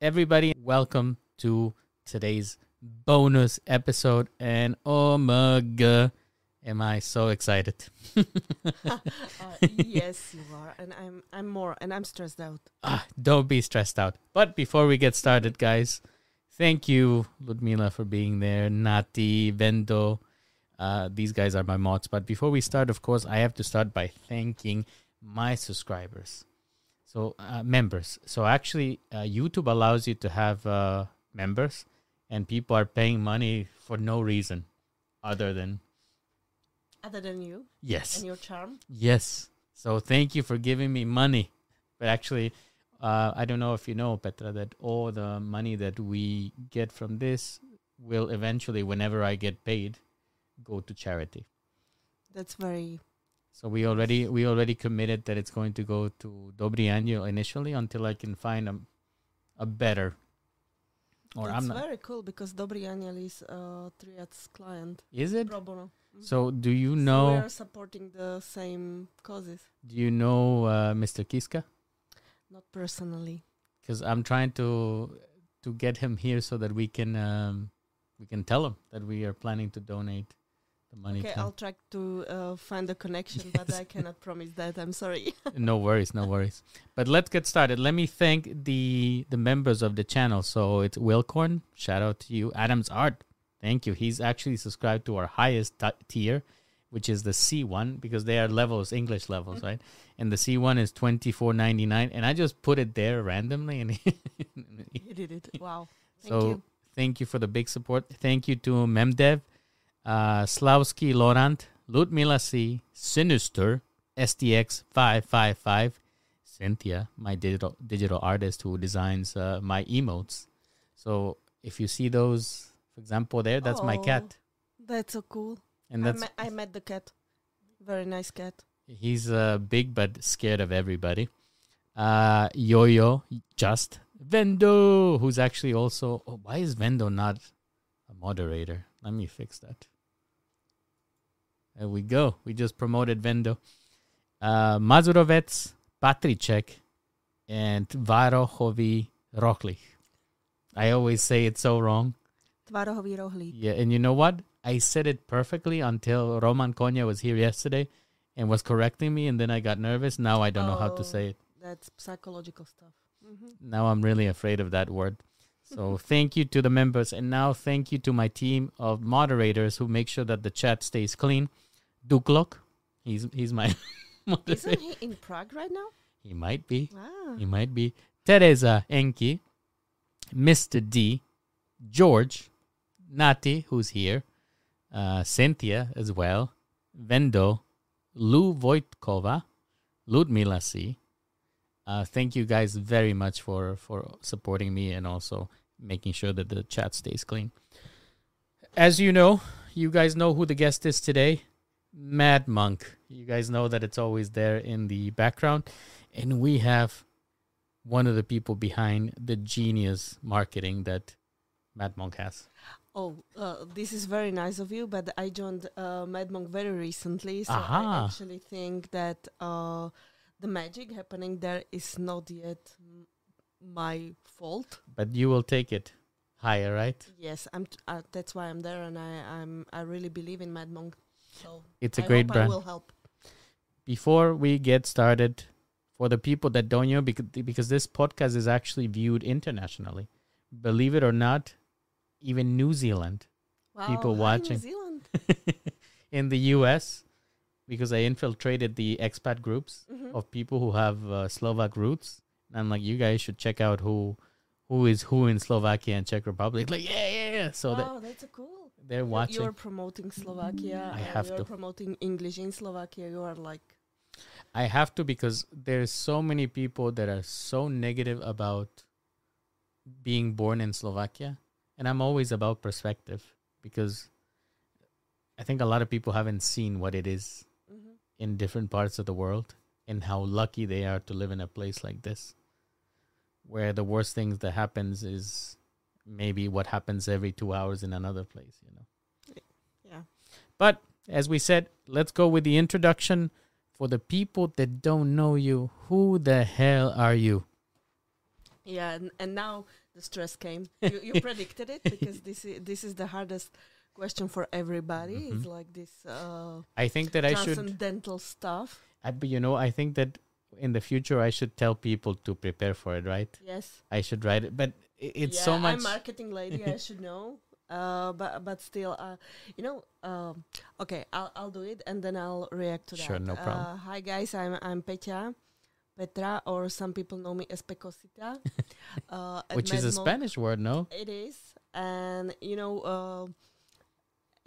everybody, welcome to today's bonus episode. And oh my god, am I so excited! uh, yes, you are, and I'm I'm more, and I'm stressed out. ah, don't be stressed out. But before we get started, guys, thank you, Ludmila, for being there. Nati, Vendo, uh, these guys are my mods. But before we start, of course, I have to start by thanking my subscribers. So, uh, members. So, actually, uh, YouTube allows you to have uh, members, and people are paying money for no reason other than, Other than you yes, and your charm. yes. So, thank you for giving me money. But actually, uh, I don't know if you know, Petra, that all the money that we get from this will eventually, whenever I get paid, go to charity. That's very So we already we already committed that it's going to go to Dobrý anjel initially until I can find a a better or That's I'm not very cool because Dobrý anjel is uh, Triad's client. is it? Pro bono. Mhm. So do you So know we are supporting the same causes. do you know uh, Mr. Kiska? Not personally. Because I'm trying to to get him here so that we can um, we can tell him that we are planning to donate the money Okay, I'll try to uh, find a connection, but I cannot promise that. I'm sorry. no worries, no worries. But let's get started. Let me thank the the members of the channel. So it's Wilcorn, shout out to you. Adams Art, thank you. He's actually subscribed to our highest t- tier, which is the C1 because they are levels, English levels, right? And the C1 is twenty four ninety nine, and I just put it there randomly, and you did it. Wow. Thank so you. thank you for the big support. Thank you to Memdev, uh, Slavsky Laurent, Ludmila C, Sinister, STX five five five, Cynthia, my digital digital artist who designs uh, my emotes. So if you see those, for example, there, that's my Oh, cat, That's so cool. and I, met, I met the cat. Very nice cat. he's uh, big but scared of everybody. Uh, Yo-Yo, just Vendo, who's actually also. Oh, why is Vendo not a moderator? Let me fix that. There we go. We just promoted Vendo. Uh, Mazurovec, Patricek, and Varohovi Rochlich. I always say it so wrong. Tvarohový rohlík. Yeah, and you know what? I said it perfectly until Roman Konya was here yesterday and was correcting me, and then I got nervous. Now I don't know how to Oh. say it. That's psychological stuff. hmm Now I'm really afraid of that word. So thank you to the members, and now thank you to my team of moderators who make sure that the chat stays clean. Duke Duklok, he's he's my moderator. Isn't he in Prague right now? He might be. Ah. He might be. Teresa Enki, Mr. D, George, Nati, who's here, uh, Cynthia as well, Vendo, Lou Voitkova, Ludmila C. Uh, thank you guys very much for, for supporting me and also making sure that the chat stays clean. As you know, you guys know who the guest is today. Madmonq. You guys know that it's always there in the background. And we have one of the people behind the genius marketing that Madmonq has. Oh, uh, this is very nice of you, but I joined uh, Madmonq very recently, so Aha. I actually think that uh, the magic happening there is not yet m- my fault. But you will take it higher, right? Yes, I'm. T- uh, that's why I'm there, and I, I'm. I really believe in Madmonq. So It's a I great brand. I will help. Before we get started, for the people that don't know, because, because this podcast is actually viewed internationally, believe it or not, even New Zealand, Wow, People watching. New Zealand. in the US, because I infiltrated the expat groups Mhm. of people who have uh, Slovak roots. And I'm like, you guys should check out who who is who in Slovakia and Czech Republic. Like, yeah, yeah, yeah. So that wow, that's so cool. they're watching. You're promoting Slovakia. I and have you're to. promoting English in Slovakia. You are like, I have to because there's so many people that are so negative about being born in Slovakia. And I'm always about perspective because I think a lot of people haven't seen what it is mhm. in different parts of the world and how lucky they are to live in a place like this where the worst things that happens is maybe what happens every 2 hours in another place, you know. yeah. But as we said, let's go with the introduction for the people that don't know you. Who the hell are you? Yeah, and, and now the stress came. you, you predicted it because this is this is the hardest question for everybody. It's Mhm. like this uh, I think that I should. transcendental stuff. I, but you know, I think that in the future I should tell people to prepare for it. Right? Yes, I should write it, but it's yeah, so much. I'm marketing lady. I should know. Uh, but but still, uh, you know, um, okay, I'll I'll do it and then I'll react to Sure, that. no problem. Uh, hi guys, I'm I'm Peťa, Petra, or some people know me as Pecosita, uh, which is a Spanish word, no? It is, and you know, uh,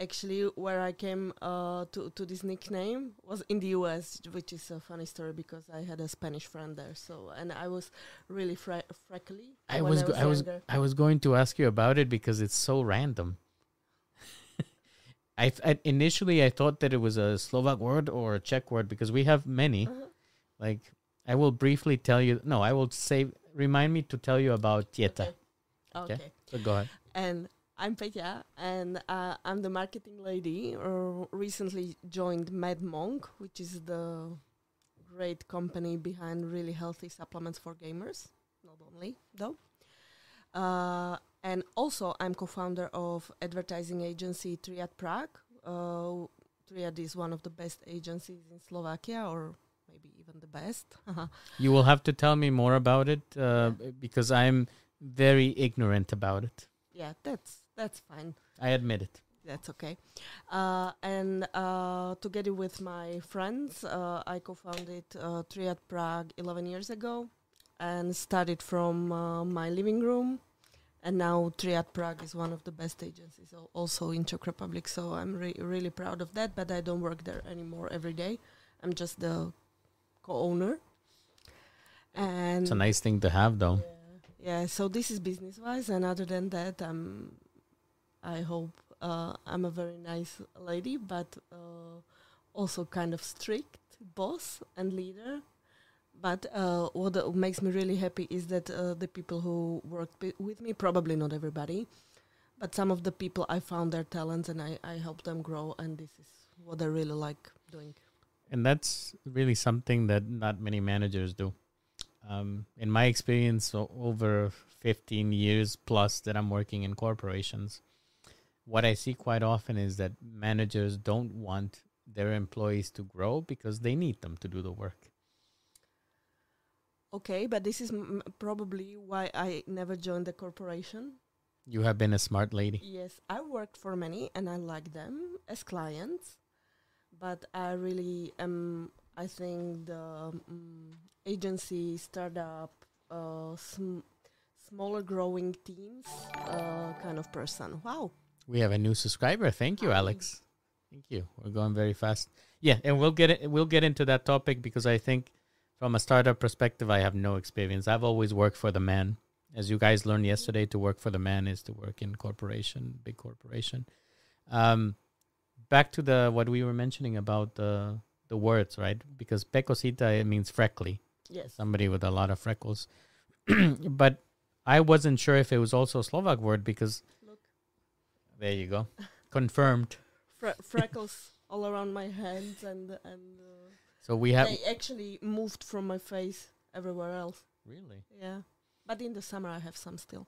actually, where I came uh, to to this nickname was in the U.S., which is a funny story because I had a Spanish friend there. So, and I was really fra- freckly. I was, I was, I was. I was going to ask you about it because it's so random. I, th- I initially I thought that it was a Slovak word or a Czech word because we have many. Uh-huh. Like, I will briefly tell you. No, I will say. Remind me to tell you about Tieta. Okay. Okay. okay. So go ahead. And I'm Peťa, and uh, I'm the marketing lady. Uh, recently joined Madmonq, which is the great company behind really healthy supplements for gamers. Not only though. Uh, and also, I'm co-founder of advertising agency Triad Prague. Uh, Triad is one of the best agencies in Slovakia, or maybe even the best. You will have to tell me more about it uh, because I'm very ignorant about it. yeah, that's that's fine. I admit it. That's okay. Uh, and uh, together with my friends, uh, I co-founded uh, Triad Prague 11 years ago, and started from uh, my living room. And now Triad Prague is one of the best agencies, al- also in Czech Republic. So I'm re- really proud of that. But I don't work there anymore every day. I'm just the co-owner. And It's a nice thing to have, though. yeah, yeah. So this is business wise, and other than that, um, I hope uh, I'm a very nice lady, but uh, also kind of strict boss and leader. But uh, what uh, makes me really happy is that uh, the people who work wi- with me, probably not everybody, but some of the people I found their talents and I, I help them grow, and this is what I really like doing. And that's really something that not many managers do. Um, in my experience, over 15 years plus that I'm working in corporations, what I see quite often is that managers don't want their employees to grow because they need them to do the work. Okay, but this is m- probably why I never joined the corporation. You have been a smart lady. Yes, I worked for many and I like them as clients, but I really am. I think the um, agency, startup, uh, sm- smaller growing teams uh, kind of person. Wow. We have a new subscriber. Thank you, Hi. Alex. Thank you. We're going very fast. Yeah, and we'll get it. We'll get into that topic because I think, from a startup perspective, I have no experience. I've always worked for the man. As you guys learned yesterday, to work for the man is to work in corporation, big corporation. Um, back to the what we were mentioning about the the words, right? Because pecosita it means freckly, Yes. somebody with a lot of freckles. but I wasn't sure if it was also a Slovak word because there you go. Confirmed. fre- freckles all around my hands and and uh, So we have they actually moved from my face everywhere else. really. Yeah, but in the summer I have some still.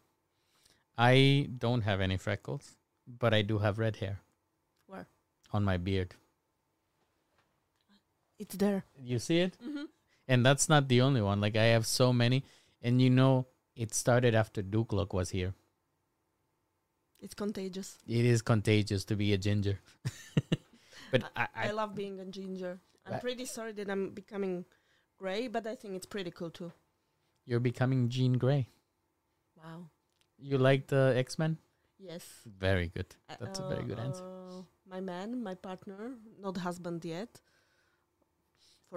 I don't have any freckles, but I do have red hair Where? on my beard. It's there. You see it? Mm-hmm. And that's not the only one. Like I have so many, and you know, it started after Duke Duklok was here. It's contagious. It is contagious to be a ginger. but I, I I, love being a ginger. I'm pretty sorry that I'm becoming gray, but I think it's pretty cool too. you're becoming Jean Grey. Wow. You like the X Men? Yes. Very good. Uh, That's a very good answer. uh, My man, my partner, not husband yet.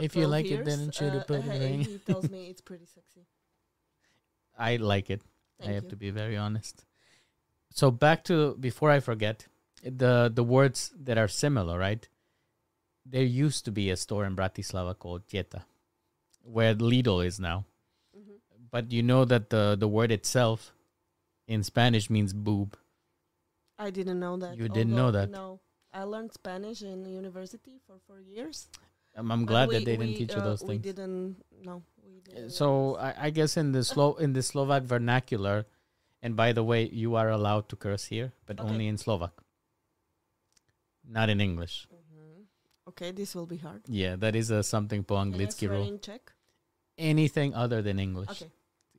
If you 12 like it, years, then should uh, put the he- ring. He tells me it's pretty sexy. I like it. Thank I have you. to be very honest. So back to before I forget the the words that are similar, right? There used to be a store in Bratislava called Tieta, where Lidl is now. Mhm. But you know that the the word itself in Spanish means boob. I didn't know that. You didn't know that? No. I learned Spanish in university for four years. Um, I'm glad we- that they didn't we, teach you uh, those We things. didn't. No. We didn't So I, I guess in the Slo- in the Slovak vernacular, And by the way, you are allowed to curse here, but Okay. only in Slovak, not in English. Mhm. Okay, this will be hard. Yeah, that is a something po Can I anglicky swear rule. in Czech? Anything other than English. Okay.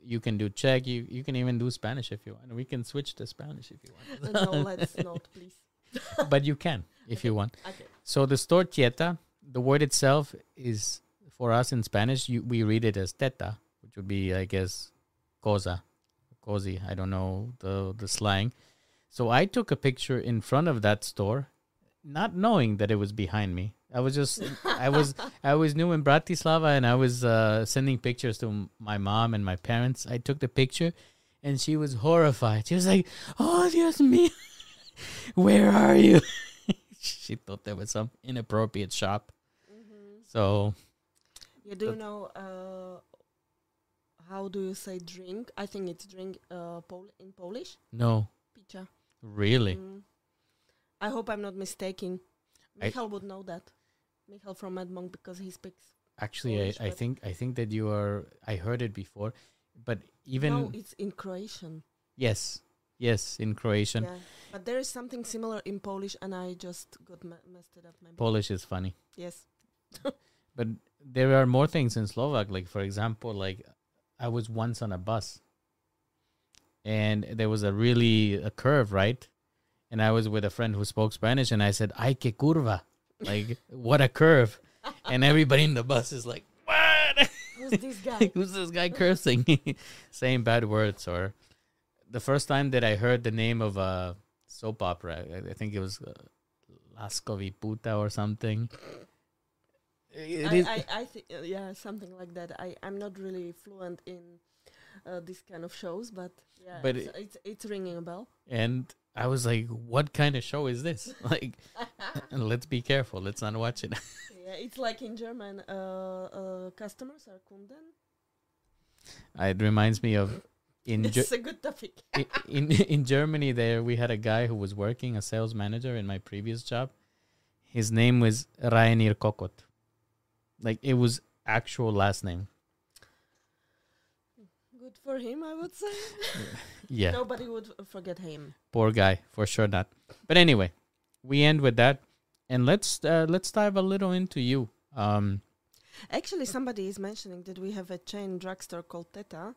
You can do Czech. You you can even do Spanish if you want. We can switch to Spanish if you want. Uh, no, let's not, please. but you can if you want. Okay. So the store tieta, the word itself is for us in Spanish. You, we read it as teta, which would be, I guess, cosa, cozy. I don't know the the slang. So I took a picture in front of that store, not knowing that it was behind me. I was just, I was, I was new in Bratislava, and I was uh, sending pictures to my mom and my parents. I took the picture, and she was horrified. She was like, "Oh, Dios mío, where are you?" she thought there was some inappropriate shop. Mhm. So You do know uh, how do you say drink? I think it's drink uh, Pol- in Polish. no, Picha. really. Mm. I hope I'm not mistaken. I- Michal would know that. Michal from Edmond because he speaks. Actually, Polish, I, I think I think that you are. I heard it before, but even no, it's in Croatian. yes, yes, in Croatian, Yeah, but there is something similar in Polish, and I just got me- messed it up. Maybe. Polish is funny. yes. But there are more things in Slovak. Like for example, like I was once on a bus, and there was a really a curve, right? And I was with a friend who spoke Spanish, and I said, "Ay que curva!" Like what a curve! And everybody in the bus is like, "What?" Who's this guy? Who's this guy cursing? Saying bad words. Or the first time that I heard the name of a soap opera, I, I think it was uh, Laskovi Puta or something. It I, I, I think uh, yeah, something like that. I I'm not really fluent in uh, this kind of shows, but yeah, But it's, it's it's ringing a bell. and I was like, what kind of show is this? Like, let's be careful. Let's not watch it. yeah, it's like in German. Uh, uh, customers are Kunden. it reminds me of in Ge- It's a good topic. i- in in Germany there we had a guy who was working a sales manager in my previous job. His name was Rainer Kokot. Like it was actual last name. Good for him, I would say. Yeah. Nobody would forget him. Poor guy, for sure not. But anyway, we end with that and let's uh, let's dive a little into you. Um Actually, somebody is mentioning that we have a chain drugstore called Teta.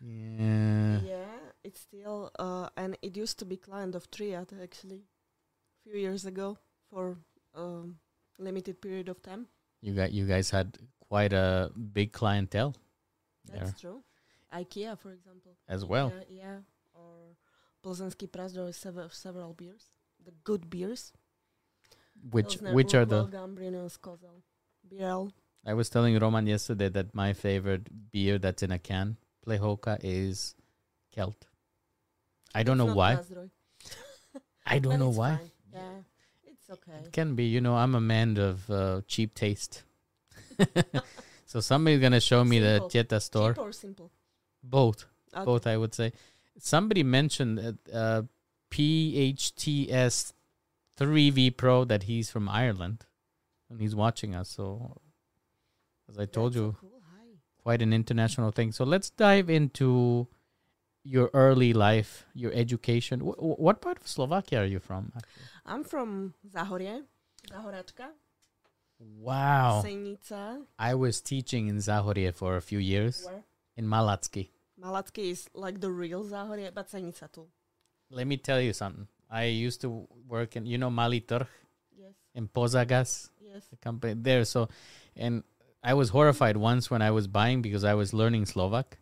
yeah. Yeah, it's still, uh, and it used to be client of Triad actually, a few years ago for um, limited period of time. You got you guys had quite a big clientele there That's true. IKEA, for example. as well. Yeah, yeah. Or Plzeňský Prazdroj, several several beers, the good beers. Which Pilsner, which are the Gambrinus, Kozel, BL. I was telling Roman yesterday that my favorite beer that's in a can, Plehoka, is Kelt. I don't know why. I don't know why. Yeah, it's okay. It can be, you know, I'm a man of uh, cheap taste. so somebody's gonna show me the Simple. Tieta store. Cheap or simple? Both, Okay. both, I would say. Somebody mentioned that, uh, PHTS 3V Pro that he's from Ireland, and he's watching us. So, as I told That's you, cool. Quite an international thing. So let's dive into your early life, your education. Wh- wh- what part of Slovakia are you from? Actually? I'm from Zahorie, Zahoračka, Wow. Senica. I was teaching in Zahorie for a few years Where? in Malacky. Malacky is like the real Zahorie, but Senica too. Let me tell you something. I used to work in, you know, Mali Trh Yes, in Pozagas, yes. the company there. So, and I was horrified once when I was buying because I was learning Slovak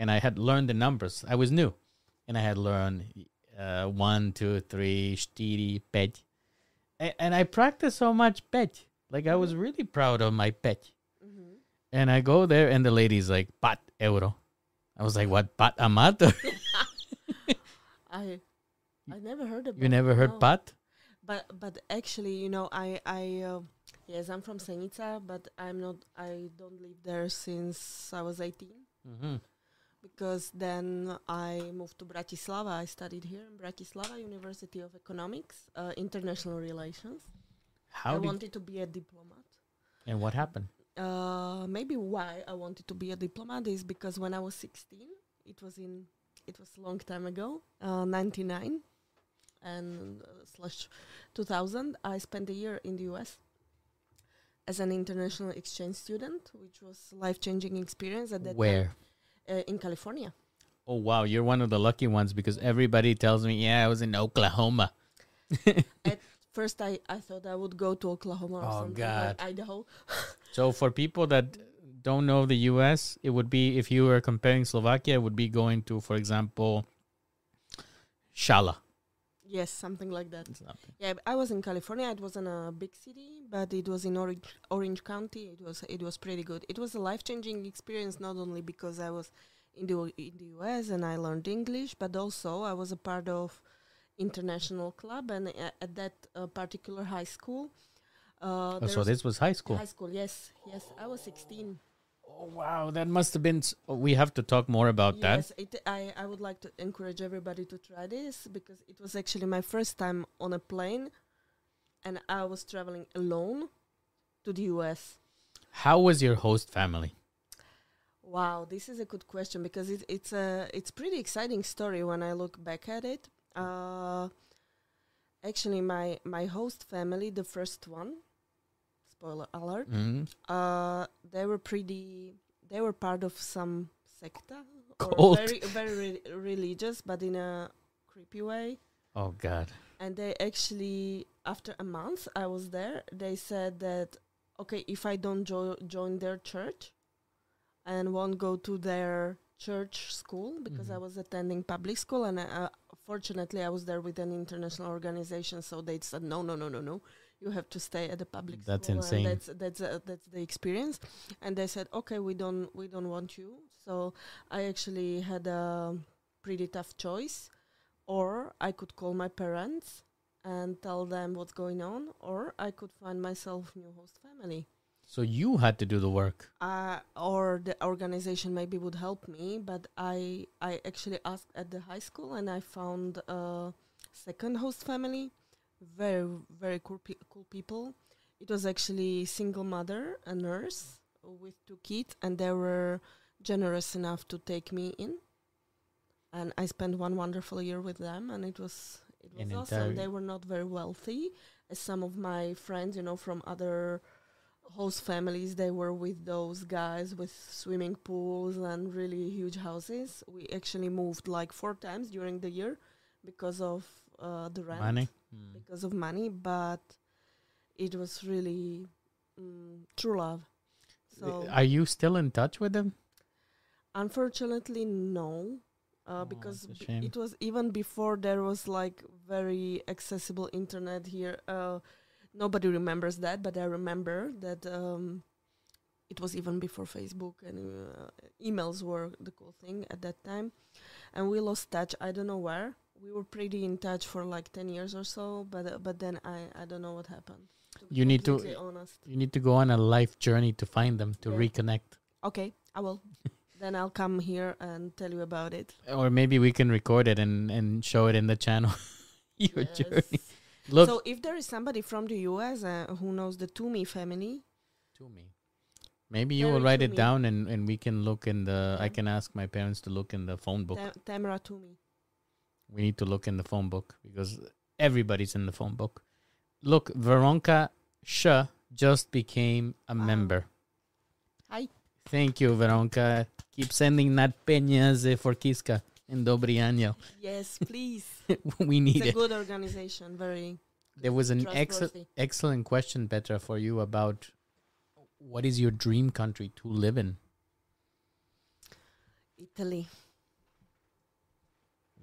and I had learned the numbers. I was new and I had learned uh, one, two, three, päť. A- And I practiced so much päť. Like I was really proud of my päť. hmm And I go there and the lady's like, pat euro. I was like, what, pat amato? I I never heard about. you never heard no. pat? But but actually, you know, I I uh, yes, I'm from Senica, but I'm not. I don't live there since I was 18 Mm-hmm. Because then I moved to Bratislava. I studied here in Bratislava University of Economics, uh, International Relations. How I wanted to be a diplomat. and what happened? Uh, maybe why I wanted to be a diplomat is because when I was 16, it was in it was a long time ago, uh, 99 and uh, slash 2000. I spent a year in the US as an international exchange student, which was life changing experience at that Where? time, uh, in California. Oh wow, you're one of the lucky ones because everybody tells me, yeah, I was in Oklahoma. At First, I, I thought I would go to Oklahoma or Oh, something God. like Idaho. So for people that don't know the U.S., it would be if you were comparing Slovakia, it would be going to, for example, Shala. Yes, something like that. Yeah, I was in California. It wasn't a big city, but it was in Orange, Orange County. It was it was pretty good. It was a life changing experience, not only because I was in the in the US and I learned English, but also I was a part of international club and a- at that uh, particular high school. Uh, Oh, so this was high school. high school. Yes, yes. I was sixteen. Oh wow, that must have been. s- We have to talk more about that. Yes, it, I, I would like to encourage everybody to try this because it was actually my first time on a plane and I was traveling alone to the US. How was your host family? Wow, this is a good question because it, it's a it's pretty exciting story when I look back at it. Uh, actually, my my host family, the first one, spoiler alert, Mm. uh, they were pretty. They were part of some secta, or very very re- religious, but in a creepy way. Oh God. And they actually, after a month I was there, they said that okay, if I don't jo- join their church and won't go to their church school because I Mhm. was attending public school and uh, fortunately I was there with an international organization, so they said no, no, no, no, no. You have to stay at the public That's school. insane. That's that's uh, that's the experience. And they said, okay, we don't we don't want you. So I actually had a pretty tough choice, or I could call my parents and tell them what's going on, or I could find myself new host family. So you had to do the work. Uh, or the organization maybe would help me, but I I actually asked at the high school and I found a second host family, very very cool pe- cool people. It was actually single mother, a nurse with two kids, and they were generous enough to take me in. And I spent one wonderful year with them, and it was it was awesome. They were not very wealthy, as some of my friends, you know, from other host families they were with those guys with swimming pools and really huge houses we actually moved like four times during the year because of uh, the rent Money. Mm. because of money but it was really mm, true love so Are you still in touch with them? unfortunately no uh, Oh, because b- it was even before there was like very accessible internet here uh, nobody remembers that but i remember that um, it was even before facebook and uh, emails were the cool thing at that time and we lost touch i don't know where we were pretty in touch for like 10 years or so but uh, but then i i don't know what happened You need to- honest You need to go on a life journey to find them to Yeah. reconnect. okay i will then i'll come here and tell you about it Or maybe we can record it and, and show it in the channel. Your Yes. journey. Look so if there is somebody from the US uh, who knows the Toomey family, to me. Maybe you will write to it down and, and we can look in the. I can ask my parents to look in the phone book. Ta- Tamara Toomey. We need to look in the phone book because everybody's in the phone book. Look, Veronka Sh just became a Wow. member. Hi. Thank you, Veronka. Keep sending that peñas for Kiska in Dobry año. Yes, please. we need it's a it. good organization. Very. There was an excellent excellent question, Petra, for you about what is your dream country to live in? Italy,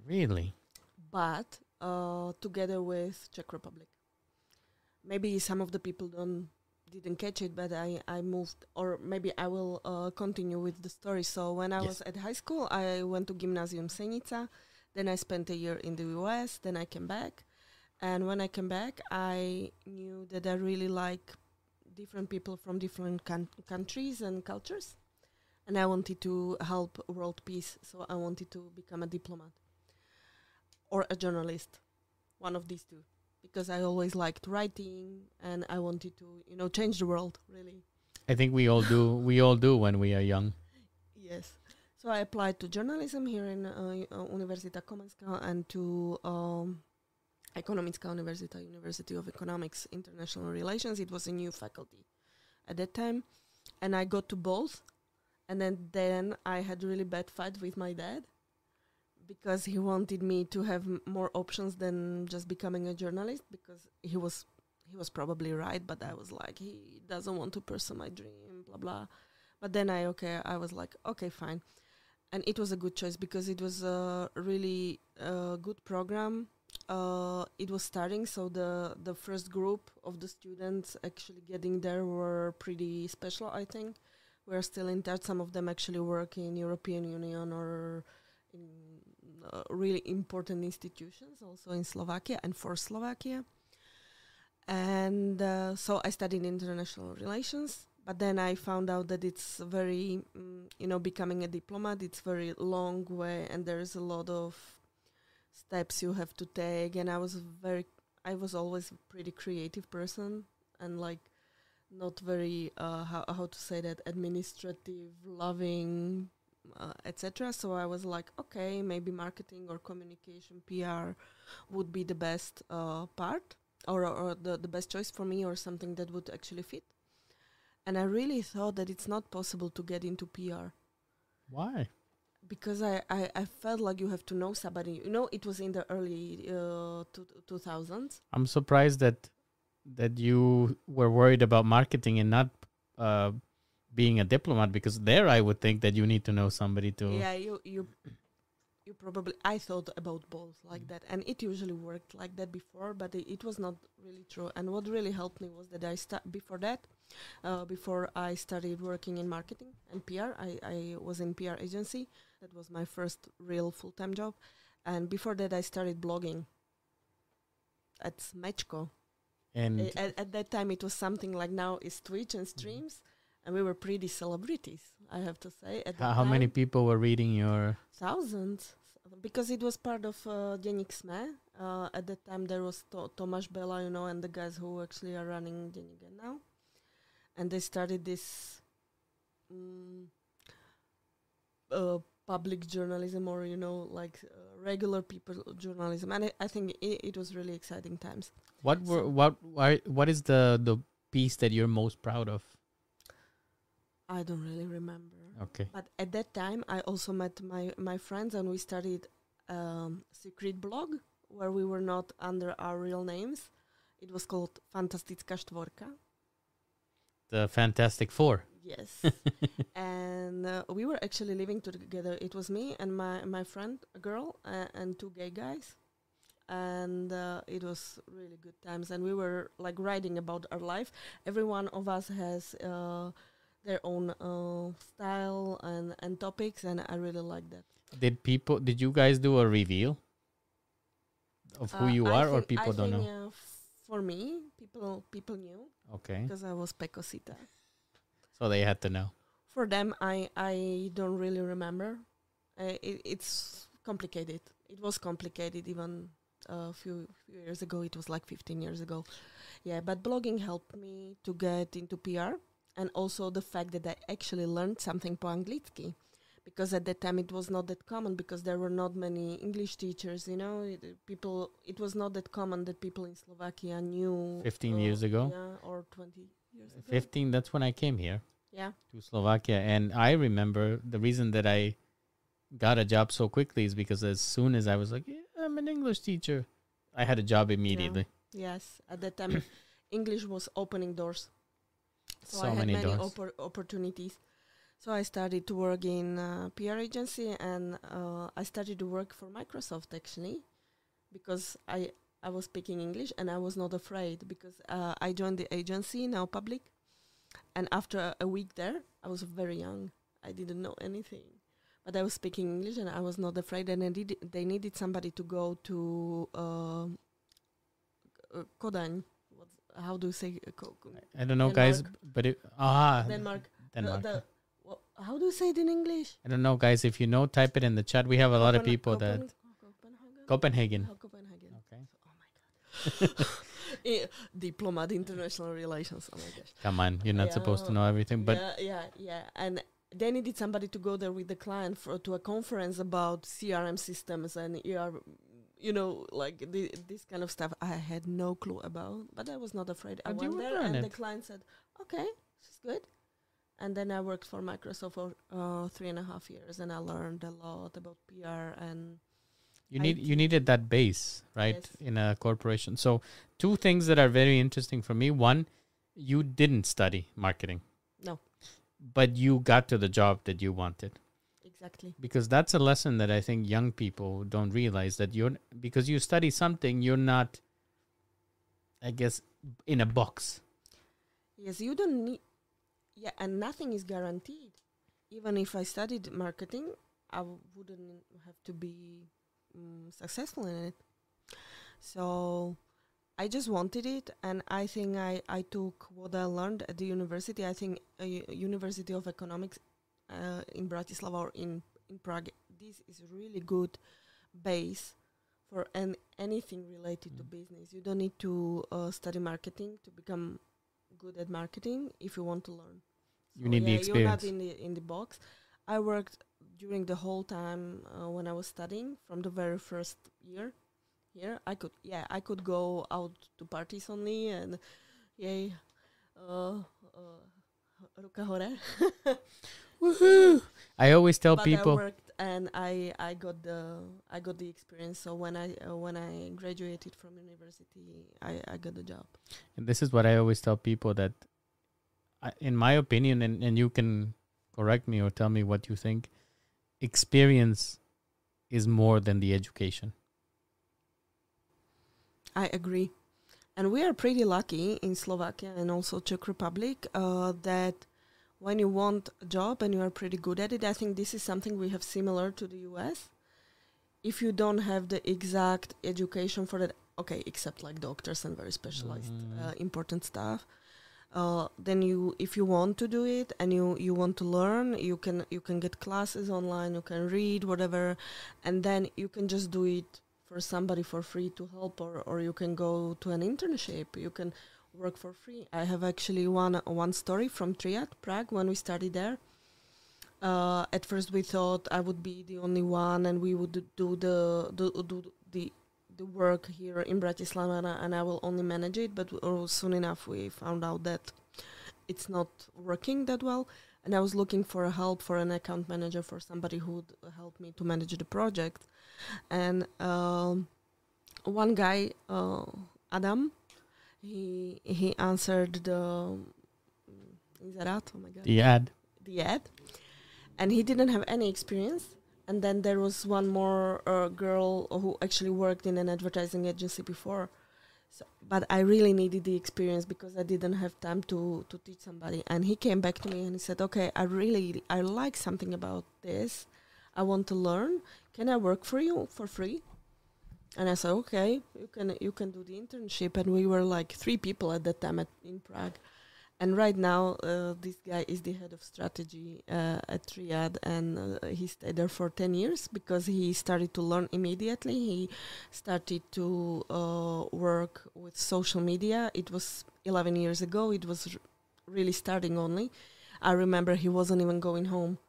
Really? But uh, together with Czech Republic. Maybe some of the people don't didn't catch it, but I I moved, or maybe I will uh, continue with the story. So when I Yes. was at high school, I went to Gymnasium Senica. Then I spent a year in the US. Then I came back, and when I came back, I knew that I really like different people from different coun- countries and cultures, and I wanted to help world peace. So I wanted to become a diplomat or a journalist, one of these two, because I always liked writing and I wanted to, you know, change the world. Really, I think we all do. We all do when we are young. yes. So I applied to journalism here in uh, uh, Univerzita Komenska and to um, Ekonomická Univerzita, University of Economics, International Relations. It was a new faculty at that time, and I got to both. And then then I had really bad fight with my dad because he wanted me to have m- more options than just becoming a journalist because he was he was probably right but i was like he doesn't want to pursue my dream blah blah. But then i okay i was like okay fine. And it was a good choice because it was a really uh, good program. Uh, it was starting so the the first group of the students actually getting there were pretty special i think. We're still in touch. Some of them actually work in european union or in uh, really important institutions also in slovakia and for slovakia and uh, so I studied international relations. But then I found out that it's very, mm, you know, becoming a diplomat. It's very long way, and there's a lot of steps you have to take. And I was very, I was always a pretty creative person, and like not very uh, how how to say that administrative, loving, uh, etc. So I was like, okay, maybe marketing or communication, PR, would be the best uh, part or, or the, the best choice for me or something that would actually fit. And I really thought that it's not possible to get into PR Why? because I, I, I felt like you have to know somebody. You know, it was in the early uh, two, 2000s. I'm surprised that that you were worried about marketing and not uh, being a diplomat because there I would think that you need to know somebody to. Yeah, you you you probably I thought about both like that, and it usually worked like that before, but it, it was not really true. And what really helped me was that I sta- before that, uh, before I started working in marketing and PR, I I was in PR agency. That was my first real full time job, and before that I started blogging. At Smečko. And At, at that time, it was something like now is Twitch and streams, and we were pretty celebrities. I have to say. At how, how many people were reading your? Thousands. Because it was part of uh, Denik SME. Uh, at that time, there was to- Tomáš Bella, you know, and the guys who actually are running Denik now. And they started this mm, uh, public journalism or, you know, like uh, regular people journalism. And I, I think it, it was really exciting times. What were So- what why, what is the the piece that you're most proud of? I don't really remember. Okay. But at that time, I also met my, my friends and we started um, secret blog where we were not under our real names. It was called Fantastická štvorka. The Fantastic Four. Yes. and uh, we were actually living together. It was me and my, my friend, a girl, uh, and two gay guys. And uh, it was really good times. And we were like writing about our life. Every one of us has uh, their own uh, style and, and topics, and I really like that. Did people? Did you guys do a reveal of who Uh, you I are, or people I don't think, know? uh, for me, people people knew Okay, because I was Pecosita. so they had to know. For them, I I don't really remember. Uh, it, it's complicated. It was complicated even a few, few years ago. It was like 15 years ago. Yeah, but blogging helped me to get into PR and also the fact that I actually learned something po anglicky. Because at that time it was not that common because there were not many English teachers, you know. It, people, it was not that common that people in Slovakia knew. 15 years ago? Yeah, or 20 years ago. Fifteen. That's when I came here Yeah. to Slovakia, and I remember the reason that I got a job so quickly is because as soon as I was like, yeah, I'm an English teacher, I had a job immediately. Yes, at that time, English was opening doors. So, So I had many many, oppor- opportunities. So I started to work in uh, PR agency, and uh, I started to work for Microsoft actually, because I I was speaking English and I was not afraid because uh, I joined the agency Neopublic, and after a week there, I was very young. I didn't know anything, but I was speaking English and I was not afraid. And I did, they needed somebody to go to uh. What's, how do you say uh, I don't know, guys, but it, ah, Denmark? Denmark. The, the, how do you say it in English? I don't know, guys. If you know, type it in the chat. We have a lot of Copen- people that Copenhagen. Copenhagen. Oh, Copenhagen. Okay, Oh my god. Eh, Diplomat, international relations. Oh my gosh. come on, you're not supposed to know everything, but yeah, yeah, yeah. And they needed somebody to go there with the client for to a conference about CRM systems and ER, you know, like the, this kind of stuff. I had no clue about, but I was not afraid. I But you went there, and the client said, "Okay, she's good." And then I worked for Microsoft for uh, three and a half years, and I learned a lot about PR and You need you needed that base, right, Yes. in a corporation. So two things that are very interesting for me. One, you didn't study marketing. No. But you got to the job that you wanted. Exactly. Because that's a lesson that I think young people don't realize that you're because you study something, you're not I guess in a box. Yes, you don't need. Yeah, and nothing is guaranteed. Even if I studied marketing, I w- wouldn't have to be mm successful in it. So I just wanted it, and I think I, I took what I learned at the university. I think uh, University of Economics uh, in Bratislava or in in Prague. This is really good base for an, anything related to Mm. business. You don't need to uh, study marketing to become good at marketing if you want to learn. You need the experience. You're not in the in the box. I worked during the whole time uh, when I was studying from the very first year. Here I could yeah I could go out to parties only and yay, uh, uh, ruka hore. Woohoo! I always tell but people I worked and I I got the I got the experience. So when I uh, when I graduated from university, I I got the job. And this is what I always tell people that, I, in my opinion, and, and you can correct me or tell me what you think, experience is more than the education. I agree. And we are pretty lucky in Slovakia and also Czech Republic uh, that when you want a job and you are pretty good at it, I think this is something we have similar to the US. If you don't have the exact education for that, okay, except like doctors and very specialized Mhm. uh, important stuff, uh, then you if you want to do it and you you want to learn, you can you can get classes online, you can read whatever, and then you can just do it for somebody for free to help or, or you can go to an internship you can work for free. I have actually one one story from triad prague when we started there. Uh, at first we thought i would be the only one and we would do the do, do the the work here in bratislava and I- will only manage it but uh, soon enough we found out that it's not working that well. And i was looking for a help for an account manager for somebody who would help me to manage the project. And um, one guy, uh, Adam, he he answered the inserat. Oh my god, The ad. the ad, and he didn't have any experience. And then there was one more uh, girl who actually worked in an advertising agency before. So, but I really needed the experience because I didn't have time to to teach somebody. And he came back to me and he said, "Okay, I really I like something about this. I want to learn. Can I work for you for free?" And I said, "Okay, you can you can do the internship." And we were like three people at that time at, in Prague. And right now, uh, this guy is the head of strategy uh, at Triad, and uh, he stayed there for ten years because he started to learn immediately. He started to uh, work with social media. It was eleven years ago. It was really starting only. I remember he wasn't even going home.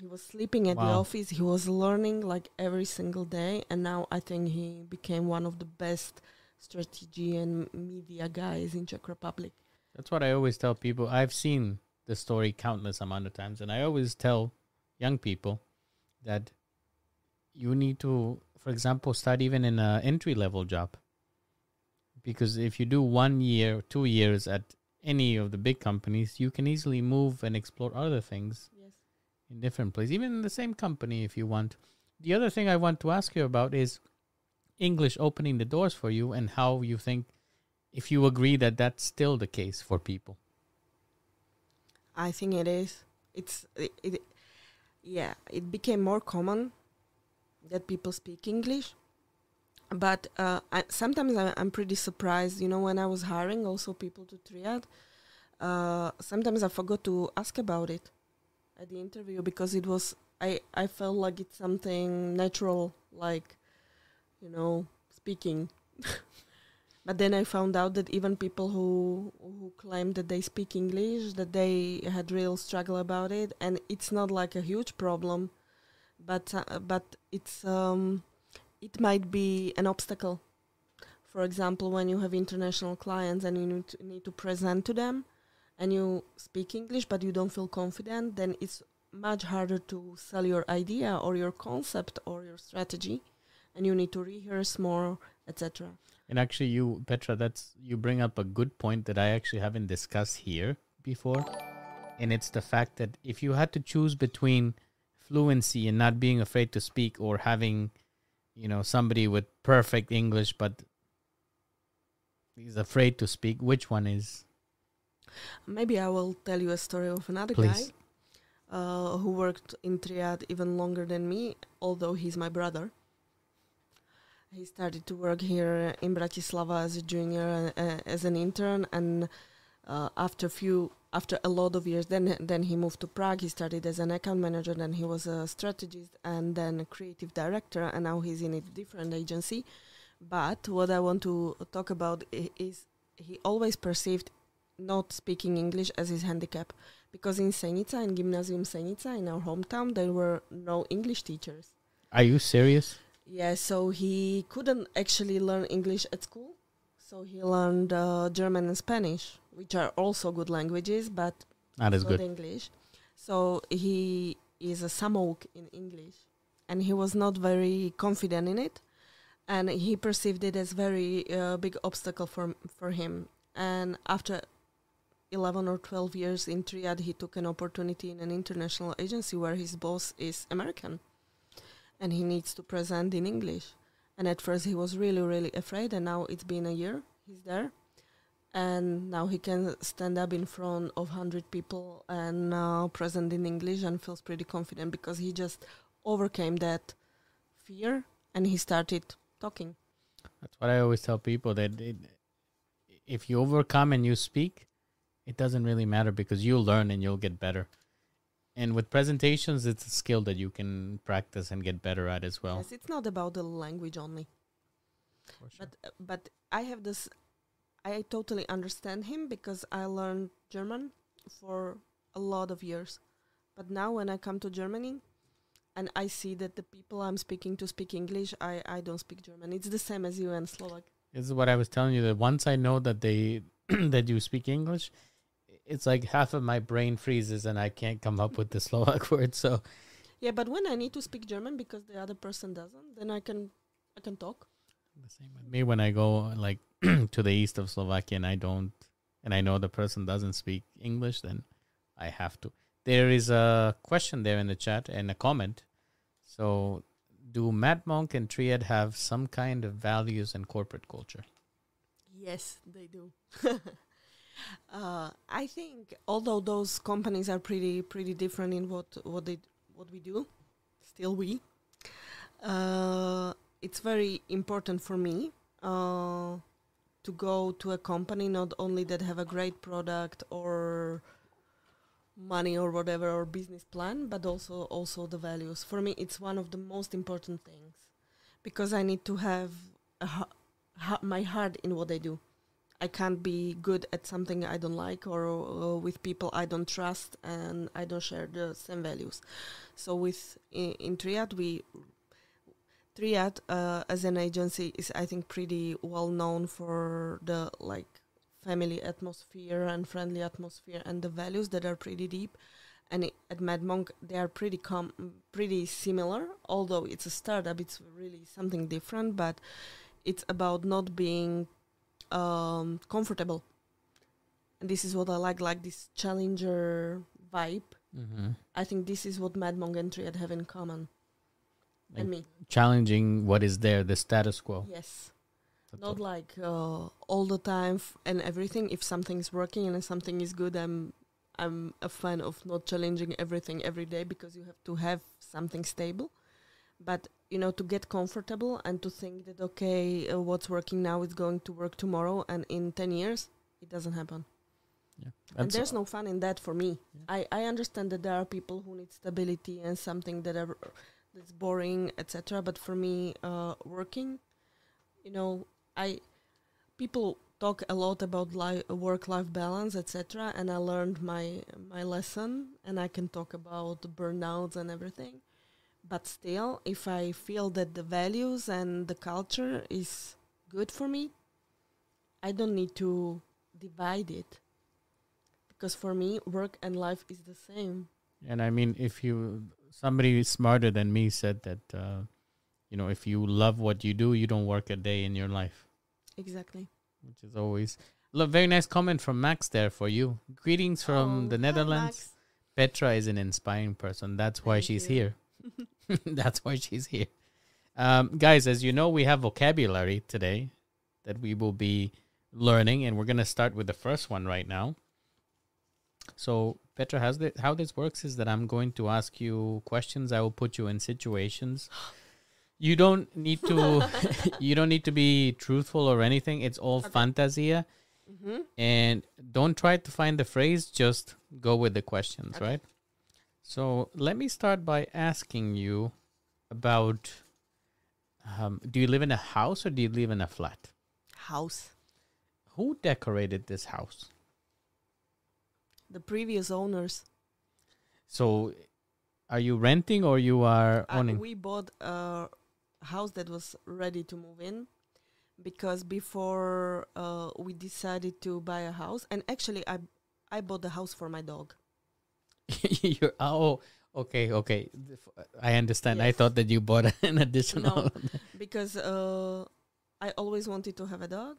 He was sleeping at the office. He was learning like every single day, and now I think he became one of the best strategy and media guys in Czech Republic. That's what I always tell people. I've seen the story countless amount of times, and I always tell young people that you need to, for example, start even in an entry level job. Because if you do one year, two years at any of the big companies, you can easily move and explore other things. In different places, even in the same company if you want. The other thing I want to ask you about is English opening the doors for you and how you think if you agree that that's still the case for people. I think it is. It's it, it yeah, it became more common that people speak English. But uh, I, sometimes I, I'm pretty surprised. You know, when I was hiring also people to Triad, uh, sometimes I forgot to ask about it at the interview because it was I I felt like it's something natural, like you know, speaking. But then I found out that even people who who claim that they speak English, that they had real struggle about it, and it's not like a huge problem, but uh, but it's um, it might be an obstacle. For example, when you have international clients and you need to, need to present to them, and you speak English but you don't feel confident, then it's much harder to sell your idea or your concept or your strategy, and you need to rehearse more, etc. And actually, you, Petra, that's you bring up a good point that I actually haven't discussed here before, and it's the fact that if you had to choose between fluency and not being afraid to speak, or having, you know, somebody with perfect English but he's afraid to speak, which one is? Maybe I will tell you a story of another Please. guy uh, who worked in Triad even longer than me, although he's my brother. He started to work here in Bratislava as a junior, uh, as an intern, and uh, after few, after a lot of years, then then he moved to Prague. He started as an account manager, then he was a strategist, and then a creative director, and now he's in a different agency. But what I want to talk about is he always perceived not speaking English as his handicap because in Senica, in Gymnasium Senica, in our hometown, there were no English teachers. Are you serious? Yeah, so he couldn't actually learn English at school. So he learned uh, German and Spanish, which are also good languages, but Not as good. English. So he is a samouk in English, and he was not very confident in it, and he perceived it as very uh, big obstacle for for him. And after eleven or twelve years in Triad, he took an opportunity in an international agency where his boss is American, and he needs to present in English. And at first, he was really, really afraid, and now it's been a year. He's there, and now he can stand up in front of 100 people and uh, present in english and feels pretty confident because he just overcame that fear and he started talking That's what I always tell people that it, if you overcome and you speak, it doesn't really matter because you'll learn and you'll get better. And with presentations, it's a skill that you can practice and get better at as well. yes it's not about the language only For sure. but uh, but i have this i totally understand him because i learned german for a lot of years but now when i come to germany and i see that the people i'm speaking to speak english i i don't speak german it's the same as you and slovak This is what I was telling you that once I know that they that you speak English, it's like half of my brain freezes and I can't come up with the Slovak word. So Yeah, but when I need to speak German because the other person doesn't, then I can I can talk. the same with me when I go like to the east of Slovakia and I don't and I know the person doesn't speak English, then I have to. There is a question there in the chat and a comment. So, do Madmonq and Triad have some kind of values and corporate culture? Yes, they do. uh, I think although those companies are pretty pretty different in what what they what we do, still we. Uh, it's very important for me uh, to go to a company not only that have a great product or money or whatever or business plan, but also also the values. For me, it's one of the most important things because I need to have ha- my heart in what I do. I can't be good at something I don't like or, uh with people I don't trust and I don't share the same values. So with in, in Triad we Triad uh, as an agency is I think pretty well known for the like family atmosphere and friendly atmosphere and the values that are pretty deep. And i- at Madmonq they are pretty com- pretty similar. Although it's a startup, it's really something different. But it's about not being um, comfortable. And this is what I like, like this challenger vibe. Mm-hmm. I think this is what Madmonq and Triad have in common. Like and me, challenging what is there, the status quo. yes. That's Not all. like uh, all the time f- and everything. If something is working and something is good, I'm I'm a fan of not challenging everything every day because you have to have something stable. But you know, to get comfortable and to think that okay, uh, what's working now is going to work tomorrow, and in ten years, it doesn't happen. yeah. and That's- there's no fun in that for me. Yeah. I, I understand that there are people who need stability and something that are that's boring, etc. But for me, uh, working, you know, I people talk a lot about li- work-life balance, etc. And I learned my my lesson, and I can talk about burnouts and everything. But still, if I feel that the values and the culture is good for me, I don't need to divide it. Because for me, work and life is the same. And I mean, if you somebody smarter than me said that, uh, you know, if you love what you do, you don't work a day in your life, Exactly. which is always. Look, very nice comment from Max there for you. Greetings from Oh, the Netherlands. Petra is an inspiring person. That's why Thank she's you. here. That's why she's here. Um, guys, as you know, we have vocabulary today that we will be learning, and we're going to start with the first one right now. So, Petra, has the, how this works is that I'm going to ask you questions. I will put you in situations. You don't need to. you don't need to be truthful or anything. It's all Okay. fantasia, hmm and don't try to find the phrase. Just go with the questions, Okay. right? So let me start by asking you about. Um, do you live in a house or do you live in a flat? House. Who decorated this house? The previous owners. So, are you renting or you are Uh, owning? we bought a house that was ready to move in because before uh, we decided to buy a house, and actually, I I bought the house for my dog. You're, oh, okay, okay. I understand. I thought that you bought an additional. No, because uh, I always wanted to have a dog.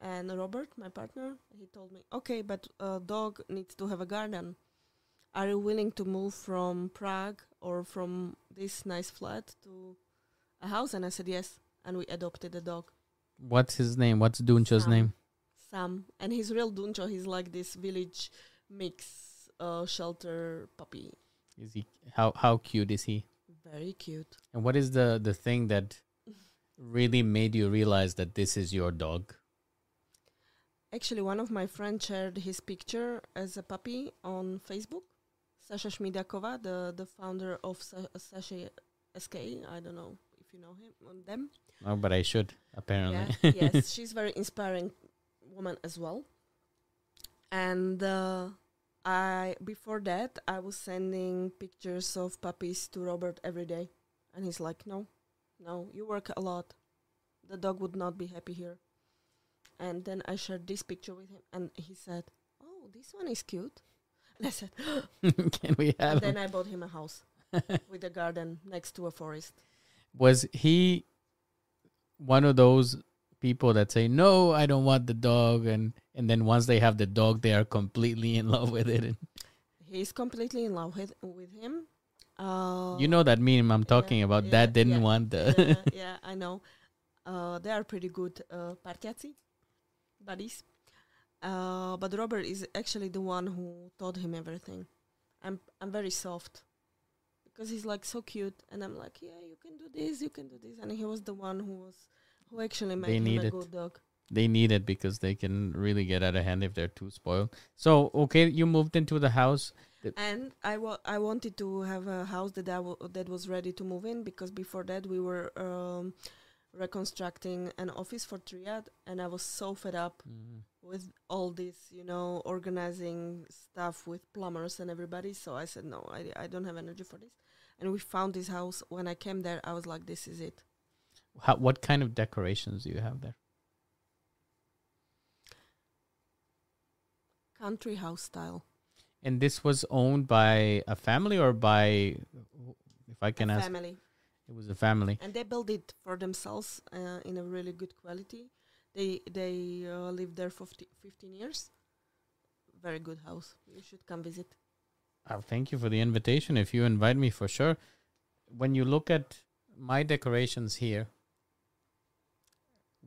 And Robert, my partner, he told me, okay, but a dog needs to have a garden. Are you willing to move from Prague or from this nice flat to a house? And I said yes. And we adopted a dog, What's his name? What's Duncho's Sam. name? Sam. And he's real Duncho. He's like this village mix uh, shelter puppy. Is he how how cute is he? Very cute. And what is the the thing that really made you realize that this is your dog? Actually, one of my friends shared his picture as a puppy on Facebook. Sasha Shmidakova, the, the founder of Sa- Sasha SK. I don't know if you know him on them. Oh, but I should apparently. Yeah, yes, she's very inspiring woman as well. And uh, I before that I was sending pictures of puppies to Robert every day, and he's like, "No, no, you work a lot. The dog would not be happy here." And then I shared this picture with him, and he said, "Oh, this one is cute." And I said, Can we and have? then I bought him a house with a garden next to a forest. Was he one of those people that say no, I don't want the dog, and and then once they have the dog, they are completely in love with it? He's completely in love with with him. Uh, you know that meme I'm talking yeah, about. yeah, that didn't yeah, want the. yeah, I know. Uh, they are pretty good uh, buddies. Uh, but Robert is actually the one who taught him everything. I'm I'm very soft because he's like so cute, and I'm like, yeah, you can do this, you can do this, and he was the one who was who actually made need him a it. good dog. They need it because they can really get out of hand if they're too spoiled. So okay, you moved into the house. And I wa- I wanted to have a house that I w- that was ready to move in because before that we were um, reconstructing an office for Triad, and I was so fed up with all this, you know, organizing stuff with plumbers and everybody. So I said, no, I, I don't have energy for this. And we found this house. When I came there, I was like, this is it. How, what kind of decorations do you have there? Country house style. And this was owned by a family or by, if I can a ask, family. it was a family. And they built it for themselves uh, in a really good quality. They they uh, lived there for 15 years. Very good house. You should come visit. Uh, thank you for the invitation. If you invite me, for sure. When you look at my decorations here,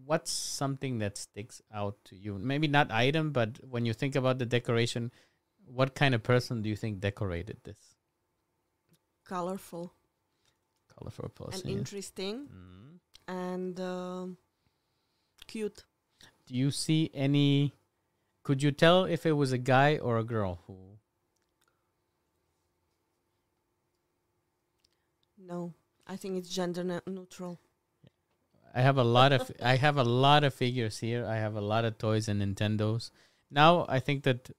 what's something that sticks out to you? Maybe not item, but when you think about the decoration, what kind of person do you think decorated this? Colorful Colorful and person. yeah. interesting Mm. and um cute. Do you see any? Could you tell if it was a guy or a girl who? No, I think it's gender ne- neutral. I have a lot of I have a lot of figures here. I have a lot of toys and Nintendos. Now I think that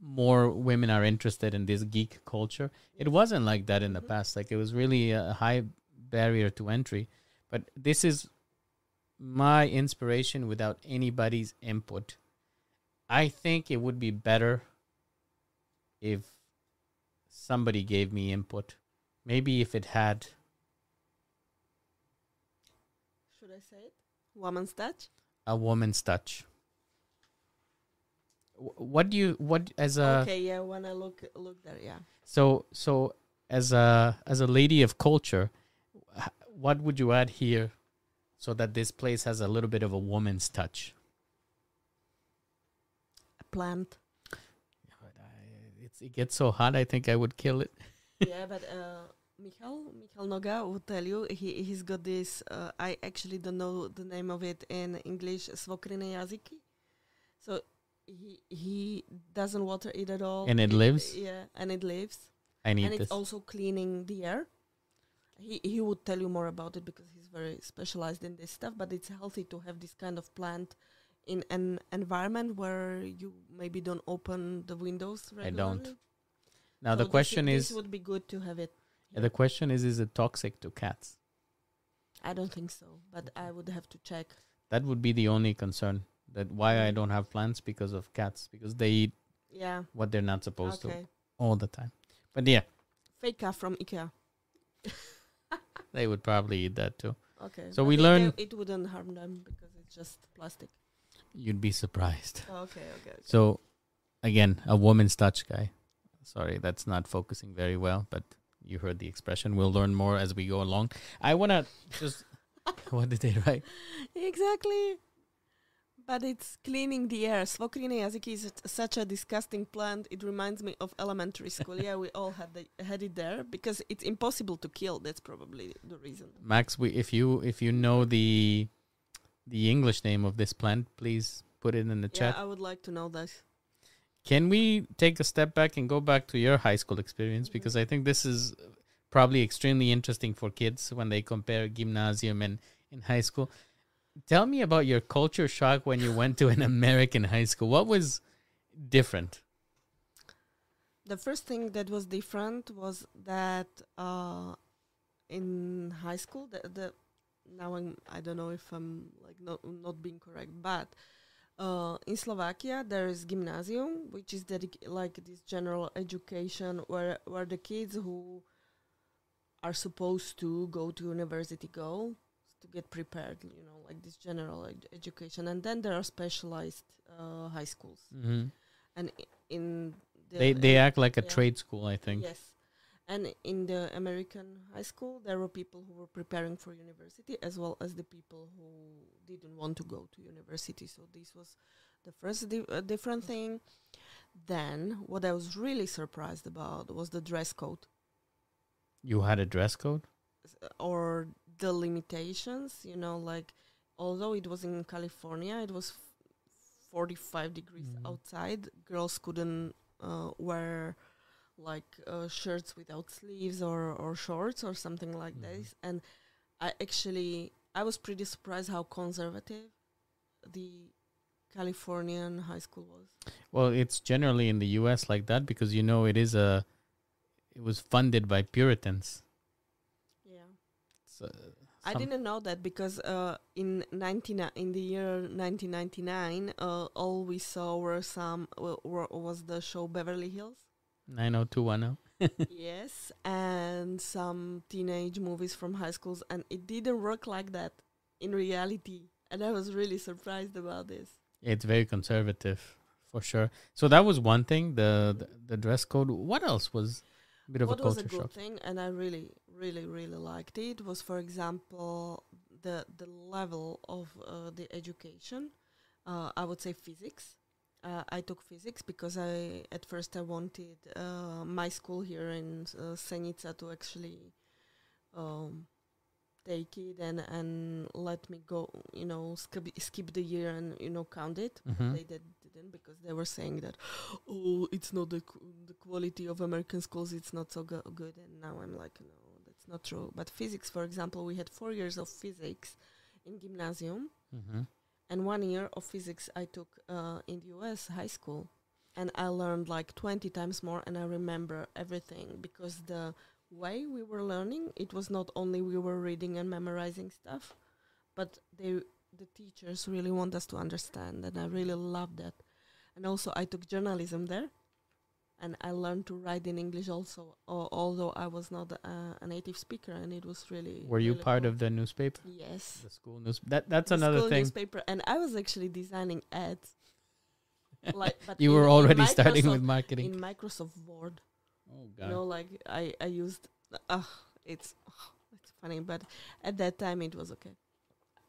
more women are interested in this geek culture. It wasn't like that in the Mhm. past. Like it was really a high barrier to entry. But this is my inspiration without anybody's input. I think it would be better if somebody gave me input. Maybe if it had Should I say it? Woman's touch. a woman's touch. What do you what as a okay, yeah. When I look look there, yeah. so so as a as a lady of culture, what would you add here so that this place has a little bit of a woman's touch? A plant. But I- It's, it gets so hot, I think I would kill it. yeah, but uh, Michal Michal Noga will tell you he he's got this. Uh, I actually don't know the name of it in English. Svokrine jazyky. So he he doesn't water it at all. And it lives? Yeah, and it lives, I need and it's also cleaning the air. He he would tell you more about it because he's very specialized in this stuff. But it's healthy to have this kind of plant in an environment where you maybe don't open the windows I don't. now So the question this is would be good to have it. The question is is it toxic to cats? I don't think so, but I would have to check. That would be the only concern. That why I don't have plants because of cats because they eat Yeah. what they're not supposed to all the time. But yeah, Fake from IKEA. they would probably eat that too. Okay. So but we learn- it wouldn't harm them because it's just plastic. You'd be surprised. Okay. Okay. okay. So, again, a woman's touch guy. Sorry, that's not focusing very well, but you heard the expression. We'll learn more as we go along. I want to just. what did they write? Exactly. But it's cleaning the air. Svokrine jazyky is such a disgusting plant. It reminds me of elementary school. yeah, we all had the, had it there because it's impossible to kill. That's probably the reason. Max, we, if you if you know the the English name of this plant, please put it in the Yeah, chat. I would like to know that. Can we take a step back and go back to your high school experience Mhm. because I think this is probably extremely interesting for kids when they compare gymnasium and in high school. Tell me about your culture shock when you went to an American high school. What was different? The first thing that was different was that uh, in high school, the, the now I'm, I don't know if I'm like not not being correct, but uh, in Slovakia there is gymnasium, which is dedic- like this general education where where the kids who are supposed to go to university go to get prepared, you know, like this general ed- education, and then there are specialized uh, high schools, Mm-hmm. and i- in the They they act like a yeah. trade school, I think. Yes. And in the American high school, there were people who were preparing for university as well as the people who didn't want to go to university. So this was the first di- uh, different thing. Then, what I was really surprised about was the dress code You had a dress code. or the limitations. You know, like although it was in California, it was f- 45 degrees Mhm. outside. Girls couldn't uh, wear like uh, shirts without sleeves or, or shorts or something like Mhm. this. And I actually I was pretty surprised how conservative the Californian high school was. Well, it's generally in the U.S. like that because you know it is a. It was funded by Puritans. Yeah. So, I didn't know that because uh, in 19, in the year 1999, uh, all we saw were some w- were, was the show Beverly Hills. 90210. yes, and some teenage movies from high schools, and it didn't work like that in reality. And I was really surprised about this. It's very conservative, for sure. So that was one thing. The the, the dress code. What else was a bit of what a was a good shock? thing, and I really, really, really liked it was, for example, the the level of uh, the education. Uh, I would say physics. Uh, I took physics because I at first I wanted uh, my school here in uh, Senica to actually um, take it and and let me go. You know, skip skip the year and you know count it. Mhm. They did, didn't because they were saying that, oh, it's not the qu- the quality of American schools. It's not so go- good. And now I'm like, no, that's not true. But physics, for example, we had four years of physics in gymnasium, hmm and one year of physics I took uh, in the US high school, and I learned like twenty times more, and I remember everything because the way we were learning, it was not only we were reading and memorizing stuff, but they the teachers really want us to understand, and I really love that. And also, I took journalism there, and I learned to write in English also, al- although I was not uh, a native speaker, and it was really. Were you part cool. of the newspaper, Yes. the school news? That that's the another school thing. newspaper, and I was actually designing ads. like, but you were already starting with marketing. in Microsoft Word. oh You God! know, like I I used. Uh, it's it's funny, but at that time it was okay.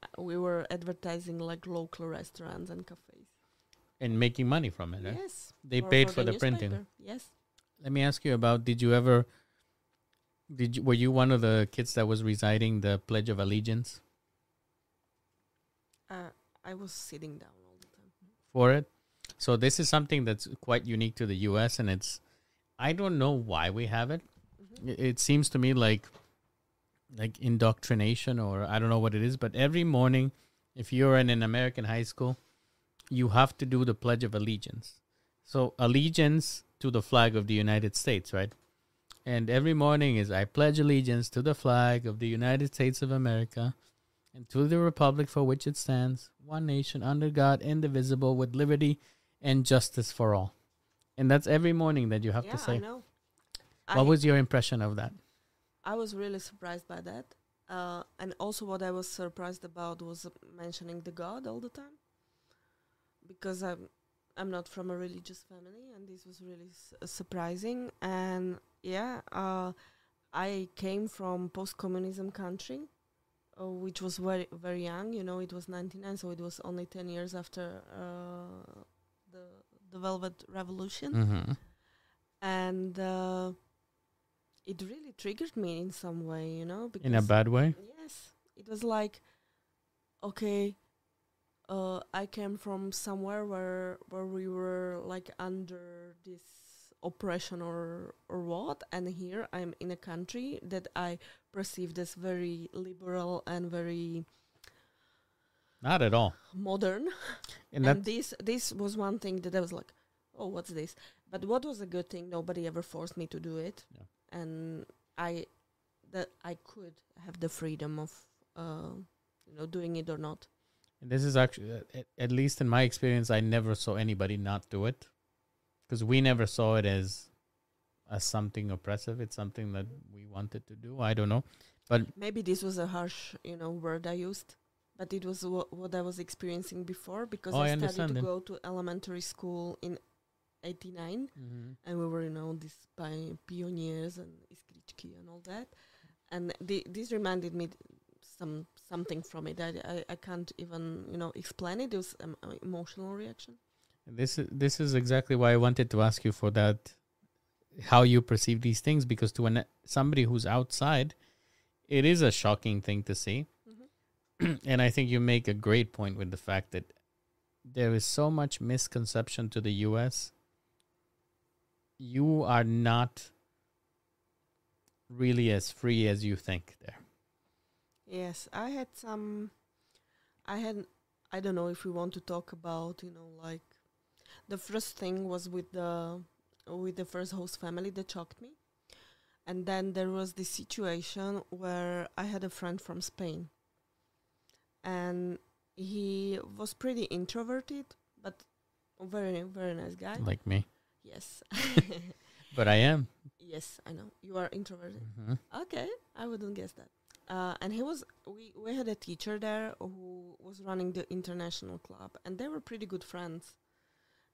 Uh, We were advertising like local restaurants and cafes. And making money from it. Right? Yes, They paid for the, newspaper. printing. Yes, Let me ask you about. Did you ever? Did you, were you one of the kids that was reciting the Pledge of Allegiance uh, I was sitting down all the time. for it? So this is something that's quite unique to the U.S. and it's. I don't know why we have it. Mhm. It, it seems to me like, like indoctrination or I don't know what it is. But every morning, if you're in an American high school, you have to do the Pledge of Allegiance. So allegiance to the flag of the United States, right? And every morning is I pledge allegiance to the flag of the United States of America and to the republic for which it stands, one nation under God, indivisible, with liberty and justice for all. And that's every morning that you have yeah, to say. I know. What I, was your impression of that? I was really surprised by that. Uh, and also, what I was surprised about was mentioning the God all the time, because I'm I'm not from a religious family, and this was really s- uh, surprising. And yeah, uh, I came from post-communism country, uh, which was very very young. You know, it was '99, so it was only ten years after uh, the the Velvet Revolution Mm-hmm. and uh, it really triggered me in some way, you know. Because In a bad way? yes, it was like, okay, uh, I came from somewhere where where we were like under this oppression or or what, and here I'm in a country that I perceived as very liberal and very Not at all. modern. And, And, this this was one thing that I was like, oh, what's this? But what was a good thing? Nobody ever forced me to do it, Yeah. and I that I could have the freedom of uh, you know doing it or not. And this is actually uh, at, at least in my experience I never saw anybody not do it. Cuz we never saw it as as something oppressive. It's something that we wanted to do. I don't know. But maybe this was a harsh you know word I used, but it was wha- what I was experiencing before because Oh, I I started to then. go to elementary school in '89. and we were you know these pi- pioneers and iskrički and all that and the, this reminded me th- some something from it. I, I, I can't even you know explain it. It was um, an emotional reaction. This is this is exactly why I wanted to ask you for that how you perceive these things because to an, somebody who's outside it is a shocking thing to see. And I think you make a great point with the fact that there is so much misconception to the US you are not really as free as you think there yes i had some i had i don't know if we want to talk about you know like the first thing was with the with the first host family that shocked me. And then there was this situation where i had a friend from spain. And he was pretty introverted but a very very nice guy. Like me. Yes. But I am. Yes i know. You are introverted. Mhm. Okay, I wouldn't guess that. Uh, and he was we we had a teacher there who was running the international club, and they were pretty good friends.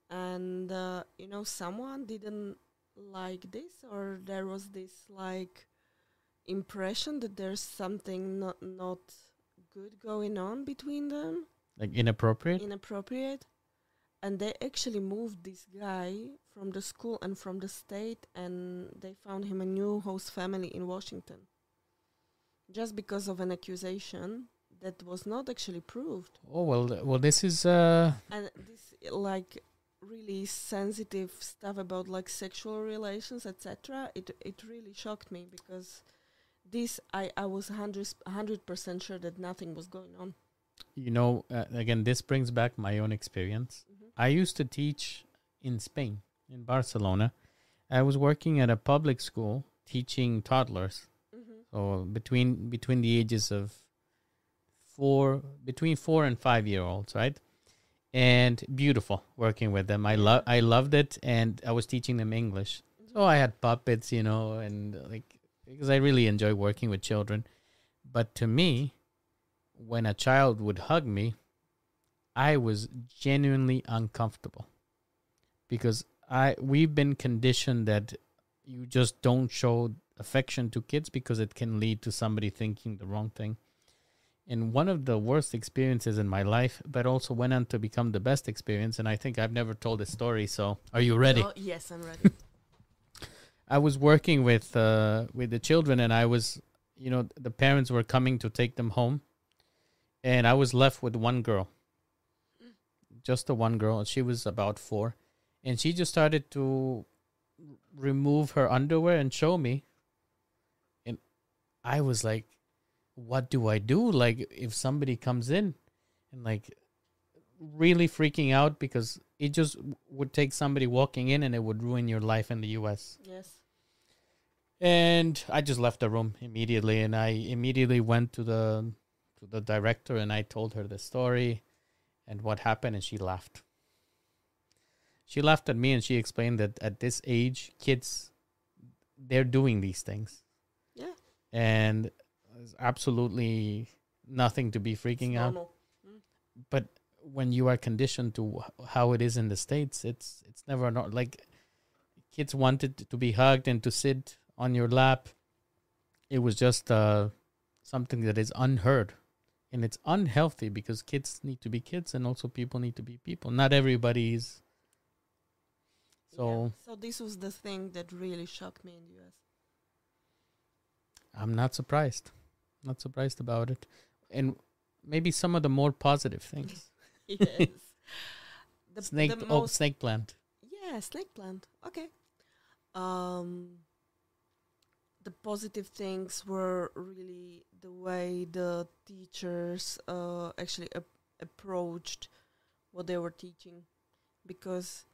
And uh, you know, someone didn't like this, or there was this like impression that there's something not not good going on between them. Like inappropriate? Inappropriate. And they actually moved this guy from the school and from the state and they found him a new host family in Washington just because of an accusation that was not actually proved oh well th- well this is uh and this like really sensitive stuff about like sexual relations etc it it really shocked me because this i i was 100 100% sure that nothing was going on you know, uh, again, this brings back my own experience. Mhm. I used to teach in Spain, in Barcelona. I was working at a public school teaching toddlers, So between between the ages of four, between four and five year olds, right? And beautiful working with them. I love I loved it, and I was teaching them English. So I had puppets, you know, and like because I really enjoy working with children. But to me, when a child would hug me, I was genuinely uncomfortable because I we've been conditioned that you just don't show affection to kids because it can lead to somebody thinking the wrong thing. And one of the worst experiences in my life, but also went on to become the best experience. And I think I've never told this story. So, are you ready? Oh, yes, I'm ready. I was working with uh, with the children, and I was, you know, the parents were coming to take them home, and I was left with one girl, just the one girl. She was about four, and she just started to remove her underwear and show me, I was like, "What do I do? Like, if somebody comes in, and like." really freaking out because it just would take somebody walking in and it would ruin your life in the US. yes. And I just left the room immediately, and I immediately went to the to the director and I told her the story and what happened, and she laughed. She laughed at me and she explained that at this age, kids they're doing these things. And there's absolutely nothing to be freaking it's out. normal. Mm. But when you are conditioned to how it is in the states, it's it's never not like kids wanted to be hugged and to sit on your lap. It was just uh, something that is unheard, and it's unhealthy because kids need to be kids, and also people need to be people. Not everybody is. So yeah. so this was the thing that really shocked me in the US. I'm not surprised, not surprised about it, and maybe some of the more positive things. yes. The, snake, the oh, most snake plant. Yeah, snake plant. Okay. Um, the positive things were really the way the teachers uh, actually ap- approached what they were teaching, because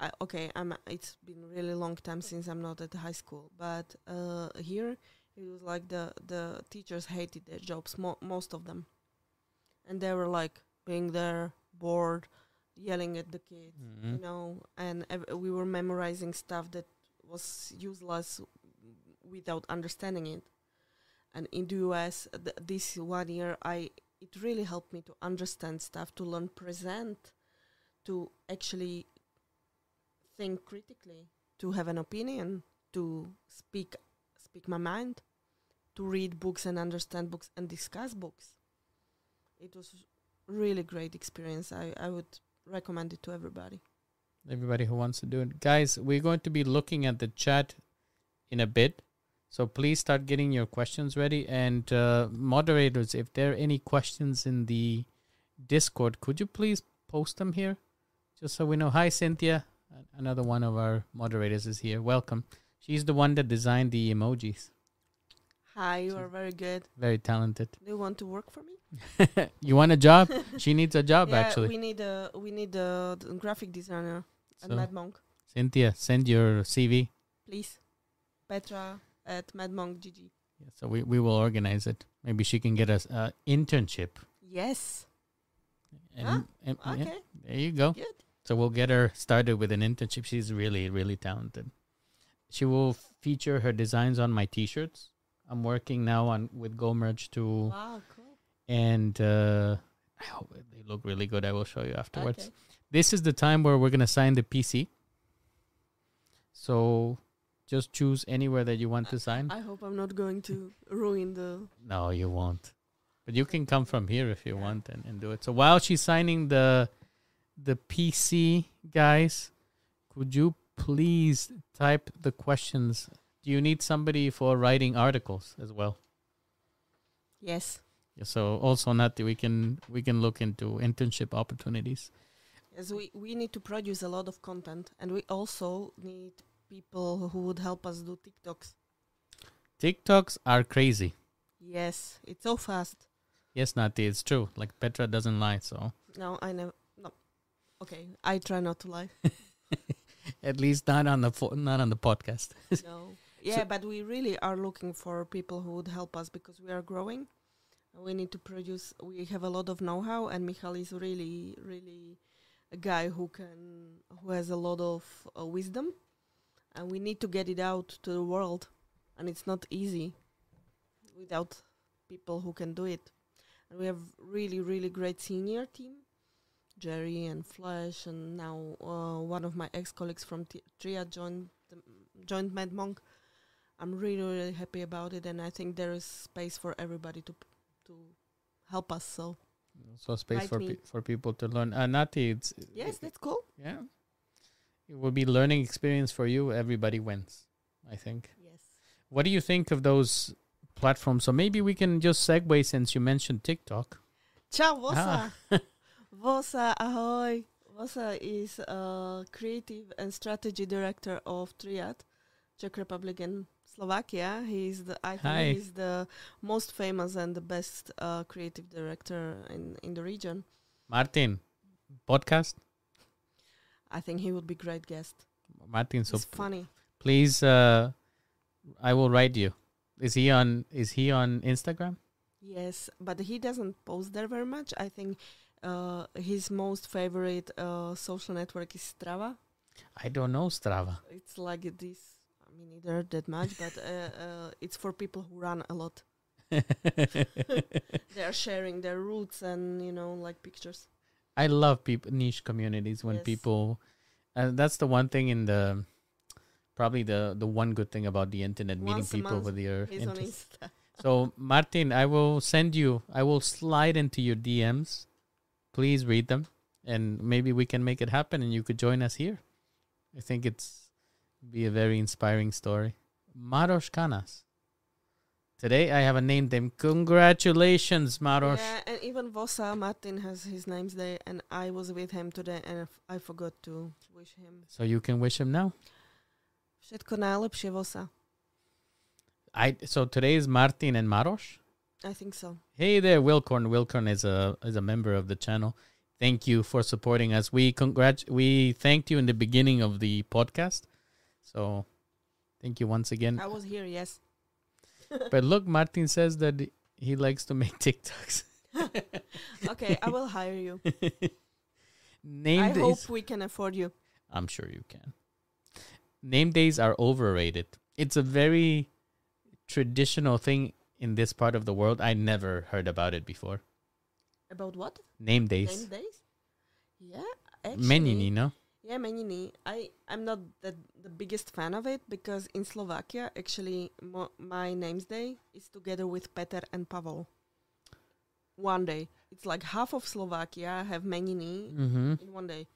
I okay, I'm. It's been really long time since I'm not at high school, but uh, here it was like the the teachers hated their jobs, mo- most of them, and they were like being there bored, yelling at the kids you Mhm. know, and ev- we were memorizing stuff that was useless without understanding it. And in the US, th- this one year, I it really helped me to understand stuff, to learn present, to actually think critically, to have an opinion, to speak speak my mind, to read books and understand books and discuss books. It was really great experience. I, I would recommend it to everybody. everybody who wants to do it. Guys, we're going to be looking at the chat in a bit. So please start getting your questions ready. And uh, moderators, if there are any questions in the Discord, could you please post them here? Just so we know. Hi, Cynthia. Another one of our moderators is here. Welcome. She's the one that designed the emojis. Hi, you are very good. Very talented. Do you want to work for me? you want a job? she needs a job, yeah, actually. we need a we need a graphic designer at So, Madmonq, Cynthia, send your CV. please. Petra at Madmonq GG. Yeah, so we, we will organize it. Maybe she can get us an internship. Yes. And, Huh? and- yeah, Okay. there you go. Good. So we'll get her started with an internship. She's really, really talented. She will feature her designs on my T-shirts. I'm working now on with Go Merge to, Wow. Cool. and uh, I hope they look really good. I will show you afterwards. Okay. This is the time where we're gonna sign the PC. So, just choose anywhere that you want to sign. I hope I'm not going to ruin the. No, you won't. But you can come from here if you want and, and do it. So while she's signing the the PC, guys, could you please type the questions? Do you need somebody for writing articles as well? Yes. Yeah, so also Nati, we can we can look into internship opportunities. Yes. We we need to produce a lot of content, and we also need people who would help us do TikToks. TikToks are crazy. Yes, it's so fast. Yes, Nati, it's true. Like Petra doesn't lie, so No, I never. No. Okay, I try not to lie. at least not on the fo- not on the podcast. no. Yeah, but we really are looking for people who would help us because we are growing. We need to produce. We have a lot of know-how, and Michal is really, really a guy who can, who has a lot of uh, wisdom, and we need to get it out to the world, and it's not easy without people who can do it. And we have really, really great senior team, Jerry and Flash, and now uh, one of my ex-colleagues from T- Triad joined the, joined Madmonq. I'm really, really happy about it, and I think there is space for everybody to p- to help us. So So space Like for pe- for people to learn. Uh, Nati, it's yes, that's cool. yeah. It will be learning experience for you. Everybody wins. I think. Yes. What do you think of those platforms? So maybe we can just segue since you mentioned TikTok. Ciao, Ah. Vosa. Ahoy. Vosa is a creative and strategy director of Triad, Czech Republic and Slovakia. He's the I think Hi. he's the most famous and the best uh, creative director in in the region. Martin, podcast. I think he would be great guest. Martin, so funny. please, uh, I will write you. Is he on? Is he on Instagram? Yes, but he doesn't post there very much. I think uh, his most favorite uh, social network is Strava. I don't know Strava. It's like this. I mean, neither that much, but uh, uh, it's for people who run a lot. They are sharing their routes and you know, like pictures. I love people niche communities when Yes. people and that's the one thing in the probably the the one good thing about the internet meeting Once a people with your He's on interest. So Martin, I will send you I will slide into your DMs. Please read them and maybe we can make it happen and you could join us here. I think it's be a very inspiring story. Maros Canas. Today I have a name them. Congratulations, Maros. Yeah, and even Vosa Martin has his name's day, and I was with him today, and I forgot to wish him. So you can wish him now. Všetko najlepšie, Vosa. I so today is Martin and Maros. I think so. Hey there, Wilcorn. Wilcorn is a is a member of the channel. Thank you for supporting us. We congrat we thanked you in the beginning of the podcast. So thank you once again. I was here, yes. But look, Martin says that he likes to make TikToks. okay, I will hire you. Name I hope we can afford you. I'm sure you can. Name days are overrated. It's a very traditional thing in this part of the world. I never heard about it before. About what? Name days. Name days. Yeah, actually. Meniny, no? Yeah, meniny. I I'm not the the biggest fan of it because in Slovakia, actually, mo- my name's day is together with Peter and Pavel. One day, it's like half of Slovakia have meniny Mm-hmm. in one day.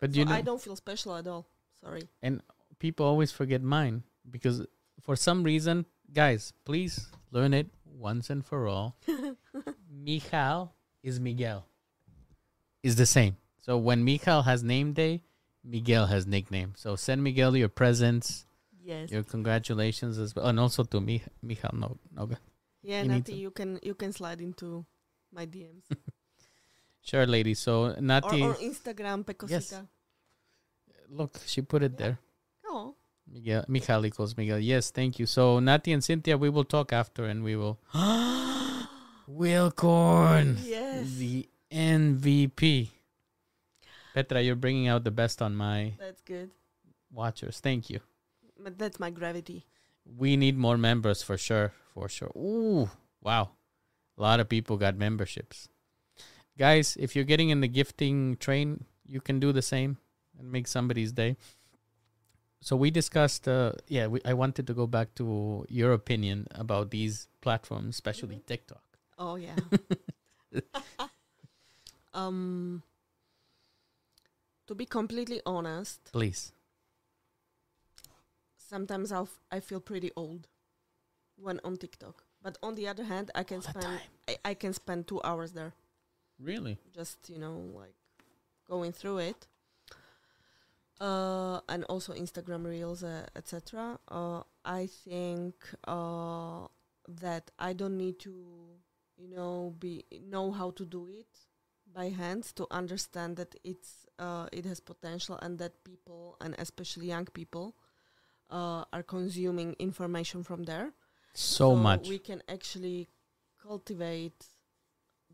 But So you know, I don't feel special at all. Sorry. And people always forget mine because for some reason, guys, please learn it once and for all. Michal is Miguel. Is the same. So when Michal has name day, Miguel has nickname. So send Miguel your presents, Yes. your congratulations as well, and also to me, Michal no, Noga. yeah, you Nati, you can you can slide into my DMs Sure, lady. So or, Nati, or Instagram Pekosika. look, she put it there. Oh, Miguel, Michal equals Miguel. Yes, thank you. So Nati and Cynthia, we will talk after, and we will. Will Wilcorn, yes. the MVP. Petra, you're bringing out the best on my That's good. watchers. Thank you. But that's my gravity. We need more members for sure. For sure. Ooh, wow. A lot of people got memberships. Guys, if you're getting in the gifting train, you can do the same and make somebody's day. So we discussed, uh, yeah, we, I wanted to go back to your opinion about these platforms, especially TikTok. Oh yeah. um to be completely honest, Please. sometimes I'll f- I feel pretty old when on TikTok. But on the other hand, I can All spend. I, I can spend 2 hours there Really? just, you know, like going through it. Uh, and also Instagram Reels, uh, etc. Uh, I think uh, that I don't need to, you know be know how to do it by hands to understand that it's uh, it has potential and that people and especially young people uh, are consuming information from there So, much. we can actually cultivate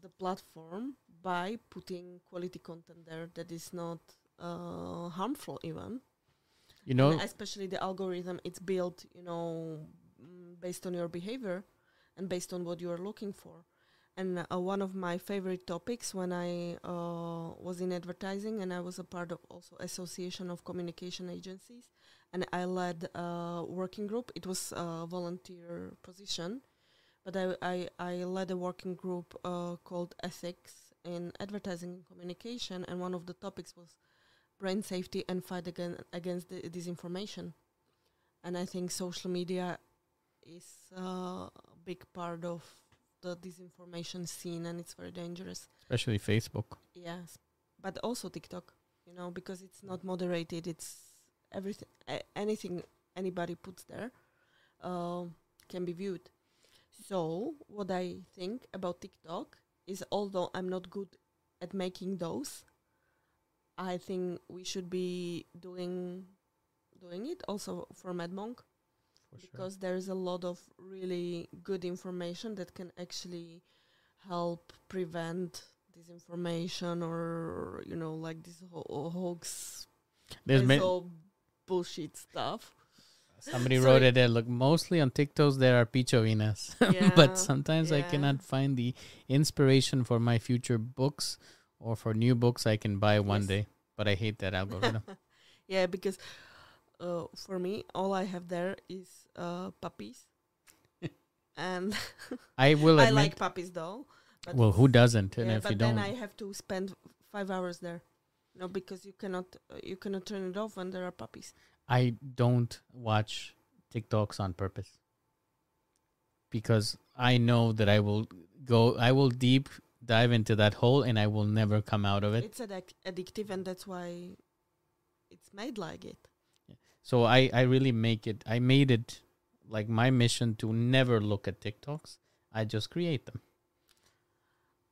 the platform by putting quality content there that is not uh, harmful even. You know, and especially the algorithm it's built you know mm, based on your behavior and based on what you are looking for. And uh, one of my favorite topics when i uh, was in advertising and i was a part of also association of communication agencies and i led a working group it was a volunteer position but i i, I led a working group uh, called ethics in advertising and communication and one of the topics was brand safety and fight again against the disinformation. And I think social media is uh, a big part of the disinformation scene, and it's very dangerous. especially Facebook. Yes, but also TikTok, you know, because it's not moderated. It's everything, a- anything anybody puts there uh, can be viewed. So what I think about TikTok is, although I'm not good at making those, I think we should be doing doing it also for Madmonq. For sure. because there's a lot of really good information that can actually help prevent disinformation or you know like this ho- hoax There's this bullshit stuff. Somebody So wrote it- there. Look, mostly on TikToks there are pichovinas, Yeah, but sometimes I cannot find the inspiration for my future books or for new books I can buy one Yes. day. But I hate that algorithm. yeah because uh, for me all i have there is uh, puppies and I will i like puppies though well, who doesn't? And if but you then don't, I have to spend five hours there. No, because you cannot uh, you cannot turn it off when there are puppies. I don't watch TikToks on purpose because I know that I will go, I will deep dive into that hole and I will never come out of it. It's addic- addictive, and that's why it's made like it. So I, I really make it, I made it like my mission to never look at TikToks. I just create them.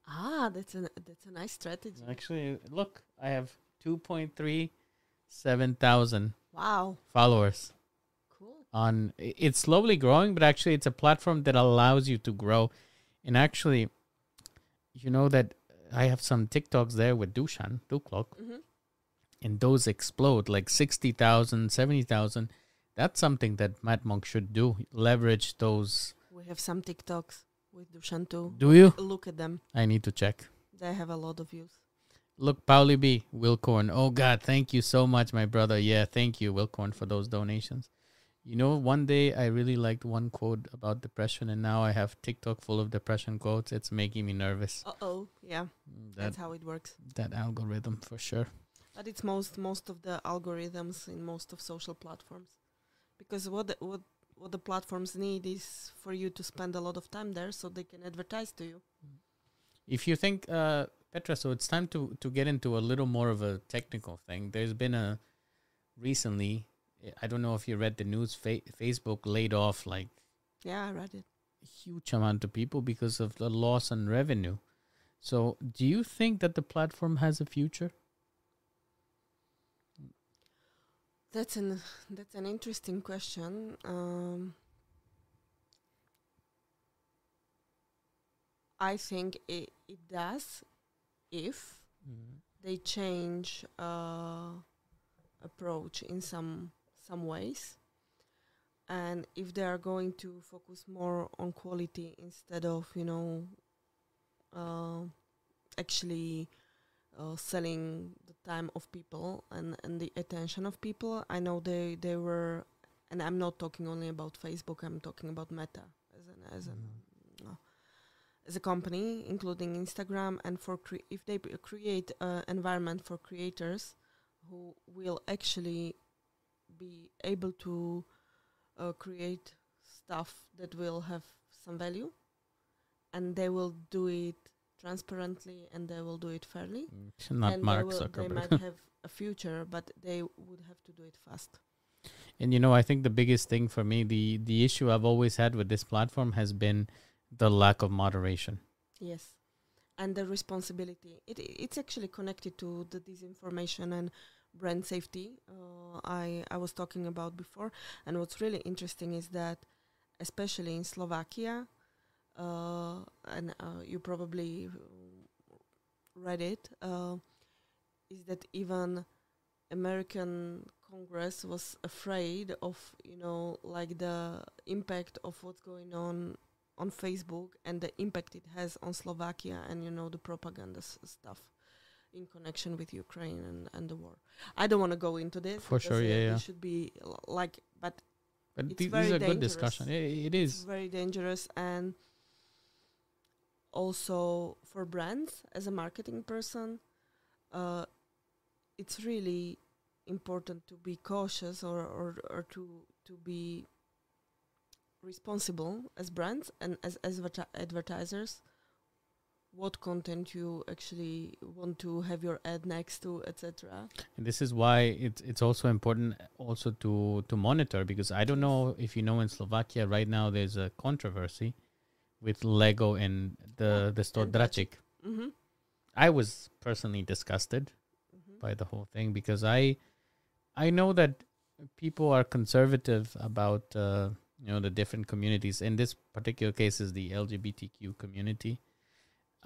Ah, that's a that's a nice strategy. Actually, look, I have 2.37 thousand Wow, followers cool. on it's slowly growing but actually it's a platform that allows you to grow and actually you know that i have some tiktoks there with dushan duklok hmm and those explode like 60000 70000 that's something that Madmonq should do. Leverage those. We have some TikToks with Dushan too. do you? Look at them; i need to check. They have a lot of views. look pauli b wilcorn. Oh god thank you so much my brother. Yeah thank you wilcorn for those donations you know one day i really liked one quote about depression and now i have tiktok full of depression quotes. It's making me nervous. Uh oh, yeah, that that's how it works. that algorithm for sure. But it's most most of the algorithms in most of social platforms, because what the, what what the platforms need is for you to spend a lot of time there, so they can advertise to you. if you think uh petra so it's time to to get into a little more of a technical thing. There's been a recently i don't know if you read the news fa- facebook laid off like Yeah, I read it. a huge amount of people because of the loss in revenue so do you think that the platform has a future That's an that's an interesting question. Um, I think it it does if they change uh, approach in some some ways. And if they are going to focus more on quality instead of you know uh, actually uh, selling the time of people and, and the attention of people i know they they were and i'm not talking only about facebook i'm talking about meta as an as an uh, as a company, including Instagram, and for cre- if they create an environment for creators who will actually be able to uh, create stuff that will have some value, and they will do it transparently and they will do it fairly. not and mark they, will, they might have a future, but they would have to do it fast. and you know i think the biggest thing for me the the issue i've always had with this platform has been the lack of moderation Yes, and the responsibility. It it's actually connected to the disinformation and brand safety. Uh, I I was talking about before, and what's really interesting is that, especially in Slovakia, uh, and uh, you probably read it, uh, is that even American Congress was afraid of you know like the impact of what's going on on Facebook and the impact it has on Slovakia and you know the propaganda s- stuff in connection with Ukraine and, and the war. I don't want to go into this For sure, yeah, yeah. It should be like, but But It's th- very these are good dangerous. discussion. It, it it's very dangerous and also for brands as a marketing person uh, it's really important to be cautious or, or, or to to be responsible as brands and as, as adverti- advertisers what content you actually want to have your ad next to etc And this is why it's it's also important also to to monitor because I don't know if you know in Slovakia right now there's a controversy with Lego and the the store. Dráčik. mm-hmm. I was personally disgusted Mm-hmm. by the whole thing because I I know that people are conservative about uh, you know the different communities. In this particular case, is the LGBTQ community.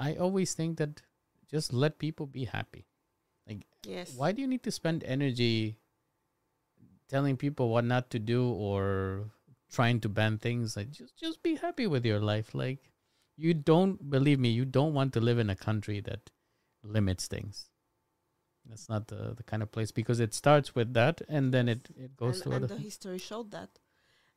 I always think that just let people be happy. Like, yes Why do you need to spend energy telling people what not to do or trying to ban things? Like just just be happy with your life. Like you don't believe me, you don't want to live in a country that limits things. That's not the, the kind of place because it starts with that and then it, it goes and, to and other the history showed that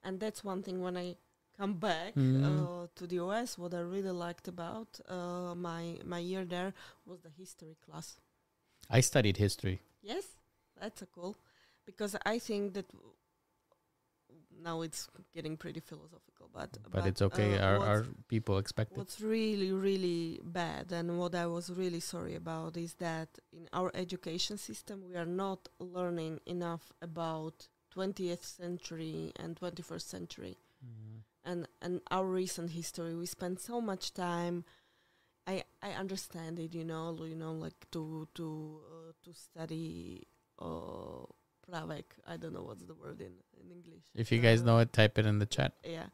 and that's one thing when i come back Mhm. uh, to the us what i really liked about uh, my my year there was the history class I studied history. yes that's a cool because i think that w- now it's getting pretty philosophical but But, it's okay. uh, our, our people expect it. What's really, really bad and what I was really sorry about is that in our education system we are not learning enough about 20th century and 21st century Mm. And and our recent history. We spend so much time. I I understand it, you know, you know, like to to uh, to study uh, pravek. I don't know what's the word in in English. If you guys Uh, know it, type it in the chat. yeah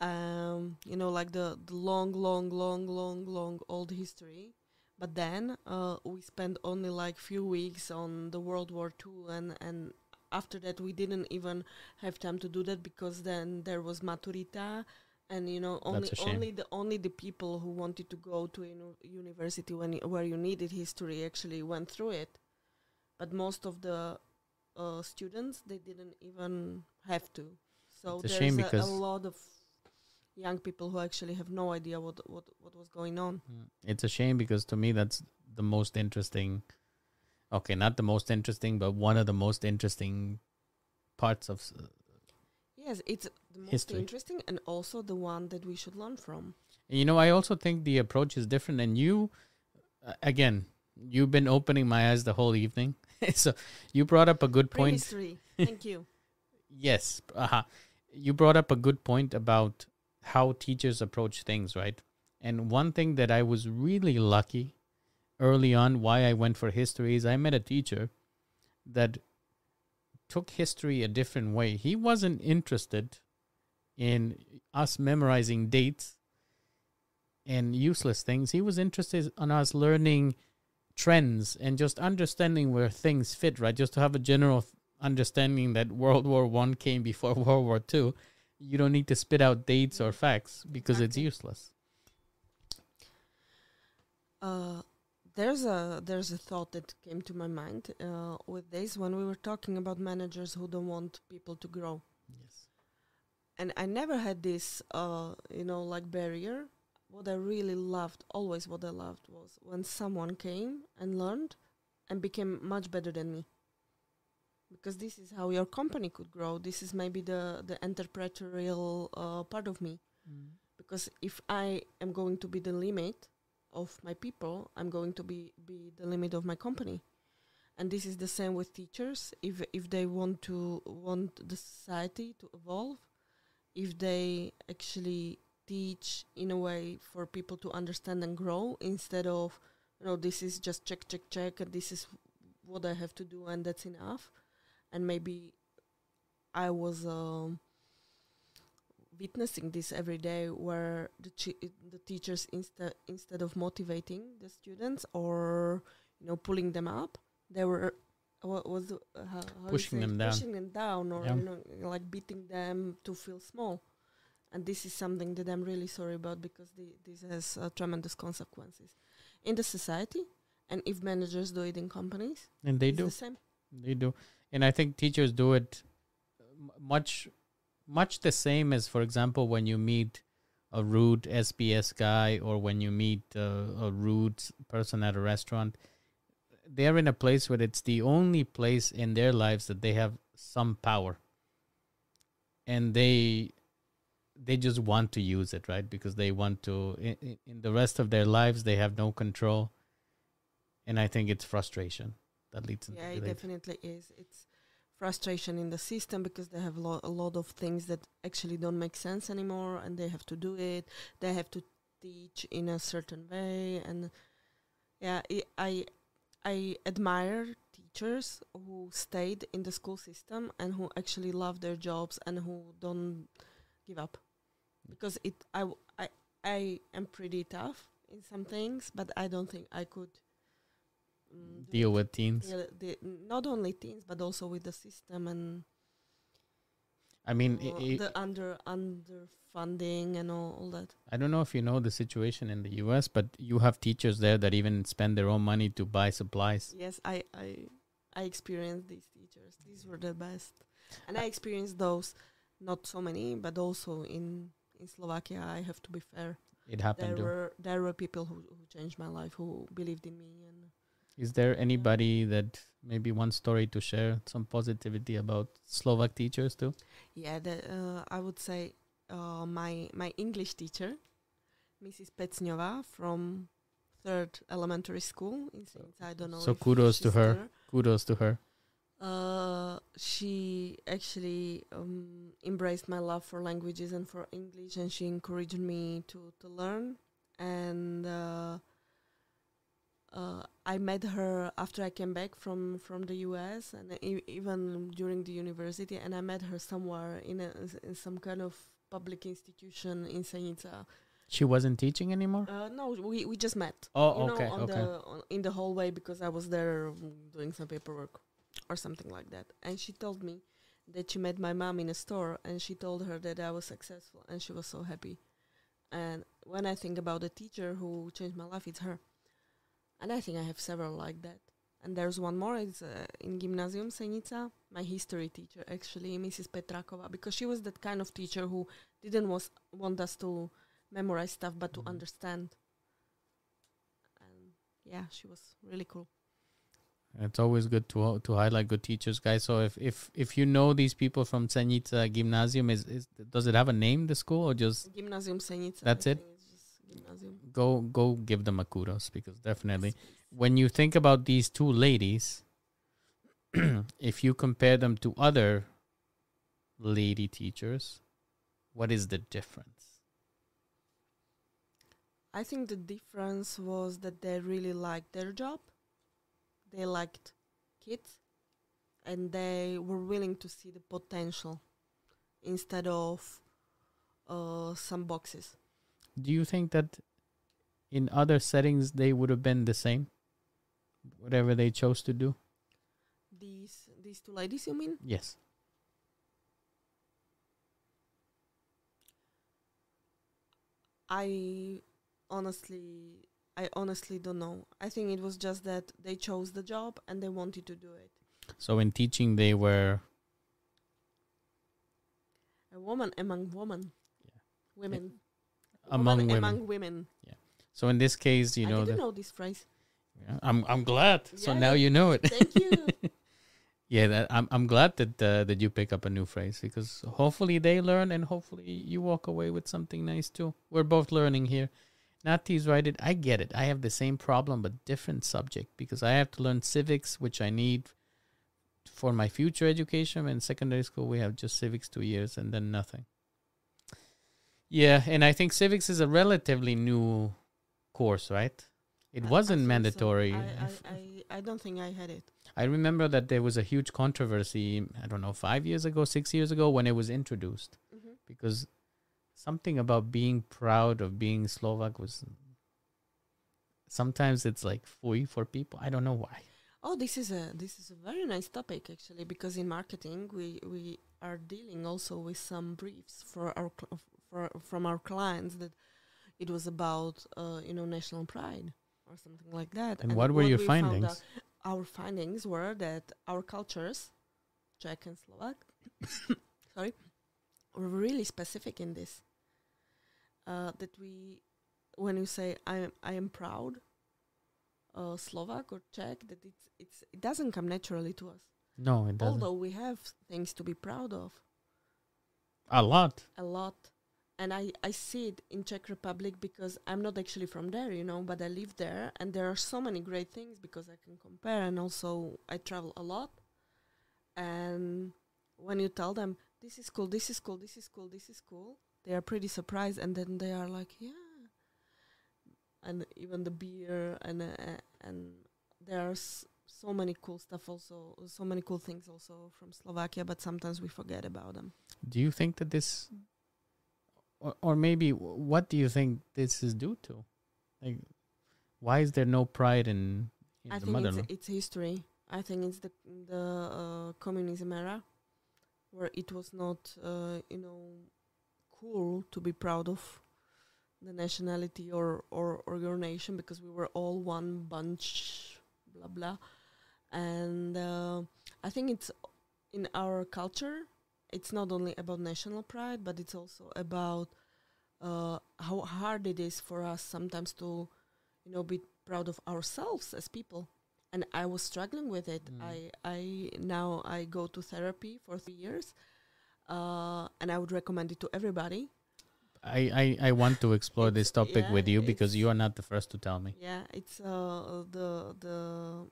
um you know like the, the long long long long long old history but then uh we spent only like few weeks on the world war ii and and after that we didn't even have time to do that because then there was maturita and you know only That's a shame. only the only the people who wanted to go to uni- university when where you needed history actually went through it but most of the uh, students they didn't even have to so It's a there's shame a, a lot of young people who actually have no idea what what what was going on Mm. It's a shame because to me that's the most interesting. Okay, not the most interesting, but one of the most interesting parts of. s- yes it's the most History. interesting and also the one that we should learn from You know, I also think the approach is different, and you, uh, again, you've been opening my eyes the whole evening. so you brought up a good point. prehistory thank you Yes, uh you brought up a good point about how teachers approach things, right? And one thing that I was really lucky early on, why I went for history, is I met a teacher that took history a different way. He wasn't interested in us memorizing dates and useless things. He was interested in us learning trends and just understanding where things fit, right? Just to have a general understanding that World War One came before World War Two, you don't need to spit out dates or facts because it's useless. Uh, there's a there's a thought that came to my mind uh, with this when we were talking about managers who don't want people to grow, Yes. and I never had this uh, you know like barrier. What I really loved, always what I loved, was when someone came and learned and became much better than me. Because this is how your company could grow. This is maybe the the entrepreneurial uh, part of me. because if I am going to be the limit of my people, I'm going to be be the limit of my company. And this is the same with teachers. If if they want to want the society to evolve, if they actually teach in a way for people to understand and grow instead of you know this is just check check check and this is what I have to do and that's enough and maybe I was um, witnessing this every day where the the teachers instead instead of motivating the students or you know pulling them up they were what was uh, how, how Pushing them down. pushing them down or Yeah. you know like beating them to feel small and this is something that I'm really sorry about because the, this has uh, tremendous consequences in the society and if managers do it in companies And they it's do. the same They do, and I think teachers do it m- much, much the same as, for example, when you meet a rude SBS guy or when you meet uh, a rude person at a restaurant. They're in a place where it's the only place in their lives that they have some power, and they they just want to use it, right? Because they want to. In, in the rest of their lives, they have no control, and I think it's frustration that leads into yeah it definitely is it's frustration in the system because they have lo- a lot of things that actually don't make sense anymore and they have to do it. They have to teach in a certain way and yeah i i, I admire teachers who stayed in the school system and who actually love their jobs and who don't give up. Because it i w- i i am pretty tough in some things but i don't think i could deal with teens. the, not only teens but also with the system and I mean, uh, i i the under underfunding and all, all that. I don't know if you know the situation in the U.S., but you have teachers there that even spend their own money to buy supplies. Yes, I I I experienced these teachers. These were the best, and I experienced those. Not so many, but also in in Slovakia. I have to be fair. It happened. There were there were people who, who changed my life, who believed in me, and Is there anybody that maybe one story to share some positivity about Slovak teachers too? yeah, the, uh, I would say uh, my my English teacher, Mrs. Pecňová from third elementary school I don't know. so kudos to her. there. Kudos to her. Uh, she actually um, embraced my love for languages and for English, and she encouraged me to to learn. And uh, I met her after I came back from from the U.S. and e- even during the university, and I met her somewhere in a in some kind of public institution in Senica. She wasn't teaching anymore. Uh, no, we we just met Oh, you know, okay, on okay. the on, in the hallway because I was there mm, doing some paperwork or something like that. And she told me that she met my mom in a store and she told her that I was successful and she was so happy. And when I think about the teacher who changed my life, it's her. And I think I have several like that. And there's one more. It's uh, in Gymnasium Senica, my history teacher, actually, Mrs. Petrakova, because she was that kind of teacher who didn't was, want us to memorize stuff, but to Mhm. understand. And yeah, she was really cool. It's always good to to highlight good teachers, guys. So if if if you know these people from Senica Gymnasium, is, is does it have a name the school or just Gymnasium Senica. That's I it? Think It's just gymnasium. go go give them a kudos because definitely when you think about these two ladies, if you compare them to other lady teachers, what is the difference? I think the difference was that they really liked their job. They liked kids, and they were willing to see the potential instead of uh, some boxes. Do you think that in other settings they would have been the same? Whatever they chose to do? These these two ladies, you mean? Yes. I honestly, I honestly don't know. I think it was just that they chose the job and they wanted to do it. So in teaching they were A woman among women. Yeah. Women. Among women. Among women. Yeah. So in this case, you I know, didn't the, know this phrase. Yeah, I'm I'm glad. So now you know it. Thank you. yeah, that, I'm I'm glad that uh, that you pick up a new phrase because hopefully they learn and hopefully you walk away with something nice too. We're both learning here. Nati's right. It I get it. I have the same problem but different subject because I have to learn civics, which I need for my future education. In secondary school, we have just civics two years and then nothing. Yeah, and I think civics is a relatively new course, right? It I- I wasn't so. mandatory. I, I I, I, I don't think I had it. I remember that there was a huge controversy, I don't know, five years ago, six years ago, when it was introduced. Mm-hmm. Because something about being proud of being Slovak was. Sometimes it's like fui for people. I don't know why. Oh, this is a this is a very nice topic actually because in marketing we we are dealing also with some briefs for our cl- for from our clients that it was about uh, you know national pride or something like that. And what were your we findings? our findings were that our cultures, Czech and Slovak, sorry, were really specific in this. Uh, that we, when you say I am I am proud, uh, Slovak or Czech, that it's it's it doesn't come naturally to us. No, it doesn't. Although we have things to be proud of, a lot. a lot, and I I see it in Czech Republic because I'm not actually from there, you know, but I live there, and there are so many great things because I can compare, and also I travel a lot, and when you tell them this is cool, this is cool, this is cool, this is cool, they are pretty surprised, and then they are like, yeah, and even the beer and uh, and there's so many cool stuff also so many cool things also from Slovakia but sometimes we forget about them. Do you think that this, or, or maybe what do you think this is due to? Like, why is there no pride in, in I the think it's, it's history. I think it's the the uh, communism era where it was not uh, you know cool to be proud of the nationality or, or or your nation because we were all one bunch blah blah. And uh, I think it's in our culture it's not only about national pride but it's also about uh, how hard it is for us sometimes to you know be proud of ourselves as people and I was struggling with it Mm. I I now I go to therapy for three years uh, and I would recommend it to everybody I, I, I want to explore this topic yeah, with you because you are not the first to tell me. Yeah, it's uh the the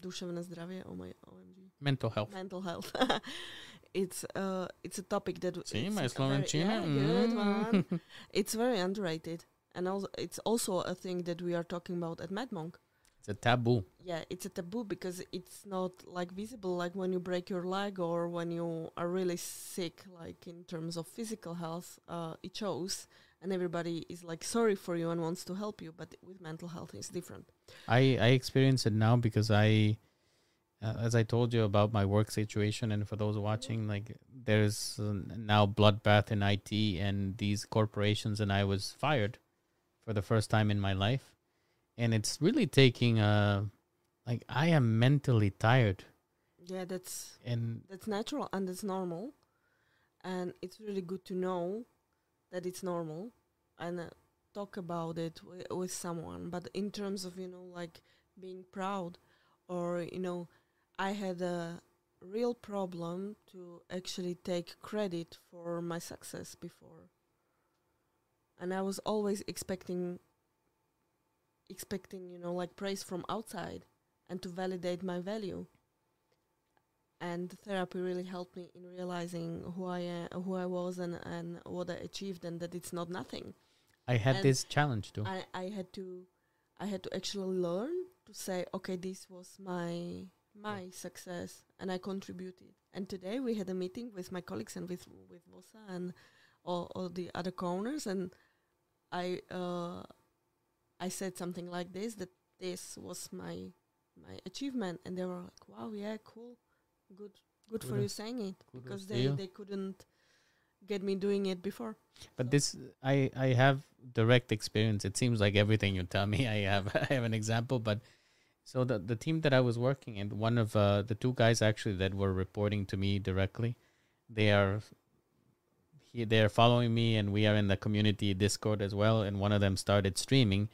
duševné zdravie. Oh my OMG. Mental health. Mental health. it's uh it's a topic that See, it's my Slovenčina. yeah, good one. Mm. It's very underrated, and also it's also a thing that we are talking about at Madmonq. It's a taboo. Yeah, it's a taboo because it's not like visible like when you break your leg or when you are really sick like in terms of physical health uh, it shows and everybody is like sorry for you and wants to help you but with mental health it's different. I, I experience it now because I, uh, as I told you about my work situation, and for those watching, like there's uh, now bloodbath in IT and these corporations, and I was fired for the first time in my life, and it's really taking a, like I am mentally tired, Yeah, that's and that's natural and that's normal. And it's really good to know that it's normal and uh, talk about it wi- with someone. But in terms of you know like being proud or you know i had a real problem to actually take credit for my success before and i was always expecting expecting you know like praise from outside and to validate my value and therapy really helped me in realizing who I am, who I was, and and what I achieved, and that it's not nothing. I had And this challenge too. I I had to, I had to actually learn to say, okay, this was my my success, and I contributed. And today we had a meeting with my colleagues and with with Vosa and all, all the other corners, and I uh, I said something like this that this was my my achievement, and they were like, wow, yeah, cool, good, good for you saying it because they you. they couldn't get me doing it before. But this, I, I have direct experience. It seems like everything you tell me, I have, I have an example. But so the the team that I was working in, one of uh, the two guys actually that were reporting to me directly, they are, he, they are following me, and we are in the community Discord as well. And one of them started streaming,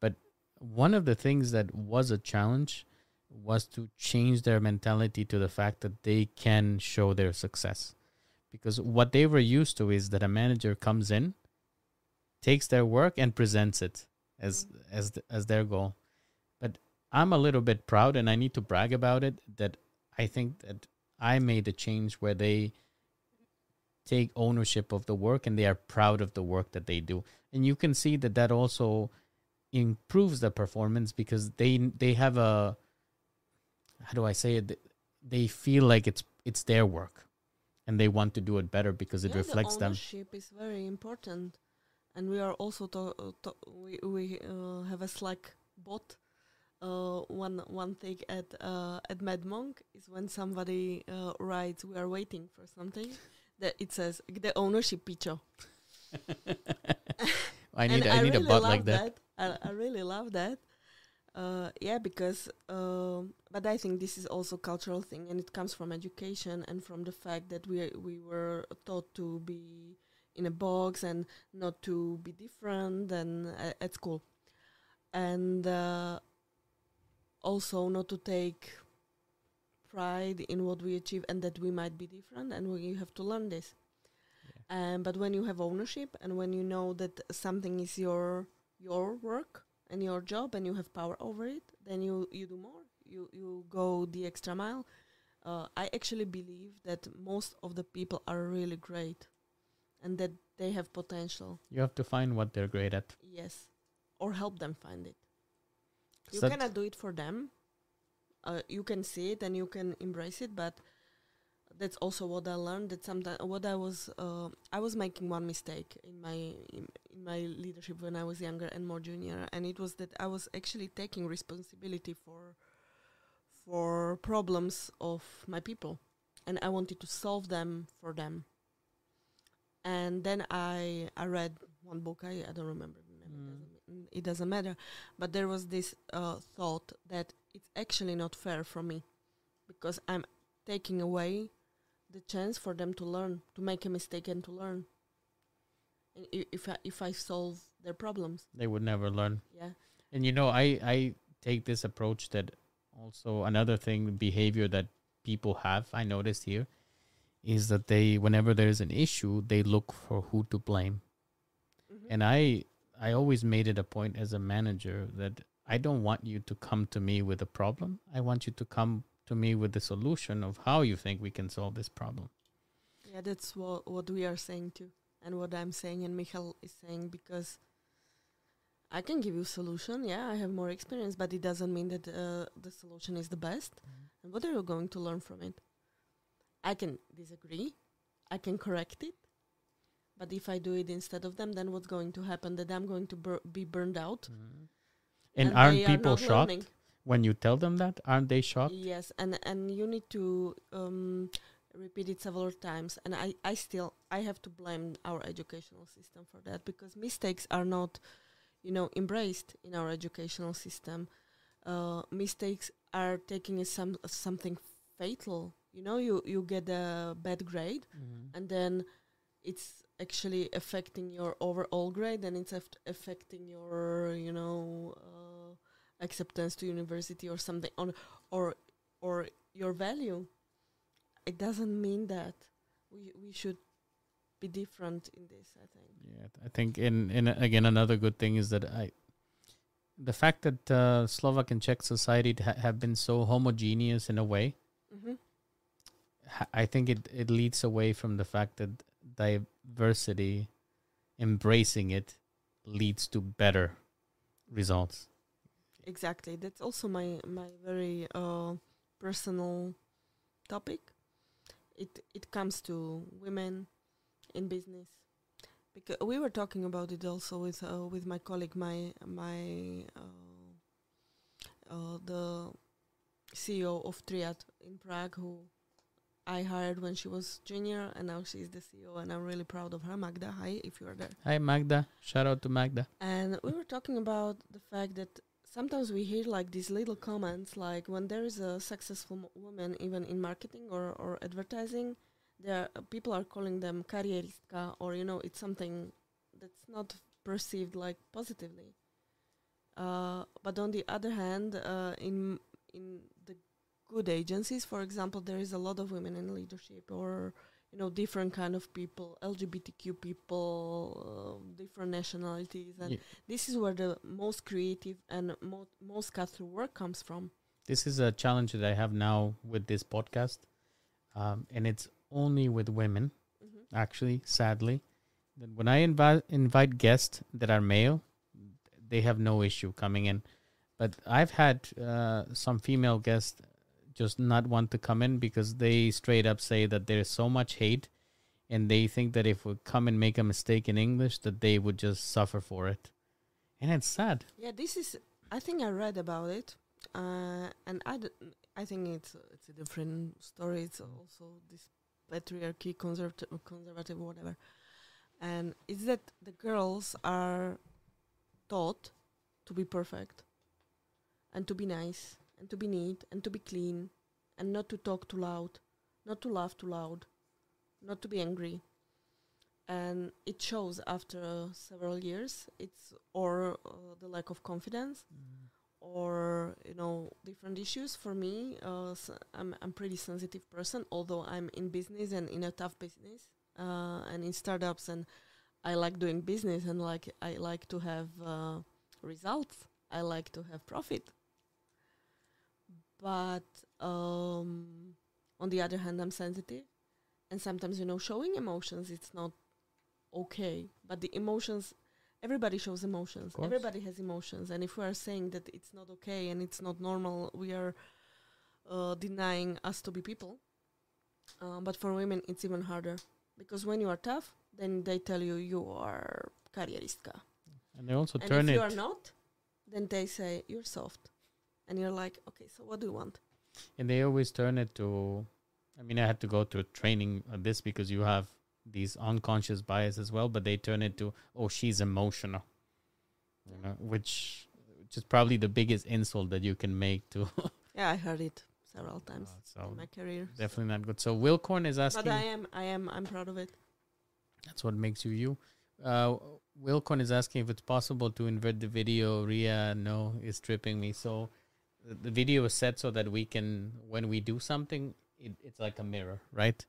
but one of the things that was a challenge was to change their mentality to the fact that they can show their success because what they were used to is that a manager comes in, takes their work and presents it as as as their goal. I'm a little bit proud, and I need to brag about it. That I think that I made a change where they take ownership of the work and they are proud of the work that they do. And you can see that that also improves the performance because they they have a how do I say it? They feel like it's it's their work, and they want to do it better because it yeah, reflects the them. ownership is very important, and we are also to, to, we we uh, have a Slack bot. Uh, one one thing at uh, at Madmonq is when somebody uh, writes, "We are waiting for something," that it says the ownership picture. I need And I need really a bot like that. I, I really love that. Uh, yeah, because um, but I think this is also cultural thing, and it comes from education and from the fact that we we were taught to be in a box and not to be different than a- at school, and uh, also not to take pride in what we achieve and that we might be different, and we have to learn this. Um, but when you have ownership and when you know that something is your your work and your job and you have power over it, then you you do more. You you go the extra mile. Uh, I actually believe that most of the people are really great, and that they have potential. You have to find what they're great at. Yes, or help them find it. You cannot do it for them. Uh, you can see it and you can embrace it, but that's also what I learned. That sometimes what I was uh, I was making one mistake in my in, in my leadership when I was younger and more junior, and it was that I was actually taking responsibility for for problems of my people, and I wanted to solve them for them. And then I I read one book. I, I don't remember the name. Mm. It, doesn't, matter. But there was this uh, thought that it's actually not fair for me because I'm taking away the chance for them to learn, to make a mistake and to learn. And if I, if I solve their problems, They would never learn. yeah, And you know, I I take this approach that also another thing behavior that people have I noticed here is that they whenever there is an issue they look for who to blame. Mhm. And I I always made it a point as a manager that I don't want you to come to me with a problem. I want you to come to me with the solution of how you think we can solve this problem. Yeah, that's what what we are saying too, and what I'm saying, and Michal is saying because I can give you solution. Yeah, I have more experience, but it doesn't mean that uh, the solution is the best. And what are you going to learn from it? I can disagree, I can correct it, but if I do it instead of them, then what's going to happen? That I'm going to bur- be burned out. And, they aren't people not shocked learning. when you tell them that? Aren't they shocked? Yes, and and you need to um, repeat it several times. And I, I still I have to blame our educational system for that because mistakes are not, you know, embraced in our educational system. Uh, mistakes are taken as some as something fatal. You know, you you get a bad grade, and then it's actually affecting your overall grade, and it's aff- affecting your you know uh, acceptance to university or something on or or your value. It doesn't mean that we we should be different in this. I think. Yeah, I think in in again another good thing is that I, the fact that uh, Slovak and Czech society ha- have been so homogeneous in a way, Mm-hmm. ha- I think it it leads away from the fact that diversity, embracing it, leads to better results. Exactly. That's also my my very uh, personal topic. It it comes to women in business because we were talking about it also with uh, with my colleague, my my uh, uh, the CEO of Triad in Prague, who I hired when she was junior, and now she's the CEO, and I'm really proud of her. Magda, hi, if you are there. Hi Magda, shout out to Magda. And we were talking about the fact that sometimes we hear like these little comments, like when there is a successful woman, even in marketing or, or advertising, there are, people are calling them karieristka, or you know, it's something that's not perceived like positively. Uh, but on the other hand, uh, in in good agencies, for example, there is a lot of women in leadership, or you know, different kind of people, LGBTQ people, uh, different nationalities, and Ye- this is where the most creative and mo- most cut through work comes from. This is a challenge that I have now with this podcast, um, and it's only with women. Mm-hmm. actually, sadly. That when I invite invite guests that are male, they have no issue coming in. But I've had uh, some female guests just not want to come in because they straight up say that there's so much hate and they think that if we come and make a mistake in English that they would just suffer for it. And it's sad. Yeah, this is. I think I read about it, uh, and I, d- I think it's it's a different story. It's also this patriarchy, conservative, conservative, whatever, and it's that the girls are taught to be perfect, and to be nice, and to be neat, and to be clean, and not to talk too loud, not to laugh too loud, not to be angry, and it shows after several years. It's or uh, the lack of confidence or you know different issues. For me uh, s I'm, I'm pretty sensitive person although i'm in business and in a tough business uh, and in startups and i like doing business and like i like to have uh, results. I like to have profit but um, on the other hand i'm sensitive. And sometimes you know showing emotions it's not okay. But the emotions everybody shows emotions. Everybody has emotions. And if we are saying that it's not okay and it's not normal we are uh, denying us to be people. Uh, but for women it's even harder. Because when you are tough then they tell you you are karrieristka And they also and turn if it you are not then they say you're soft and you're like okay so what do you want and they always turn it to I mean I had to go through training on this because you have these unconscious bias as well, but they turn it to oh she's emotional. You know, which which is probably the biggest insult that you can make to yeah i heard it several times so in my career so- definitely not good. So Wilcorn is asking but i am i am i'm proud of it That's what makes you you. Uh, Wilcon is asking if it's possible to invert the video. Ria, no, is tripping me. So the, video is set so that we can, when we do something, it, it's like a mirror, right?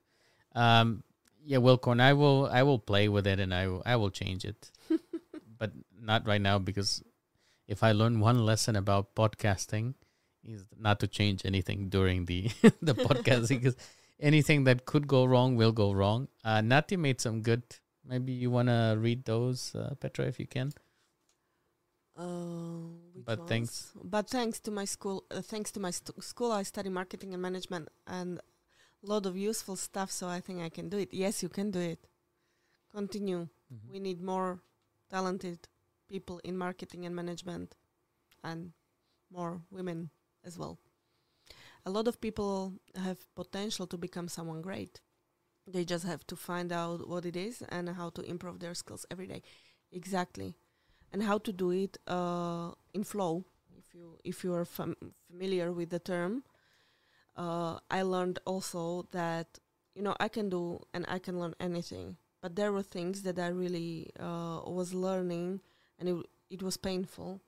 Um, yeah, Wilcon, I will, I will play with it and I, will- I will change it, but not right now because if I learn one lesson about podcasting, is not to change anything during the the podcast because anything that could go wrong will go wrong. Uh, Nati made some good. Maybe you want to read those, uh, Petra, if you can. Uh, But ones? thanks- But thanks to my school, uh, thanks to my st- school, I study marketing and management and a lot of useful stuff. So I think I can do it. Yes, you can do it. Continue. Mm-hmm. We need more talented people in marketing and management, and more women as well. A lot of people have potential to become someone great. They just have to find out what it is and how to improve their skills every day. Exactly, and how to do it uh, in flow. If you if you are fam- familiar with the term, uh, I learned also that you know I can do and I can learn anything, but there were things that I really uh, was learning, and it it was painful.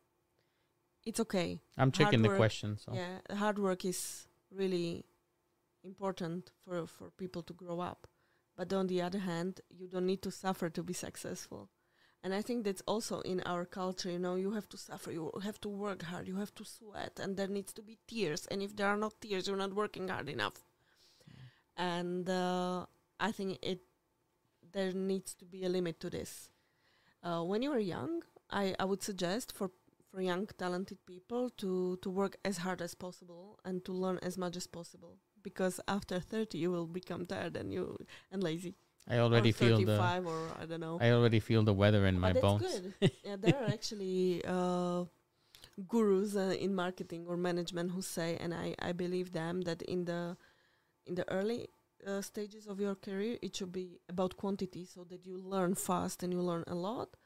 It's okay. I'm checking the question. So Yeah, hard work is really important for for people to grow up. But on the other hand, you don't need to suffer to be successful. And I think that's also in our culture, you know, you have to suffer, you have to work hard, you have to sweat, and there needs to be tears. And if there are not tears, you're not working hard enough. And uh, I think it there needs to be a limit to this. Uh, when you are young, I, I would suggest for for young talented people to to work as hard as possible and to learn as much as possible because after 30 you will become tired and you and lazy I already feel the 35 or i don't know. I already feel the weather in my but that's bones. good. Yeah there are actually uh, gurus uh, in marketing or management who say and i i believe them that in the in the early uh, stages of your career it should be about quantity so that you learn fast and you learn a lot.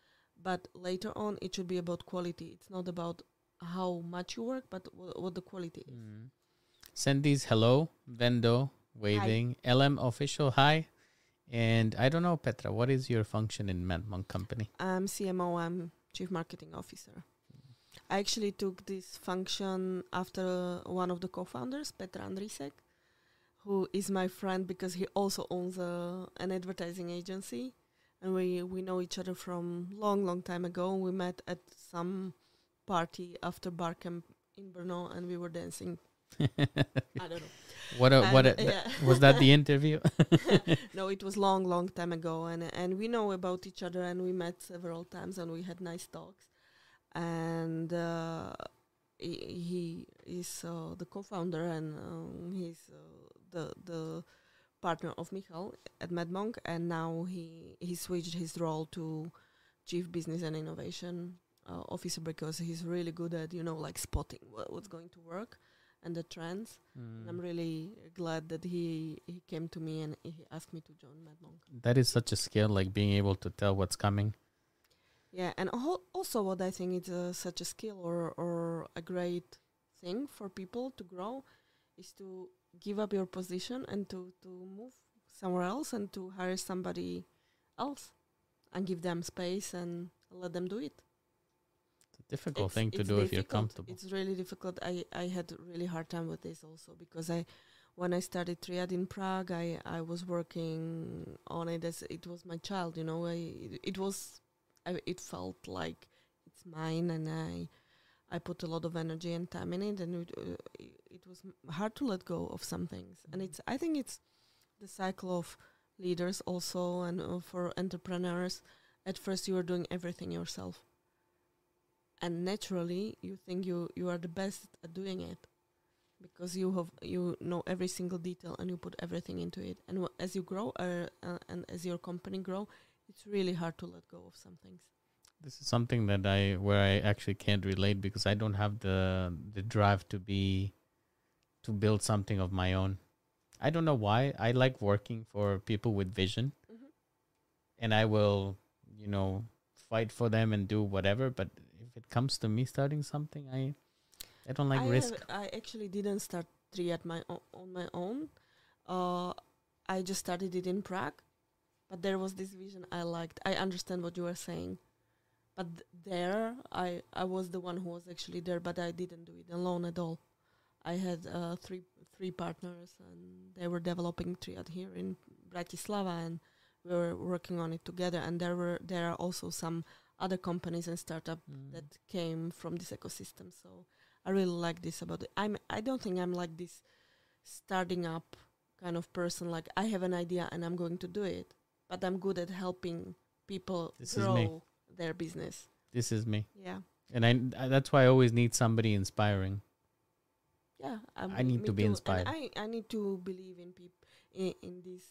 But later on it should be about quality. It's not about how much you work but what the quality is. Mm. Sandy's hello, Vendo waving, LM official hi, and I don't know Petra, what is your function in Madmonq Company? I'm CMO, I'm Chief Marketing Officer. I actually took this function after one of the co founders, Petra Andrisek, who is my friend because he also owns an advertising agency. And we, we know each other from long, long time ago. We met at some party after bar camp in Brno and we were dancing I don't know. what a, what a, yeah. was that the interview? no, it was long, long time ago, and and we know about each other, and we met several times, and we had nice talks. And uh, he, he is uh, the co-founder, and um, he's uh, the the partner of Michal at Madmonq, and now he he switched his role to chief business and innovation uh, officer because he's really good at you know like spotting what, what's going to work and the trends. And I'm Mm. really glad that he he came to me and he asked me to join Madmonq. That is such a skill, like being able to tell what's coming. Yeah, and al- also what I think is uh, such a skill or or a great thing for people to grow is to give up your position and to to move somewhere else and to hire somebody else and give them space and let them do it. Difficult It's- thing to do if you're comfortable. It's really difficult. I I had a really hard time with this also because I when I started Triad in Prague, I I was working on it as it was my child. You know, I it was I, it felt like it's mine, and I I put a lot of energy and time in it, and it, uh, it was hard to let go of some things. And it's I think it's the cycle of leaders also, and uh, for entrepreneurs. At first, you are doing everything yourself and naturally you think you you are the best at doing it because you have you know every single detail and you put everything into it and wh- as you grow uh, uh, and as your company grow it's really hard to let go of some things This is something that I where I actually can't relate because I don't have the the drive to be to build something of my own. I don't know why. I like working for people with vision and I will, you know, fight for them and do whatever, but comes to me starting something, I I don't like I, risk. have- I actually didn't start three at my o- on my own. Uh, I just started it in Prague but there was this vision I liked. I understand what you were saying. But th- there I I was the one who was actually there but I didn't do it alone at all. I had uh, three three partners and they were developing Triad here in Bratislava and we were working on it together. And there were there are also some other companies and startup Mm. that came from this ecosystem. So I really like this about it. I'm I don't think I'm like this starting up kind of person like I have an idea and I'm going to do it. But I'm good at helping people This grow their business. This is me. Yeah. And I I- that's why I always need somebody inspiring. Yeah. I'm, I need to be too. inspired. And I, I need to believe in peop- in, in these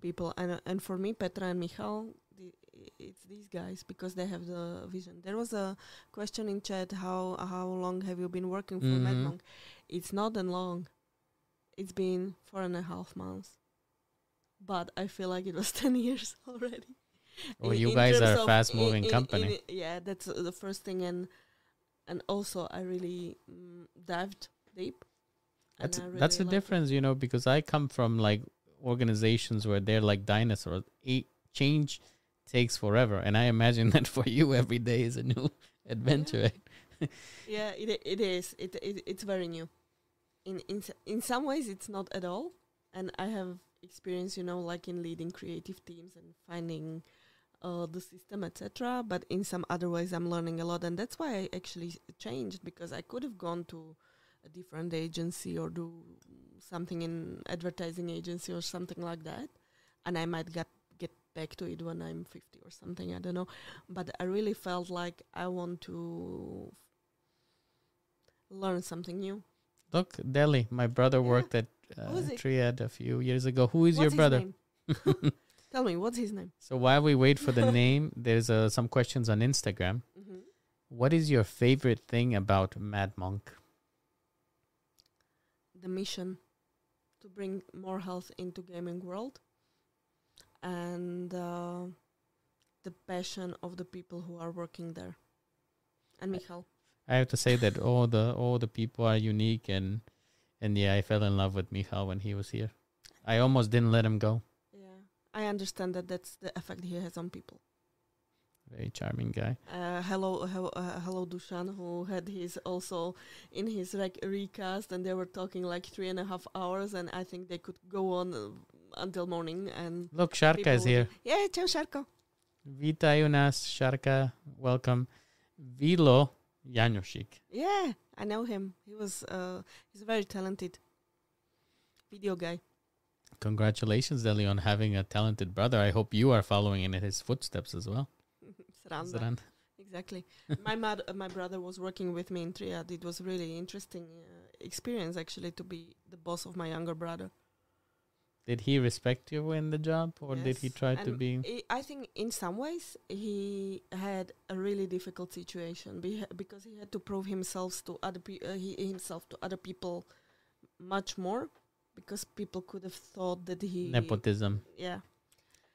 people and uh, and for me Petra and Michal the, it's these guys because they have the vision. There was a question in chat how how long have you been working for Mhm. Madmonq? It's not that long. It's been four and a half months. But I feel like it was ten years already. Oh, In- you in guys are a fast-moving in- in- company. yeah, that's uh, the first thing, and and also I really mm, dived deep. That's really that's the liked it. difference, you know, because I come from like organizations where they're like dinosaurs. A change takes forever, and I imagine that for you, every day is a new adventure. right? Yeah, it it is. It, it it's very new. In in in some ways, it's not at all. And I have experience, you know, like in leading creative teams and finding uh, the system, etc. But in some other ways, I'm learning a lot, and that's why I actually changed because I could have gone to a different agency or do something in advertising agency or something like that, and I might get back to it when I'm 50 or something. I don't know, but I really felt like I want to learn something new. Look, Deli, my brother Yeah. worked at uh, Who is it? Triad a few years ago. Who is what's your brother? Tell me, what's his name? so while we wait for the name, there's uh, some questions on Instagram. hmm What is your favorite thing about Mad Monk? The mission to bring more health into gaming world, and uh, the passion of the people who are working there. And Michal. I have to say that all the all the people are unique and and yeah, I fell in love with Michal when he was here. I almost didn't let him go. Yeah, I understand that that's the effect he has on people. Very charming guy. Uh, hello, hello, uh, hello, Dushan, who had his also in his rec- recast, and they were talking like three and a half hours, and I think they could go on uh, until morning. And Look, Sharka is here. Yeah, ciao, Sharko. Vitajú nás, Sharka. Welcome. Vilo, Janoschik. Yeah, I know him. He was uh, he's a very talented video guy. Congratulations, Deli, on having a talented brother. I hope you are following in his footsteps as well. Exactly. my mad- uh, my brother was working with me in Triad. It was really interesting uh, experience actually to be the boss of my younger brother. Did he respect you in the job, or did he Yes, try to be? I I think in some ways he had a really difficult situation beha- because he had to prove himself to other pe- uh, he himself to other people much more because people could have thought that he Nepotism. yeah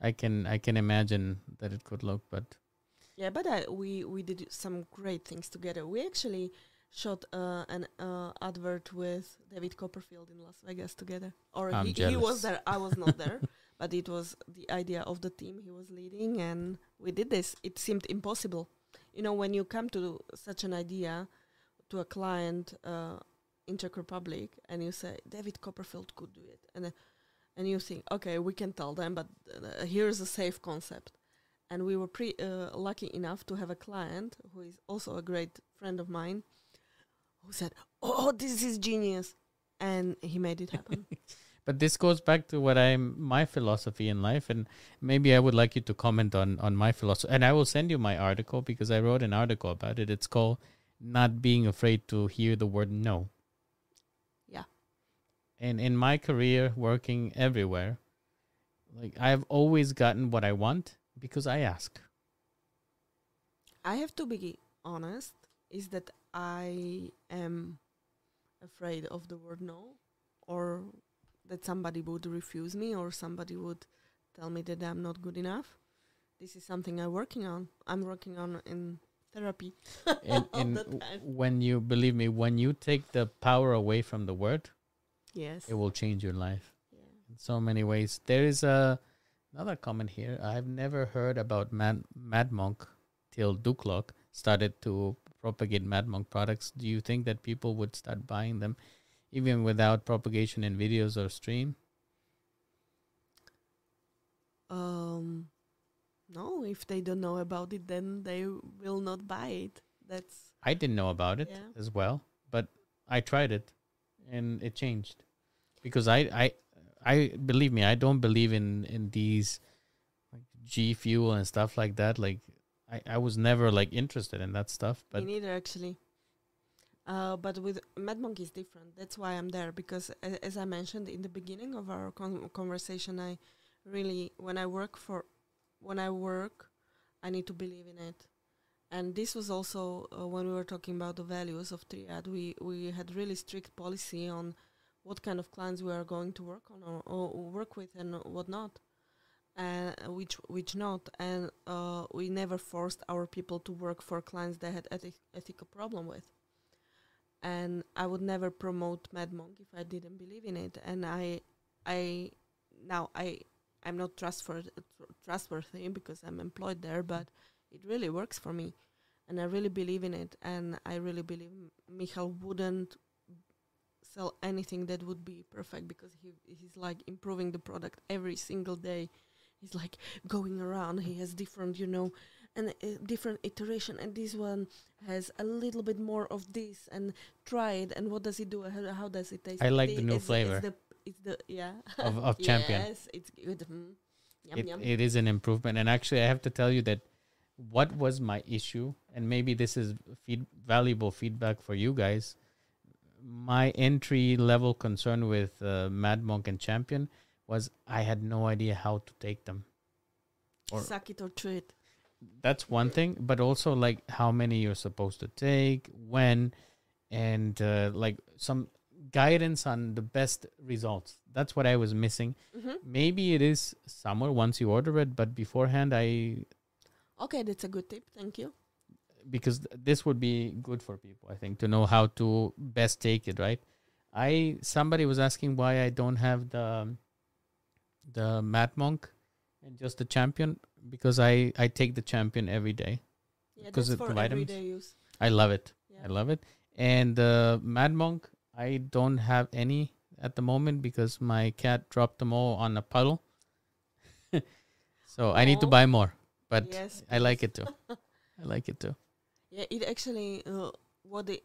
I can I can imagine that it could look, but yeah but I, we we did some great things together we actually shot uh, an uh, advert with David Copperfield in Las Vegas together. Or he, he was there. I was not there but it was the idea of the team he was leading and we did this. It seemed impossible. You know when you come to such an idea to a client uh, in czech republic and you say david copperfield could do it and uh, and you think okay we can tell them but uh, here's a safe concept. And we were pretty uh, lucky enough to have a client who is also a great friend of mine who said oh this is genius and he made it happen but this goes back to what I'm my philosophy in life, and maybe I would like you to comment on on my philosophy. And I will send you my article because I wrote an article about it. It's called "Not Being Afraid to Hear the Word No." yeah and in my career working everywhere like i've always gotten what i want because i asked I have to be honest, is that I am afraid of the word no, or that somebody would refuse me, or somebody would tell me that I'm not good enough. This is something I'm working on. I'm working on in therapy and, all and the when you believe me when you take the power away from the word Yes. it will change your life Yeah. in so many ways there is a another comment here i've never heard about mad, Madmonq till duklok started to propagate Madmonq products do you think that people would start buying them even without propagation in videos or stream Um, no, if they don't know about it, then they will not buy it. That's I didn't know about it Yeah. as well, but I tried it and it changed because I I I believe me, I don't believe in in these like G fuel and stuff like that. Like I I was never like interested in that stuff, but Me neither, actually. Uh, but with Mad Monkey is different. That's why I'm there because, a- as I mentioned in the beginning of our con- conversation, I really when I work for when I work, I need to believe in it. And this was also uh, when we were talking about the values of Triad. We we had really strict policy on what kind of clients we are going to work on or, or work with and what not and which which not and uh, we never forced our people to work for clients they had ethi- ethical problem with. And i would never promote Madmonq if i didn't believe in it and i i now i i'm not trustworthy trustworthy because i'm employed there but it really works for me and i really believe in it and i really believe michal wouldn't sell anything that would be perfect because he he's like improving the product every single day he's like going around he has different you know and uh, different iteration and this one has a little bit more of this and try it and what does it do how, how does it taste I like Thi- the new it's- flavor. it's the, it's the yeah Of- of Champion. yes it's good mm. yum, it, yum. it is an improvement. And actually, I have to tell you that what was my issue, and maybe this is feed, valuable feedback for you guys. My entry level concern with uh, Madmonq and Champion was I had no idea how to take them. or- suck it or chew it That's one thing, but also like how many you're supposed to take, when, and uh, like some guidance on the best results. That's what I was missing. hmm Maybe it is somewhere once you order it, but beforehand, I okay that's a good tip thank you because th- this would be good for people i think to know how to best take it right i somebody was asking why i don't have the the Madmonq and just the champion because i i take the champion every day yeah 'Cause that's it- for the vitamins? everyday use. I love it. Yeah. i love it. And the Madmonq i don't have any at the moment because my cat dropped them all on a puddle. So i need to buy more but yes i like it too. I like it too. Yeah, it actually uh, what it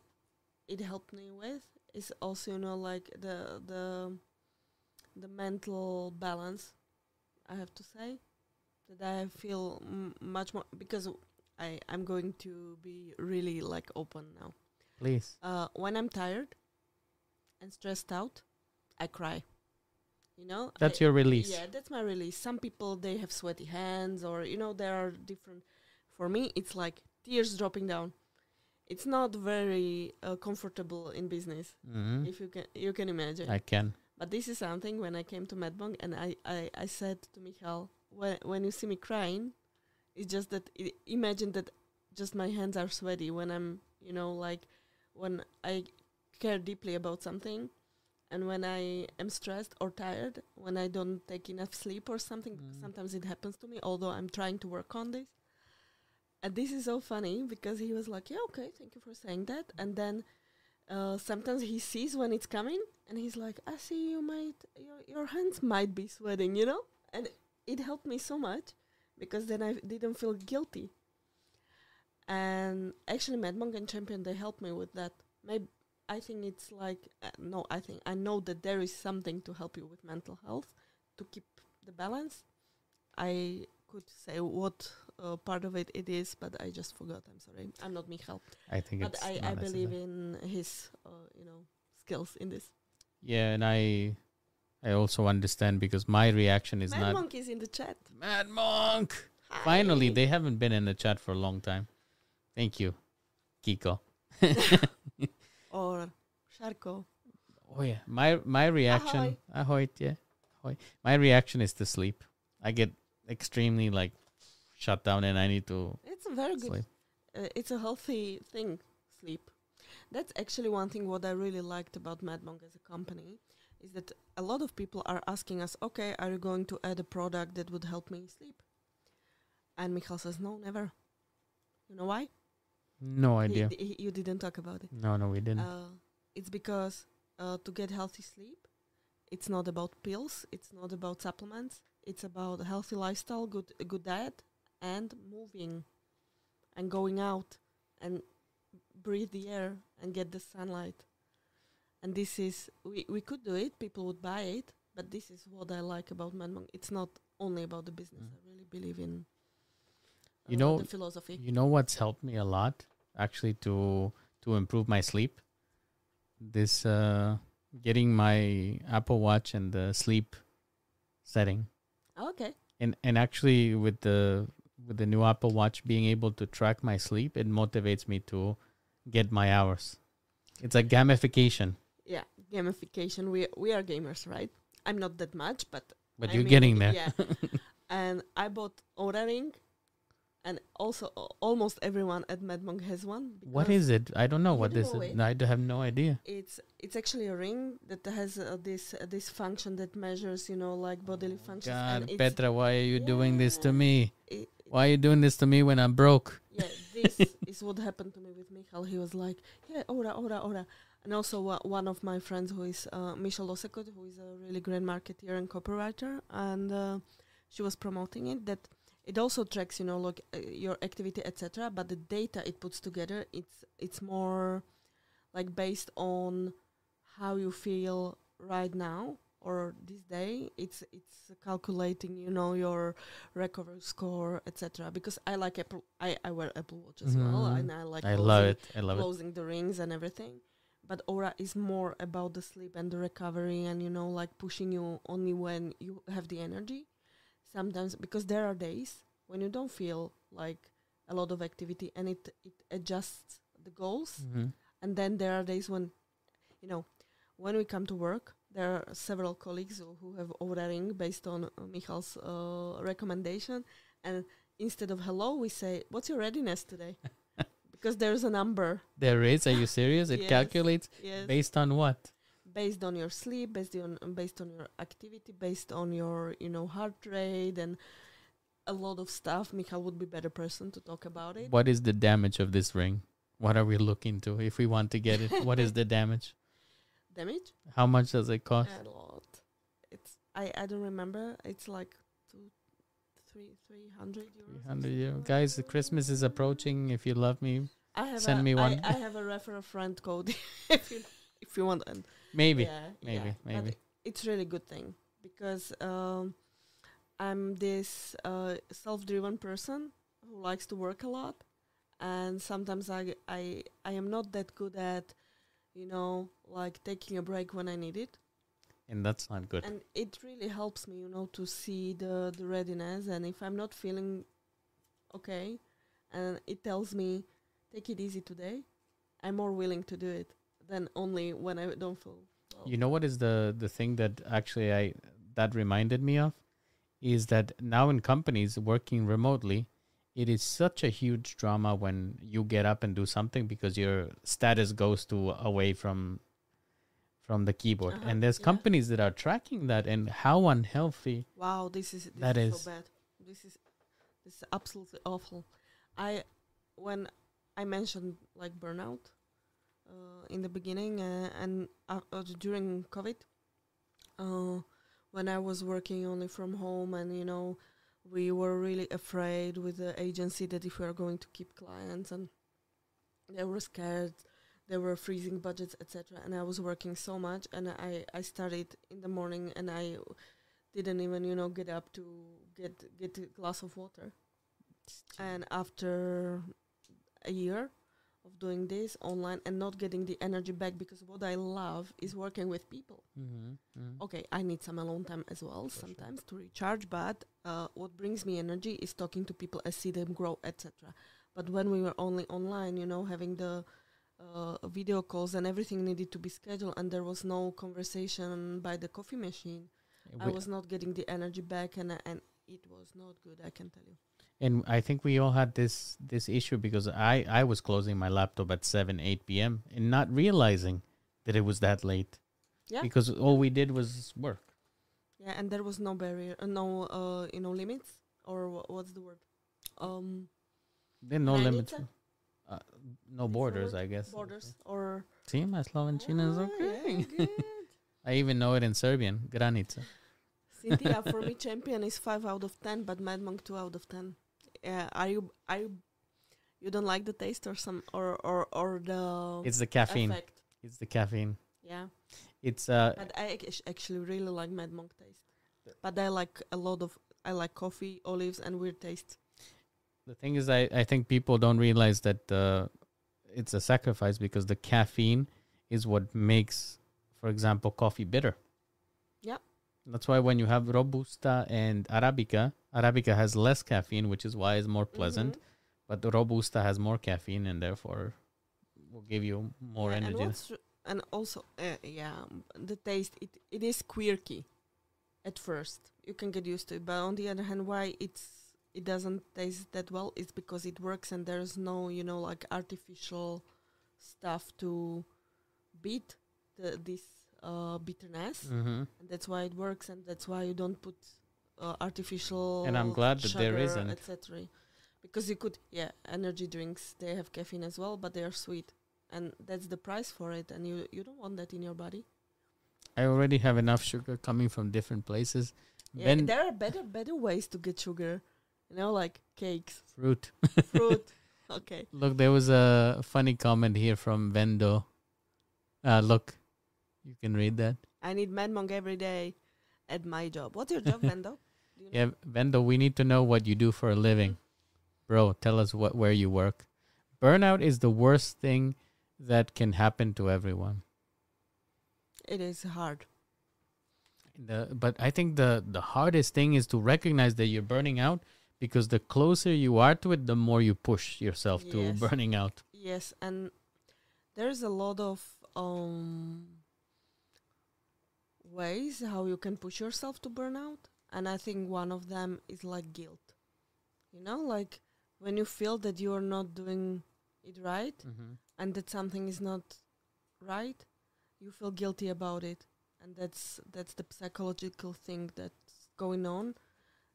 it helped me with is also you know like the the the mental balance. I have to say that I feel m- much more because I I'm going to be really like open now. Please. Uh, when I'm tired and stressed out, I cry. You know, That's I- your release. yeah, that's my release. Some people they have sweaty hands, or you know, there are different. For me, it's like tears dropping down. It's not very uh, comfortable in business, hmm if you can you can imagine. I can. But this is something when I came to Madmonq, and I I, I said to Michal, when when you see me crying, it's just that i imagine that just my hands are sweaty when I'm you know like when I care deeply about something. And when I am stressed or tired, when I don't take enough sleep or something, Mm. sometimes it happens to me, although I'm trying to work on this. And this is so funny because he was like, "Yeah, okay, thank you for saying that." And then uh, sometimes he sees when it's coming, and he's like, "I see you might your your hands might be sweating," you know. And it helped me so much because then I didn't feel guilty. And actually, Madmonq and Champion they helped me with that. Maybe I think it's like uh, no, I think I know that there is something to help you with mental health to keep the balance. I could say what uh, part of it it is, but I just forgot. I'm sorry. I'm not Michal, I think but it's. I, I believe in his uh, you know skills in this. Yeah, and I, I also understand because my reaction is Mad not Madmonq is in the chat. Madmonq. Finally, they haven't been in the chat for a long time. Thank you, Kiko. or Sharko. Oh yeah, my my reaction. Ahoy, yeah, ahoy. My reaction is to sleep. I get extremely like shut down, and I need to It's a very good. Uh, it's a healthy thing. Sleep. That's actually one thing. What I really liked about Madmonq as a company is that a lot of people are asking us, "Okay, are you going to add a product that would help me sleep?" And Michal says, "No, never." You know why? No He- idea. he- you didn't talk about it. No, no, we didn't. Uh, it's because uh, to get healthy sleep, it's not about pills. It's not about supplements. It's about a healthy lifestyle, good a good diet, and moving, and going out, and breathe the air and get the sunlight. And this is we we could do it. People would buy it, but this is what I like about Madmonq. It's not only about the business. Mm. I really believe in. You uh, know, the philosophy. You know what's helped me a lot actually to to improve my sleep? This uh getting my Apple Watch and the sleep setting. okay. And and actually with the with the new Apple Watch being able to track my sleep, it motivates me to get my hours. It's like gamification. Yeah, gamification. We we are gamers, right? I'm not that much, but But I you're mean, getting there. Yeah. and I bought Oura Ring, and also almost everyone at Madmonq has one. What is it? I don't know what this know is. it? I have no idea. It's it's actually a ring that has uh, this uh, this function that measures, you know, like bodily functions. God, and Petra, why are you doing this to me? it- Why are you doing this to me when I'm broke? yeah, this is what happened to me with Michal. He was like, yeah, ora, ora, ora. And also uh, one of my friends who is uh, Michelle Osekot, who is a really great marketeer and copywriter, and uh, she was promoting it that it also tracks, you know, like uh, your activity, etc. But the data it puts together, it's it's more like based on how you feel right now or this day. It's it's calculating, you know, your recovery score, etc. Because I like Apple, I I wear Apple Watch as well, Mhm. and I like I closing- love it. I love it. closing the rings and everything. But Oura is more about the sleep and the recovery and you know like pushing you only when you have the energy. Sometimes because there are days when you don't feel like a lot of activity and it it adjusts the goals Mhm. and then there are days when you know when we come to work there are several colleagues who, who have Oura ring based on uh, Michal's uh, recommendation and instead of hello we say what's your readiness today because there's a number There is. Are you serious? It Yes. calculates yes based on what? Based on your sleep based on based on your activity based on your you know heart rate and a lot of stuff Michal would be better person to talk about it What is the damage of this ring? What are we looking to if we want to get it? what is the damage? damage How much does it cost? a lot it's i i don't remember it's like two three three hundred euros 300 euro. Guys, the Christmas is approaching. If you love me, I have Send a, me I- one. I, have a referral friend code if you if you want and Maybe. yeah, maybe, yeah. maybe. But it's really good thing because um, I'm this uh, self-driven person who likes to work a lot, and sometimes I I I am not that good at, you know, like taking a break when I need it, And that's not good. and it really helps me, you know, to see the the readiness, and if I'm not feeling okay, and it tells me take it easy today, I'm more willing to do it than only when I don't feel. well. You know what is the the thing that actually I that reminded me of is that now in companies working remotely, it is such a huge drama when you get up and do something because your status goes to away from from the keyboard. Uh-huh, And there's yeah. companies that are tracking that and how unhealthy. Wow, this is this That is, is- so bad. This is this is absolutely awful. I when I mentioned like burnout in the beginning uh, and uh, uh, during COVID, uh, when I was working only from home and you know we were really afraid with the agency that if we are going to keep clients and they were scared they were freezing budgets etc and i was working so much and i i started in the morning and i didn't even you know get up to get get a glass of water. And after a year of doing this online and not getting the energy back because what i love is working with people Mm-hmm. okay i need some alone time as well For sure. sometimes to recharge but uh, what brings me energy is talking to people i see them grow etc but when we were only online you know having the uh, video calls and everything needed to be scheduled and there was no conversation by the coffee machine i was not getting the energy back and I- and it was not good i can tell you and I think we all had this this issue because I I was closing my laptop at seven eight p.m. and not realizing that it was that late. Yeah. Because all we did was work. yeah and there was no barrier uh, no uh, you know limits or wha- what's the word um Then no limits. Uh, no borders. I guess. borders or See, my Slovenčina is Ah, okay. yeah. I even know it in Serbian. Granica. Cynthia, for me, champion is five out of ten, but Madmonq two out of ten. Yeah, are you are you, you don't like the taste or some or or or the It's the caffeine. effect? It's the caffeine. Yeah, It's uh but I ac- actually really like Madmonq taste. But I like a lot of I like coffee, olives, and weird taste. the thing is I, I think people don't realize that uh, it's a sacrifice because the caffeine is what makes for example coffee bitter Yeah. that's why when you have robusta and arabica arabica has less caffeine which is why it's more pleasant Mhm. but the robusta has more caffeine and therefore will give you more Yeah, energy what's r- and also uh, yeah, the taste it it is quirky at first. You can get used to it, but on the other hand, why it's it doesn't taste that well is because it works and there's no you know like artificial stuff to beat the this uh, bitterness, hmm and that's why it works, and that's why you don't put uh, artificial. And I'm glad that there sugar, isn't. etc. Because you could, yeah, energy drinks they have caffeine as well, but they are sweet, and that's the price for it, and you you don't want that in your body. i already have enough sugar coming from different places Yeah, then there are better better ways to get sugar, you know, like cakes, fruit fruit. okay, Look, there was a funny comment here from Vendo. Uh, look, you can read that. I need Mad Monk every day at my job. What's your job, Vendo? Do you know? Yeah, Vendo, we need to know what you do for a living, bro. Tell us what where you work. Burnout is the worst thing that can happen to everyone. It is hard. The, but I think the the hardest thing is to recognize that you're burning out because the closer you are to it, the more you push yourself to burning out. Yes, and there's a lot of um, ways how you can push yourself to burnout, and I think one of them is like guilt. You know, like when you feel that you are not doing it right Mm-hmm. and that something is not right, you feel guilty about it, and that's that's the psychological thing that's going on.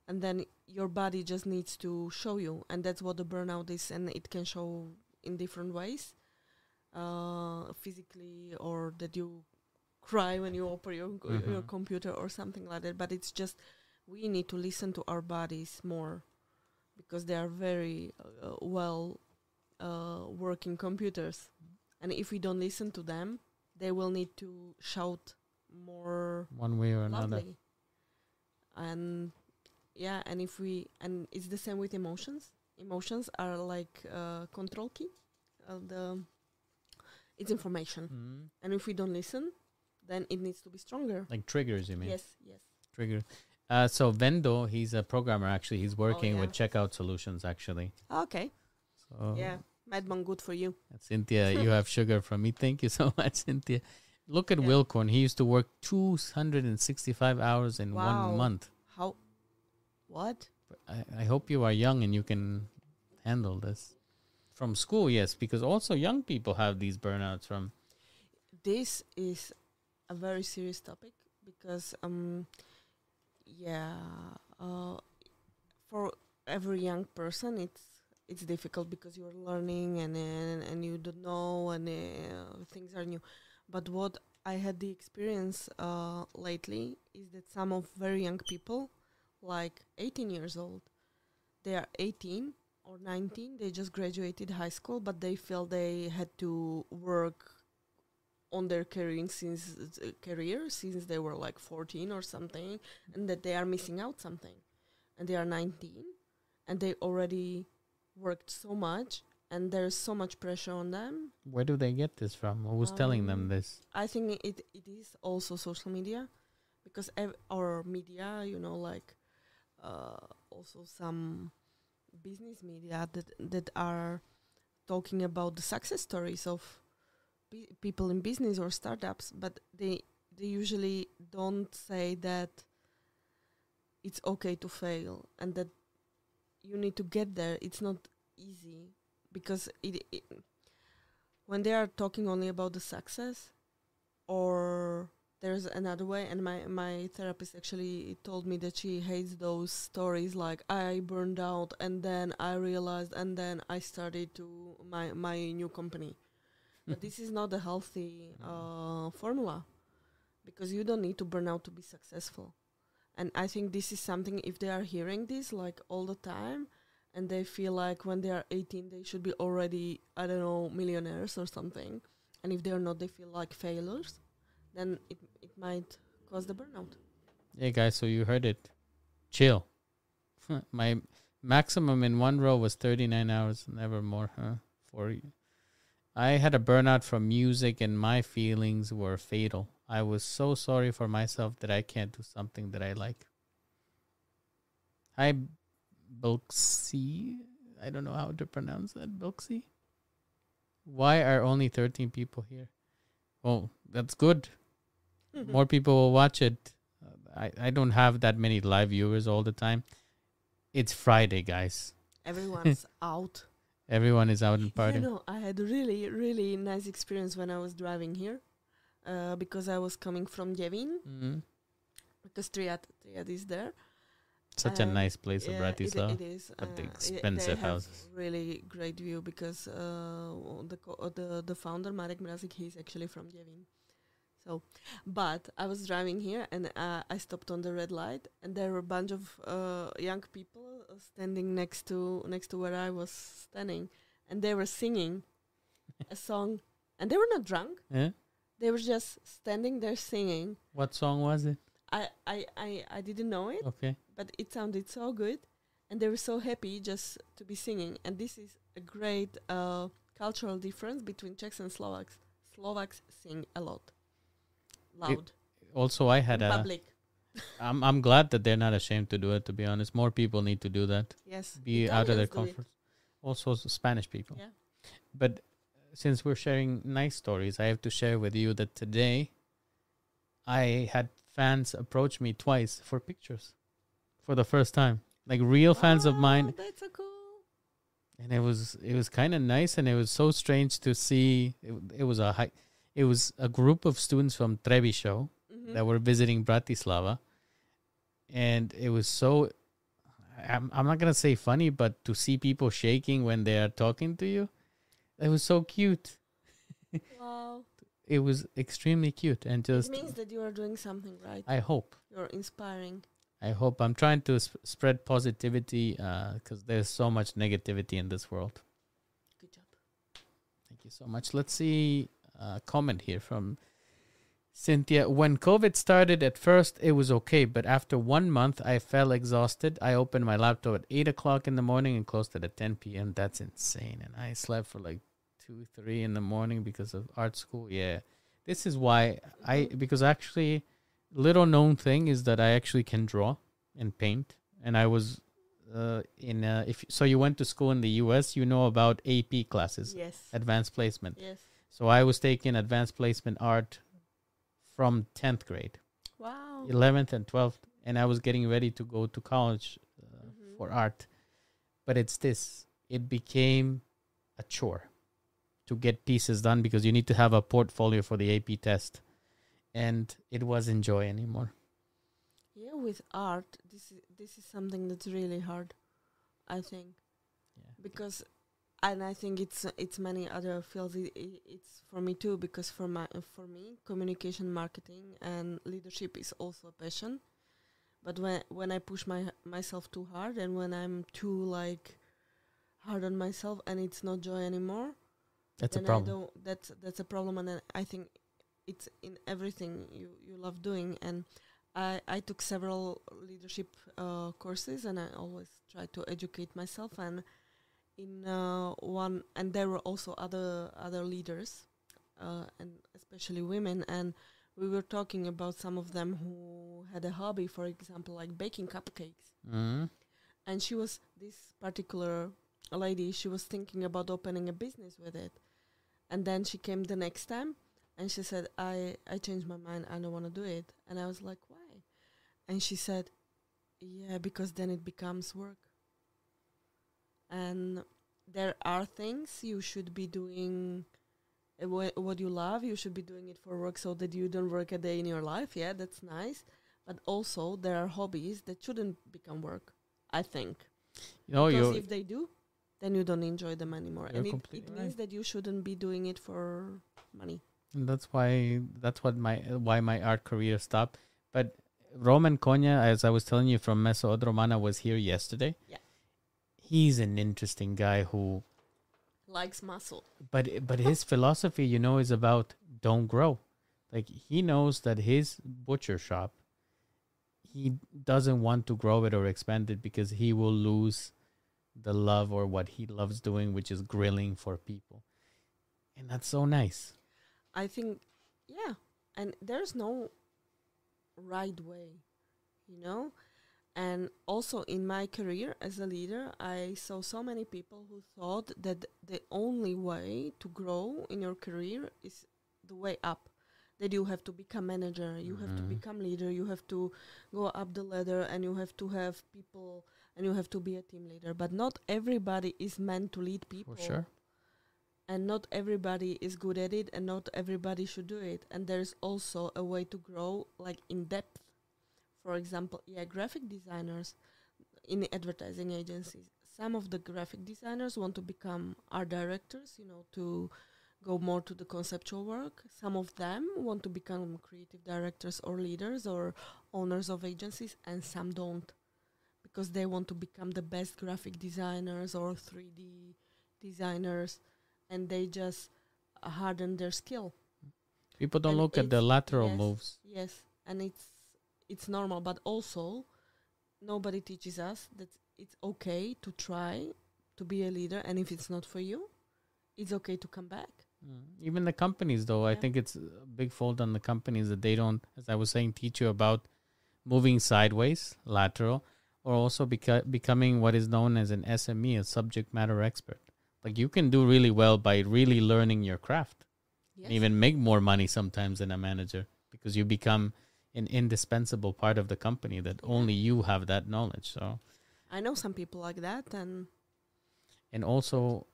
And then your body just needs to show you, and that's what the burnout is, and it can show in different ways, uh, physically, or that you cry when you open your co- your computer or something like that. But it's just we need to listen to our bodies more because they are very uh, well uh, working computers, and if we don't listen to them, they will need to shout more One way or another. And yeah, and if we and it's the same with emotions. Emotions are like uh, control key. The it's information, Mhm. and if we don't listen, then it needs to be stronger. Like triggers, you mean? Yes, yes. Trigger. Uh, so Vendo, he's a programmer. Actually, he's working with Oh, yeah. checkout solutions. Actually, Okay. so Yeah, Madman, good for you. Cynthia, you have sugar from me. Thank you so much, Cynthia. Look at Yeah. Wilcorn. He used to work 265 hours in Wow. one month. How? What? I, I hope you are young and you can handle this. From school, yes, because also young people have these burnouts from. This is a very serious topic because um, yeah, uh, for every young person, it's it's difficult because you're learning and and, and you don't know and uh, things are new. But what I had the experience uh, lately is that some of very young people, like 18 years old, they are 18 or 19. They just graduated high school, but they feel they had to work on their career since uh, career since they were like 14 or something, and that they are missing out something, and they are 19, and they already worked so much, and there's so much pressure on them. Where do they get this from? Who's telling them Um, this? I think it it is also social media, because ev- our media, you know, like uh, also some business media that that are talking about the success stories of people in business or startups, but they they usually don't say that it's okay to fail and that you need to get there. It's not easy because it, it when they are talking only about the success or there's another way and my my therapist actually told me that she hates those stories like i burned out and then i realized and then i started to my my new company but this is not a healthy uh, formula because you don't need to burn out to be successful and i think this is something if they are hearing this like all the time and they feel like when they are 18 they should be already i don't know millionaires or something and if they're not they feel like failures then it, it might cause the burnout Hey guys, so you heard it. Chill. My maximum in one row was 39 hours, never more, huh? For I had a burnout from music and my feelings were fatal. I was so sorry for myself that I can't do something that I like. Hi, Bilksy. I don't know how to pronounce that. Bilksy? Why are only 13 people here? Oh, that's good. More people will watch it. I, I don't have that many live viewers all the time. It's Friday, guys. everyone's out Everyone is out and you partying. know i had really really nice experience when i was driving here uh, because i was coming from Devin Mhm. because Triad, Triad is there Such a Uh, nice place of Yeah, it- Bratislava. It, is. but uh, expensive houses. Really great view because uh, the co- uh, the the founder Marek Mrazik he's actually from Devin. So, but I was driving here and uh, I stopped on the red light and there were a bunch of uh, young people uh, standing next to next to where I was standing and they were singing a song and they were not drunk. Yeah? They were just standing there singing. What song was it? I, I, I, I didn't know it Okay. but it sounded so good and they were so happy just to be singing and this is a great uh, cultural difference between czechs and slovaks slovaks sing a lot loud Also, I had a. public I'm I'm glad that they're not ashamed to do it. To be honest, more people need to do that. yes Be out of their Italians it. comfort. Also, Spanish people. yeah But uh, since we're sharing nice stories, I have to share with you that today I had fans approach me twice for pictures for the first time. Like real fans of oh, mine Oh, that's so cool and it was it was kind of nice and it was so strange to see it, it was a high, it was a group of students from Treviso Mhm. that were visiting Bratislava. And it was so I'm, I'm not gonna say funny but to see people shaking when they are talking to you it was so cute. Wow. It was extremely cute and it just means that you are doing something right? I hope. You're inspiring. I hope. I'm trying to sp- spread positivity because there's so much negativity in this world. Good job. Thank you so much. Let's see a comment here from Cynthia. When COVID started, at first it was okay, but after one month, I felt exhausted. I opened my laptop at 8 o'clock in the morning and closed it at 10 p.m. That's insane. And I slept for like 2, 3 in the morning because of art school. Yeah. This is why I, because actually, little known thing is that I actually can draw and paint. And I was uh, in, uh, if so, you went to school in the US, you know about AP classes, Yes. advanced placement. Yes. So I was taking advanced placement art from 10th grade, Wow. 11th and 12th, and I was getting ready to go to college uh, Mhm. for art. But it's this it became a chore to get pieces done because you need to have a portfolio for the AP test. And it wasn't joy anymore. Yeah, with art, this is this is something that's really hard, I think, Yeah. because, and I think it's it's many other fields. It, it, it's for me too because for my for me, communication, marketing, and leadership is also a passion. But when when I push my myself too hard and when I'm too like hard on myself and it's not joy anymore, That's a problem. I don't, that's that's a problem, and I think it's in everything you you love doing. And I I took several leadership uh, courses, and I always try to educate myself. And in uh, one, and there were also other other leaders, uh, and especially women, and we were talking about some of them who had a hobby, for example, like baking cupcakes. Mhm. and she was this particular lady she was thinking about opening a business with it. And then she came the next time and she said i i changed my mind i don't want to do it. And i was like why? And she said yeah because then it becomes work and there are things you should be doing uh, wha- what you love you should be doing it for work so that you don't work a day in your life yeah that's nice but also there are hobbies that shouldn't become work i think You know, because if they do, then you don't enjoy them anymore, and it, it means right. that you shouldn't be doing it for money. And that's why that's what my why my art career stopped. But Roman Konya, as I was telling you from Meso odromana was here yesterday. Yeah. He's an interesting guy who, Likes muscle. but but his philosophy, you know, is about don't grow. Like he knows that his butcher shop, he doesn't want to grow it or expand it because he will lose the love or what he loves doing, which is grilling for people, and that's so nice. I think, yeah, and there's no right way, you know. And also in my career as a leader, I saw so many people who thought that the only way to grow in your career is the way up. That you have to become manager, you have to Mhm. become leader, you have to go up the ladder, and you have to have people, and you have to be a team leader. But not everybody is meant to lead people For sure. and not everybody is good at it and not everybody should do it and there's also a way to grow like in depth for example yeah graphic designers in the advertising agencies some of the graphic designers want to become art directors you know to go more to the conceptual work some of them want to become creative directors or leaders or owners of agencies and some don't because they want to become the best graphic designers or 3d designers and they just harden their skill. People don't And look at the lateral yes. moves. Yes, and it's it's normal, but also nobody teaches us that it's okay to try to be a leader, and if it's not for you, it's okay to come back. Mm. Even the companies, though, I think it's a big fault on the companies that they don't, as I was saying, teach you about moving sideways, lateral, or also beca- becoming what is known as an SME, a subject matter expert. Like you can do really well by really learning your craft, Yes. and even make more money sometimes than a manager because you become an indispensable part of the company that only you have that knowledge. So. I know some people like that, and and also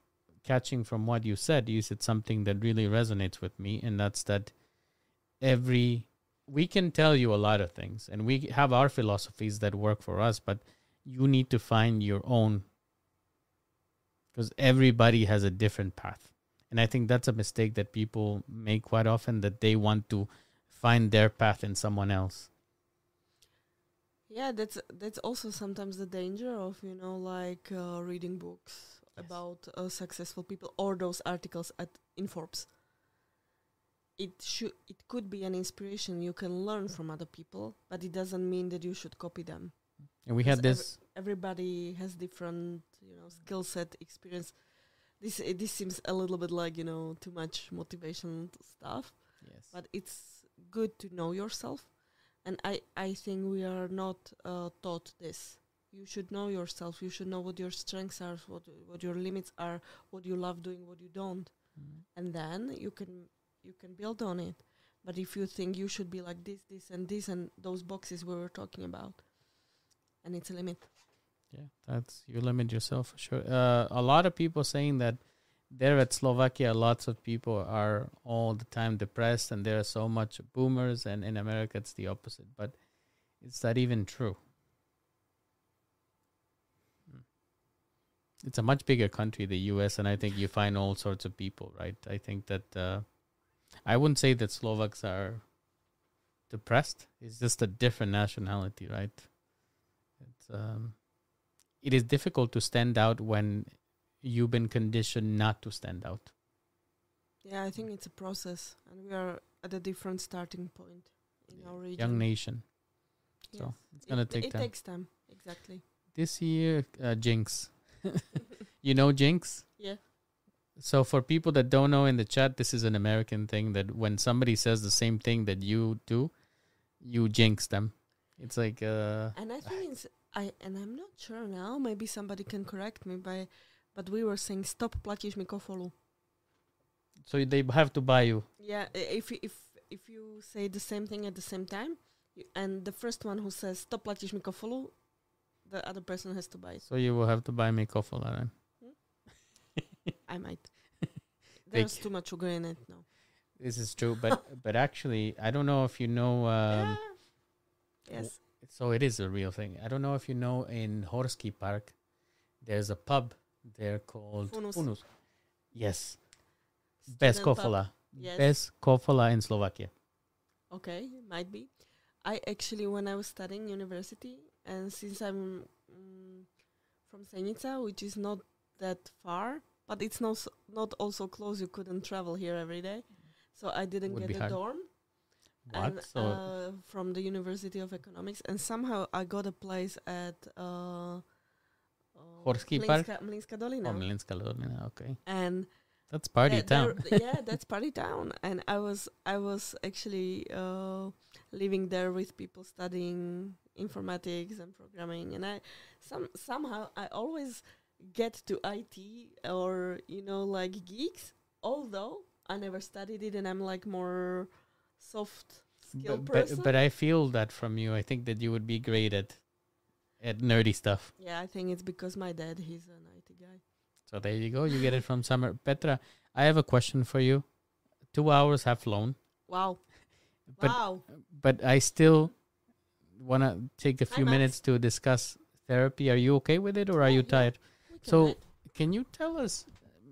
catching from what you said you said something that really resonates with me and that's that every we can tell you a lot of things and we have our philosophies that work for us but you need to find your own because everybody has a different path and i think that's a mistake that people make quite often that they want to find their path in someone else yeah, that's that's also sometimes the danger of you know like uh, reading books Yes. about uh, successful people or those articles at in Forbes. It should it could be an inspiration you can learn from other people, but it doesn't mean that you should copy them. And we had this. Everybody has different, you know, skill set, experience. This uh, this seems a little bit like you know too much motivation stuff, Yes. but it's good to know yourself, and I I think we are not uh, taught this. You should know yourself. You should know what your strengths are, what what your limits are, what you love doing, what you don't Mm. and then you can you can build on it but if you think you should be like this this and this and those boxes we were talking about and it's a limit Yeah, that's you limit yourself for sure. Uh, a lot of people saying that there at Slovakia, lots of people are all the time depressed, and there are so much boomers, and in America it's the opposite. But is that even true? It's a much bigger country, the U.S., and I think you find all sorts of people, right? I think that uh, I wouldn't say that Slovaks are depressed. It's just a different nationality, right? It's um, it is difficult to stand out when you've been conditioned not to stand out. yeah i think it's a process and we are at a different starting point in our region Young nation. So Yes. it's gonna take it time. It takes time exactly This year, uh, Jinx. you know Jinx? yeah So for people that don't know in the chat, this is an American thing that when somebody says the same thing that you do, you jinx them. It's like uh and i think it's i and i'm not sure now maybe somebody can correct me by but we were saying stop platíš mi kofolu so they have to buy you. Yeah, if if if you say the same thing at the same time, and the first one who says "stop platíš mi kofolu," the other person has to buy it. So you will have to buy me kofola then. I might. There's too much sugar in it now. This is true, but but actually, I don't know if you know. Um, yeah. Yes. So it is a real thing. I don't know if you know in Horsky Park, there's a pub there called Funus. Yes, best kofola. Yes. Best kofola in Slovakia. Okay, might be. I actually, when I was studying university, and since I'm mm, from Senica, which is not that far, but it's not not also close. You couldn't travel here every day, so I didn't Would get a hard. dorm. What? And, so uh, from the University of Economics, and somehow I got a place at uh, uh, Horský park? Mlynská dolina, oh, Milinska Dolina, okay, and that's party yeah, town. there- yeah, that's party town. And I was I was actually uh, living there with people studying informatics and programming, and I some somehow I always get to IT or you know like geeks, although I never studied it, and I'm like more soft skill but, person. but but I feel that from you. I think that you would be great at at nerdy stuff. yeah, I think it's because my dad he's an IT guy. So there you go. You get it from summer. Petra, I have a question for you. Two hours have flown, Wow, but wow. but I still want to take a few minutes to discuss therapy. Are you okay with it, or are Yeah, you tired? Can So, can you tell us?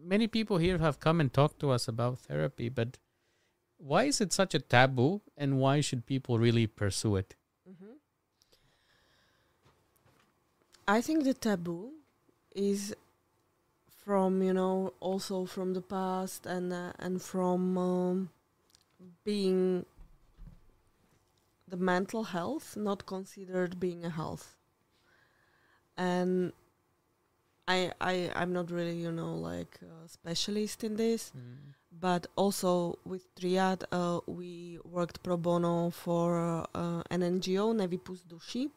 Many people here have come and talked to us about therapy, but why is it such a taboo, and why should people really pursue it? I think the taboo is from you know also from the past and uh, and from um, being the mental health not considered being a health. And I I I'm not really you know like a specialist in this but also with Triad, uh, we worked pro bono for uh, an NGO, Nevypusť duši,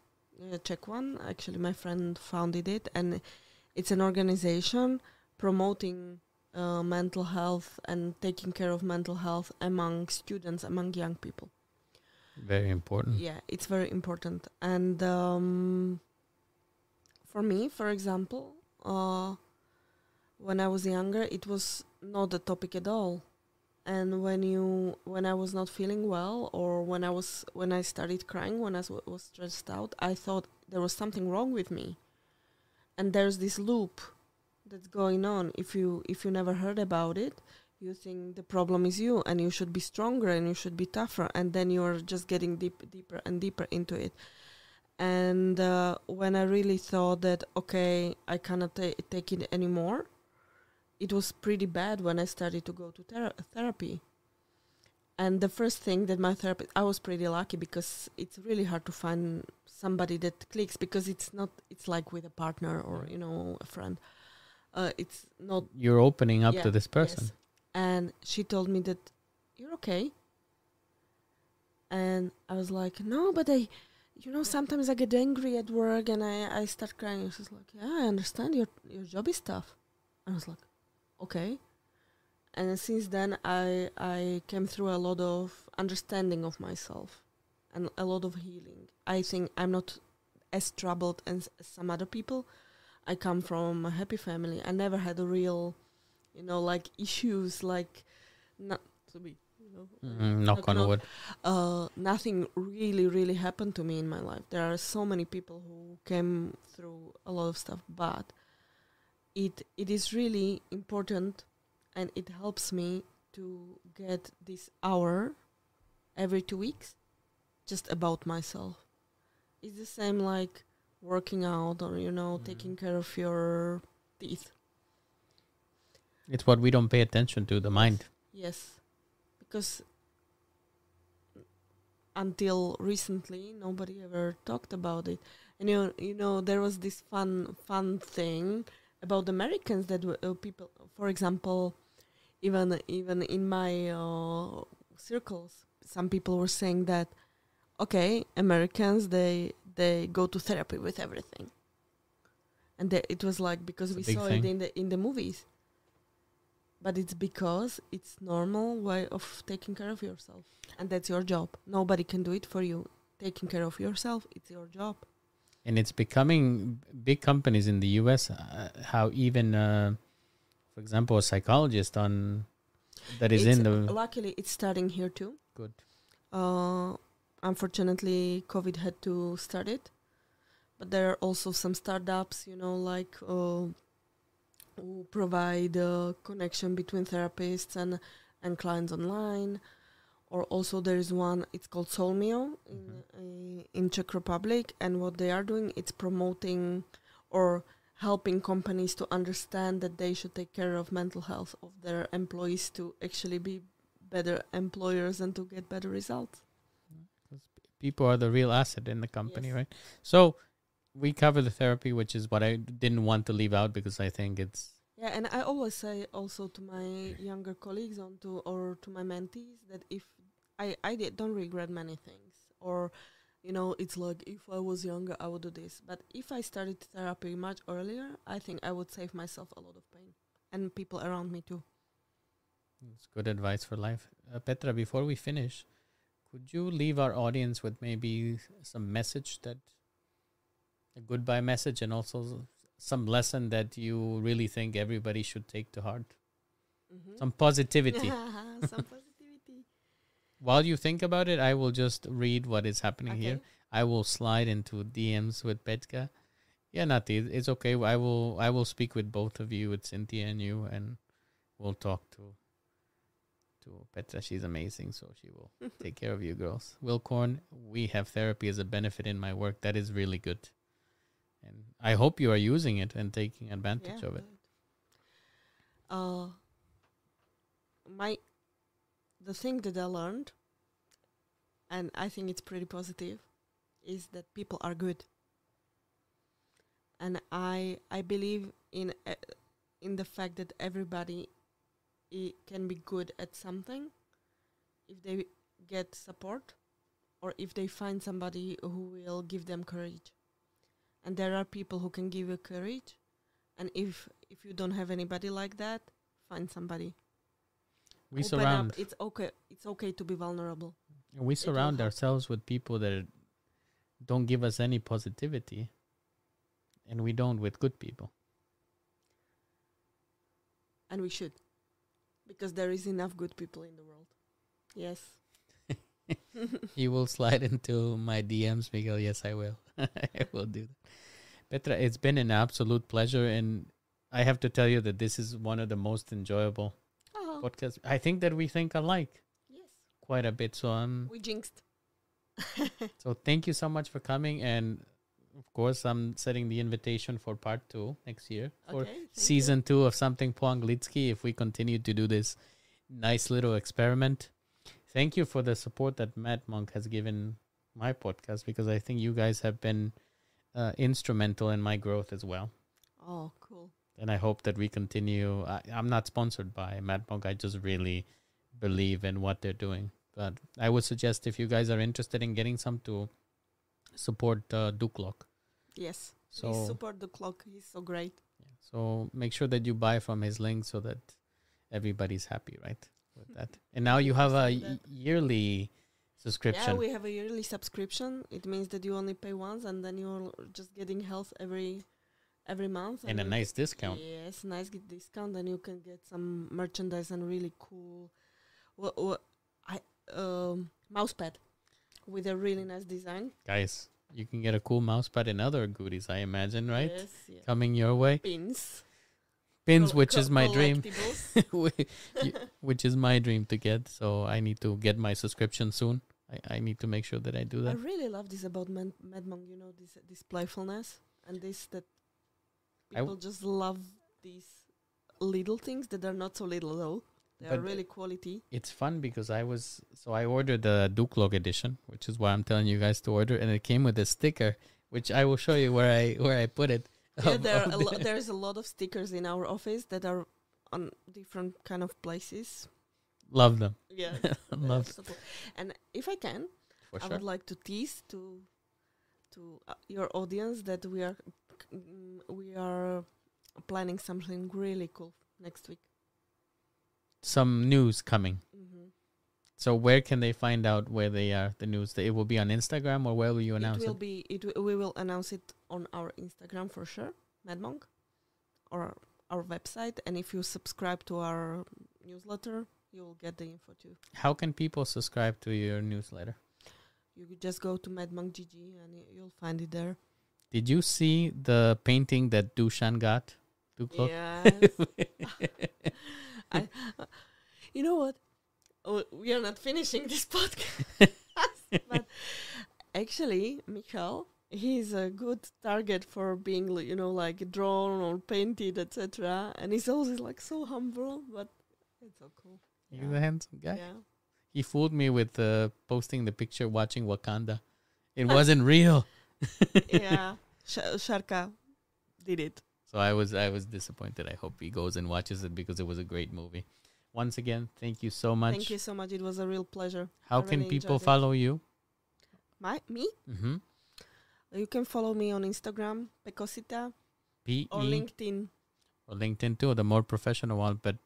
a Czech one. Actually, my friend founded it, and it's an organization promoting uh, mental health and taking care of mental health among students, among young people. Very important. Yeah, it's very important. And um, for me, for example, uh, when I was younger, it was not a topic at all. And when you, when I was not feeling well, or when I was, when I started crying, when I was, stressed out, I thought there was something wrong with me. And there's this loop that's going on. If you, if you never heard about it, you think the problem is you and you should be stronger and you should be tougher and then you're just getting deep, deeper and deeper into it and uh, when i really thought that okay i cannot ta- take it anymore it was pretty bad when I started to go to thera- therapy. And the first thing that my therapist, I was pretty lucky because it's really hard to find somebody that clicks because it's not, it's like with a partner or, you know, a friend. Uh, it's not You're opening up Yeah, to this person. Yes. And she told me that you're okay. And I was like, no, but I, you know, sometimes I get angry at work and I, I start crying. And she's like, yeah, I understand your your job is tough. I was like, okay. And since then, I I came through a lot of understanding of myself, and a lot of healing. I think I'm not as troubled as some other people. I come from a happy family. I never had a real, you know, like issues like, not to be, you know, Mm, knock on wood. uh, nothing really, really happened to me in my life. There are so many people who came through a lot of stuff, but it it is really important, and it helps me to get this hour every two weeks, just about myself. It's the same like working out or you know Mhm. taking care of your teeth. It's what we don't pay attention to, the mind. Yes, because until recently nobody ever talked about it. And you know, you know there was this fun fun thing about Americans that uh, people, for example, even even in my uh, circles, some people were saying that okay, Americans they they go to therapy with everything. And they, it was like because It's we saw thing. it in the in the movies. But it's because it's normal way of taking care of yourself. And that's your job. Nobody can do it for you. Taking care of yourself it's your job and it's becoming big companies in the US. Uh, how even, uh, for example, a psychologist on that is It's- in the luckily it's starting here too good. uh, unfortunately covid had to start it but there are also some startups you know like uh, who provide a connection between therapists and and clients online or also there is one it's called Solmio in uh, in Czech Republic and what they are doing it's promoting or helping companies to understand that they should take care of mental health of their employees to actually be better employers and to get better results because People are the real asset in the company, Yes. right? So we cover the therapy, which is what I didn't want to leave out because I think it's Yeah, and I always say also to my younger colleagues on to or to my mentees that if I I did, don't regret many things or you know it's like if I was younger I would do this but if I started therapy much earlier I think I would save myself a lot of pain and people around me too. It's good advice for life. Uh, Petra, before we finish, could you leave our audience with maybe some message that a goodbye message and also some lesson that you really think everybody should take to heart? Mhm. Some positivity. some positivity. While you think about it, I will just read what is happening here. I will slide into DMs with Petka. Yeah, Nati, it's okay. I will I will speak with both of you, with Cynthia and you, and we'll talk to to Petra. She's amazing, so she will take care of you girls. Will Korn, we have therapy as a benefit in my work. That is really good. And I hope you are using it and taking advantage of it. right. Uh, my the thing that I learned, and I think it's pretty positive, is that people are good. And I I believe in uh, in the fact that everybody i- can be good at something if they get support or if they find somebody who will give them courage and there are people who can give you courage and if if you don't have anybody like that find somebody We Open surround up. it's okay it's okay to be vulnerable we surround ourselves with people that don't give us any positivity, and we don't with good people. and we should because there is enough good people in the world yes you will slide into my DMs, Miguel. Yes, I will. I will do that. Petra, it's been an absolute pleasure, and I have to tell you that this is one of the most enjoyable podcasts. I think that we think alike yes quite a bit. So um, we jinxed so thank you so much for coming, and of course, I'm setting the invitation for part two next year for Okay, thank you. season two of something po anglicky. If we continue to do this nice little experiment, thank you for the support that Madmonq has given my podcast because I think you guys have been uh, instrumental in my growth as well. Oh, cool. And I hope that we continue. I, I'm not sponsored by Madmonq. I just really believe in what they're doing. But I would suggest if you guys are interested in getting some to support uh, Duke Lock. Yes. So He's support the clock. He's so great. so make sure that you buy from his link so that everybody's happy, right? With that. And now you have a y- yearly Yeah, subscription. we have a yearly subscription. It means that you only pay once, and then you're just getting health every every month. and a nice discount. Yes, nice discount, and you can get some merchandise and really cool. What what I um mousepad with a really nice design. Guys, you can get a cool mousepad and other goodies, I imagine, right? Yes, yeah. Coming your way. Pins. Pins, Col- which is my dream. collectibles. Whi- y- which is my dream to get. So I need to get my subscription soon. I, I need to make sure that I do that. I really love this about Mad, Madmonq. You know this this playfulness and this that people just love these little things that are not so little though. They are really quality. It's fun because I was so I ordered the Duke Log edition, which is why I'm telling you guys to order, and it came with a sticker, which I will show you where I where I put it. Yeah, of- there of are the- lo- there's a lot of stickers in our office that are on different kind of places. Love them. Yeah, Love. And if I can, for I sure. would like to tease to to uh, your audience that we are mm, we are planning something really cool next week. Some news coming. hmm So where can they find out where they are? The news. It will be on Instagram or where will you announce It will it? be it. wi- We will announce it on our Instagram for sure, Madmonq, or our website. And if you subscribe to our newsletter, you will get the info too. How can people subscribe to your newsletter? You could just go to Madmonq GG and you'll find it there. Did you see the painting that Dushan got? Yes. I, uh, you know what? Oh, we are not finishing this podcast, but actually, Michal, he's a good target for being, you know, like drawn or painted, etc. And he's always like so humble, but it's so cool. He's a handsome guy. Yeah. He fooled me with uh, posting the picture watching Wakanda. It wasn't real. yeah. Sh- Sharka did it. So I was I was disappointed. I hope he goes and watches it because it was a great movie. Once again, thank you so much. Thank you so much. It was a real pleasure. How I can really people enjoyed it. follow you? My me? Mm-hmm. You can follow me on Instagram, Pecosita, P or LinkedIn. or LinkedIn too, the more professional one. But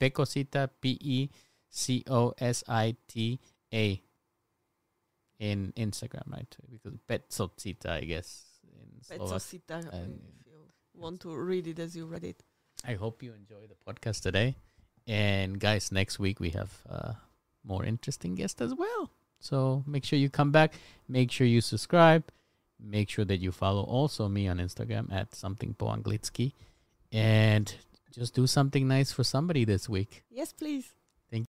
Pecosita P E C O S I T A in Instagram, right? Because Petsocita, I guess. In Slovak. And- if you want to read it as you read it. I hope you enjoy the podcast today. And guys, next week we have uh, more interesting guests as well. So make sure you come back. Make sure you subscribe. Make sure that you follow also me on Instagram at something po anglicky. And just do something nice for somebody this week. Yes, please.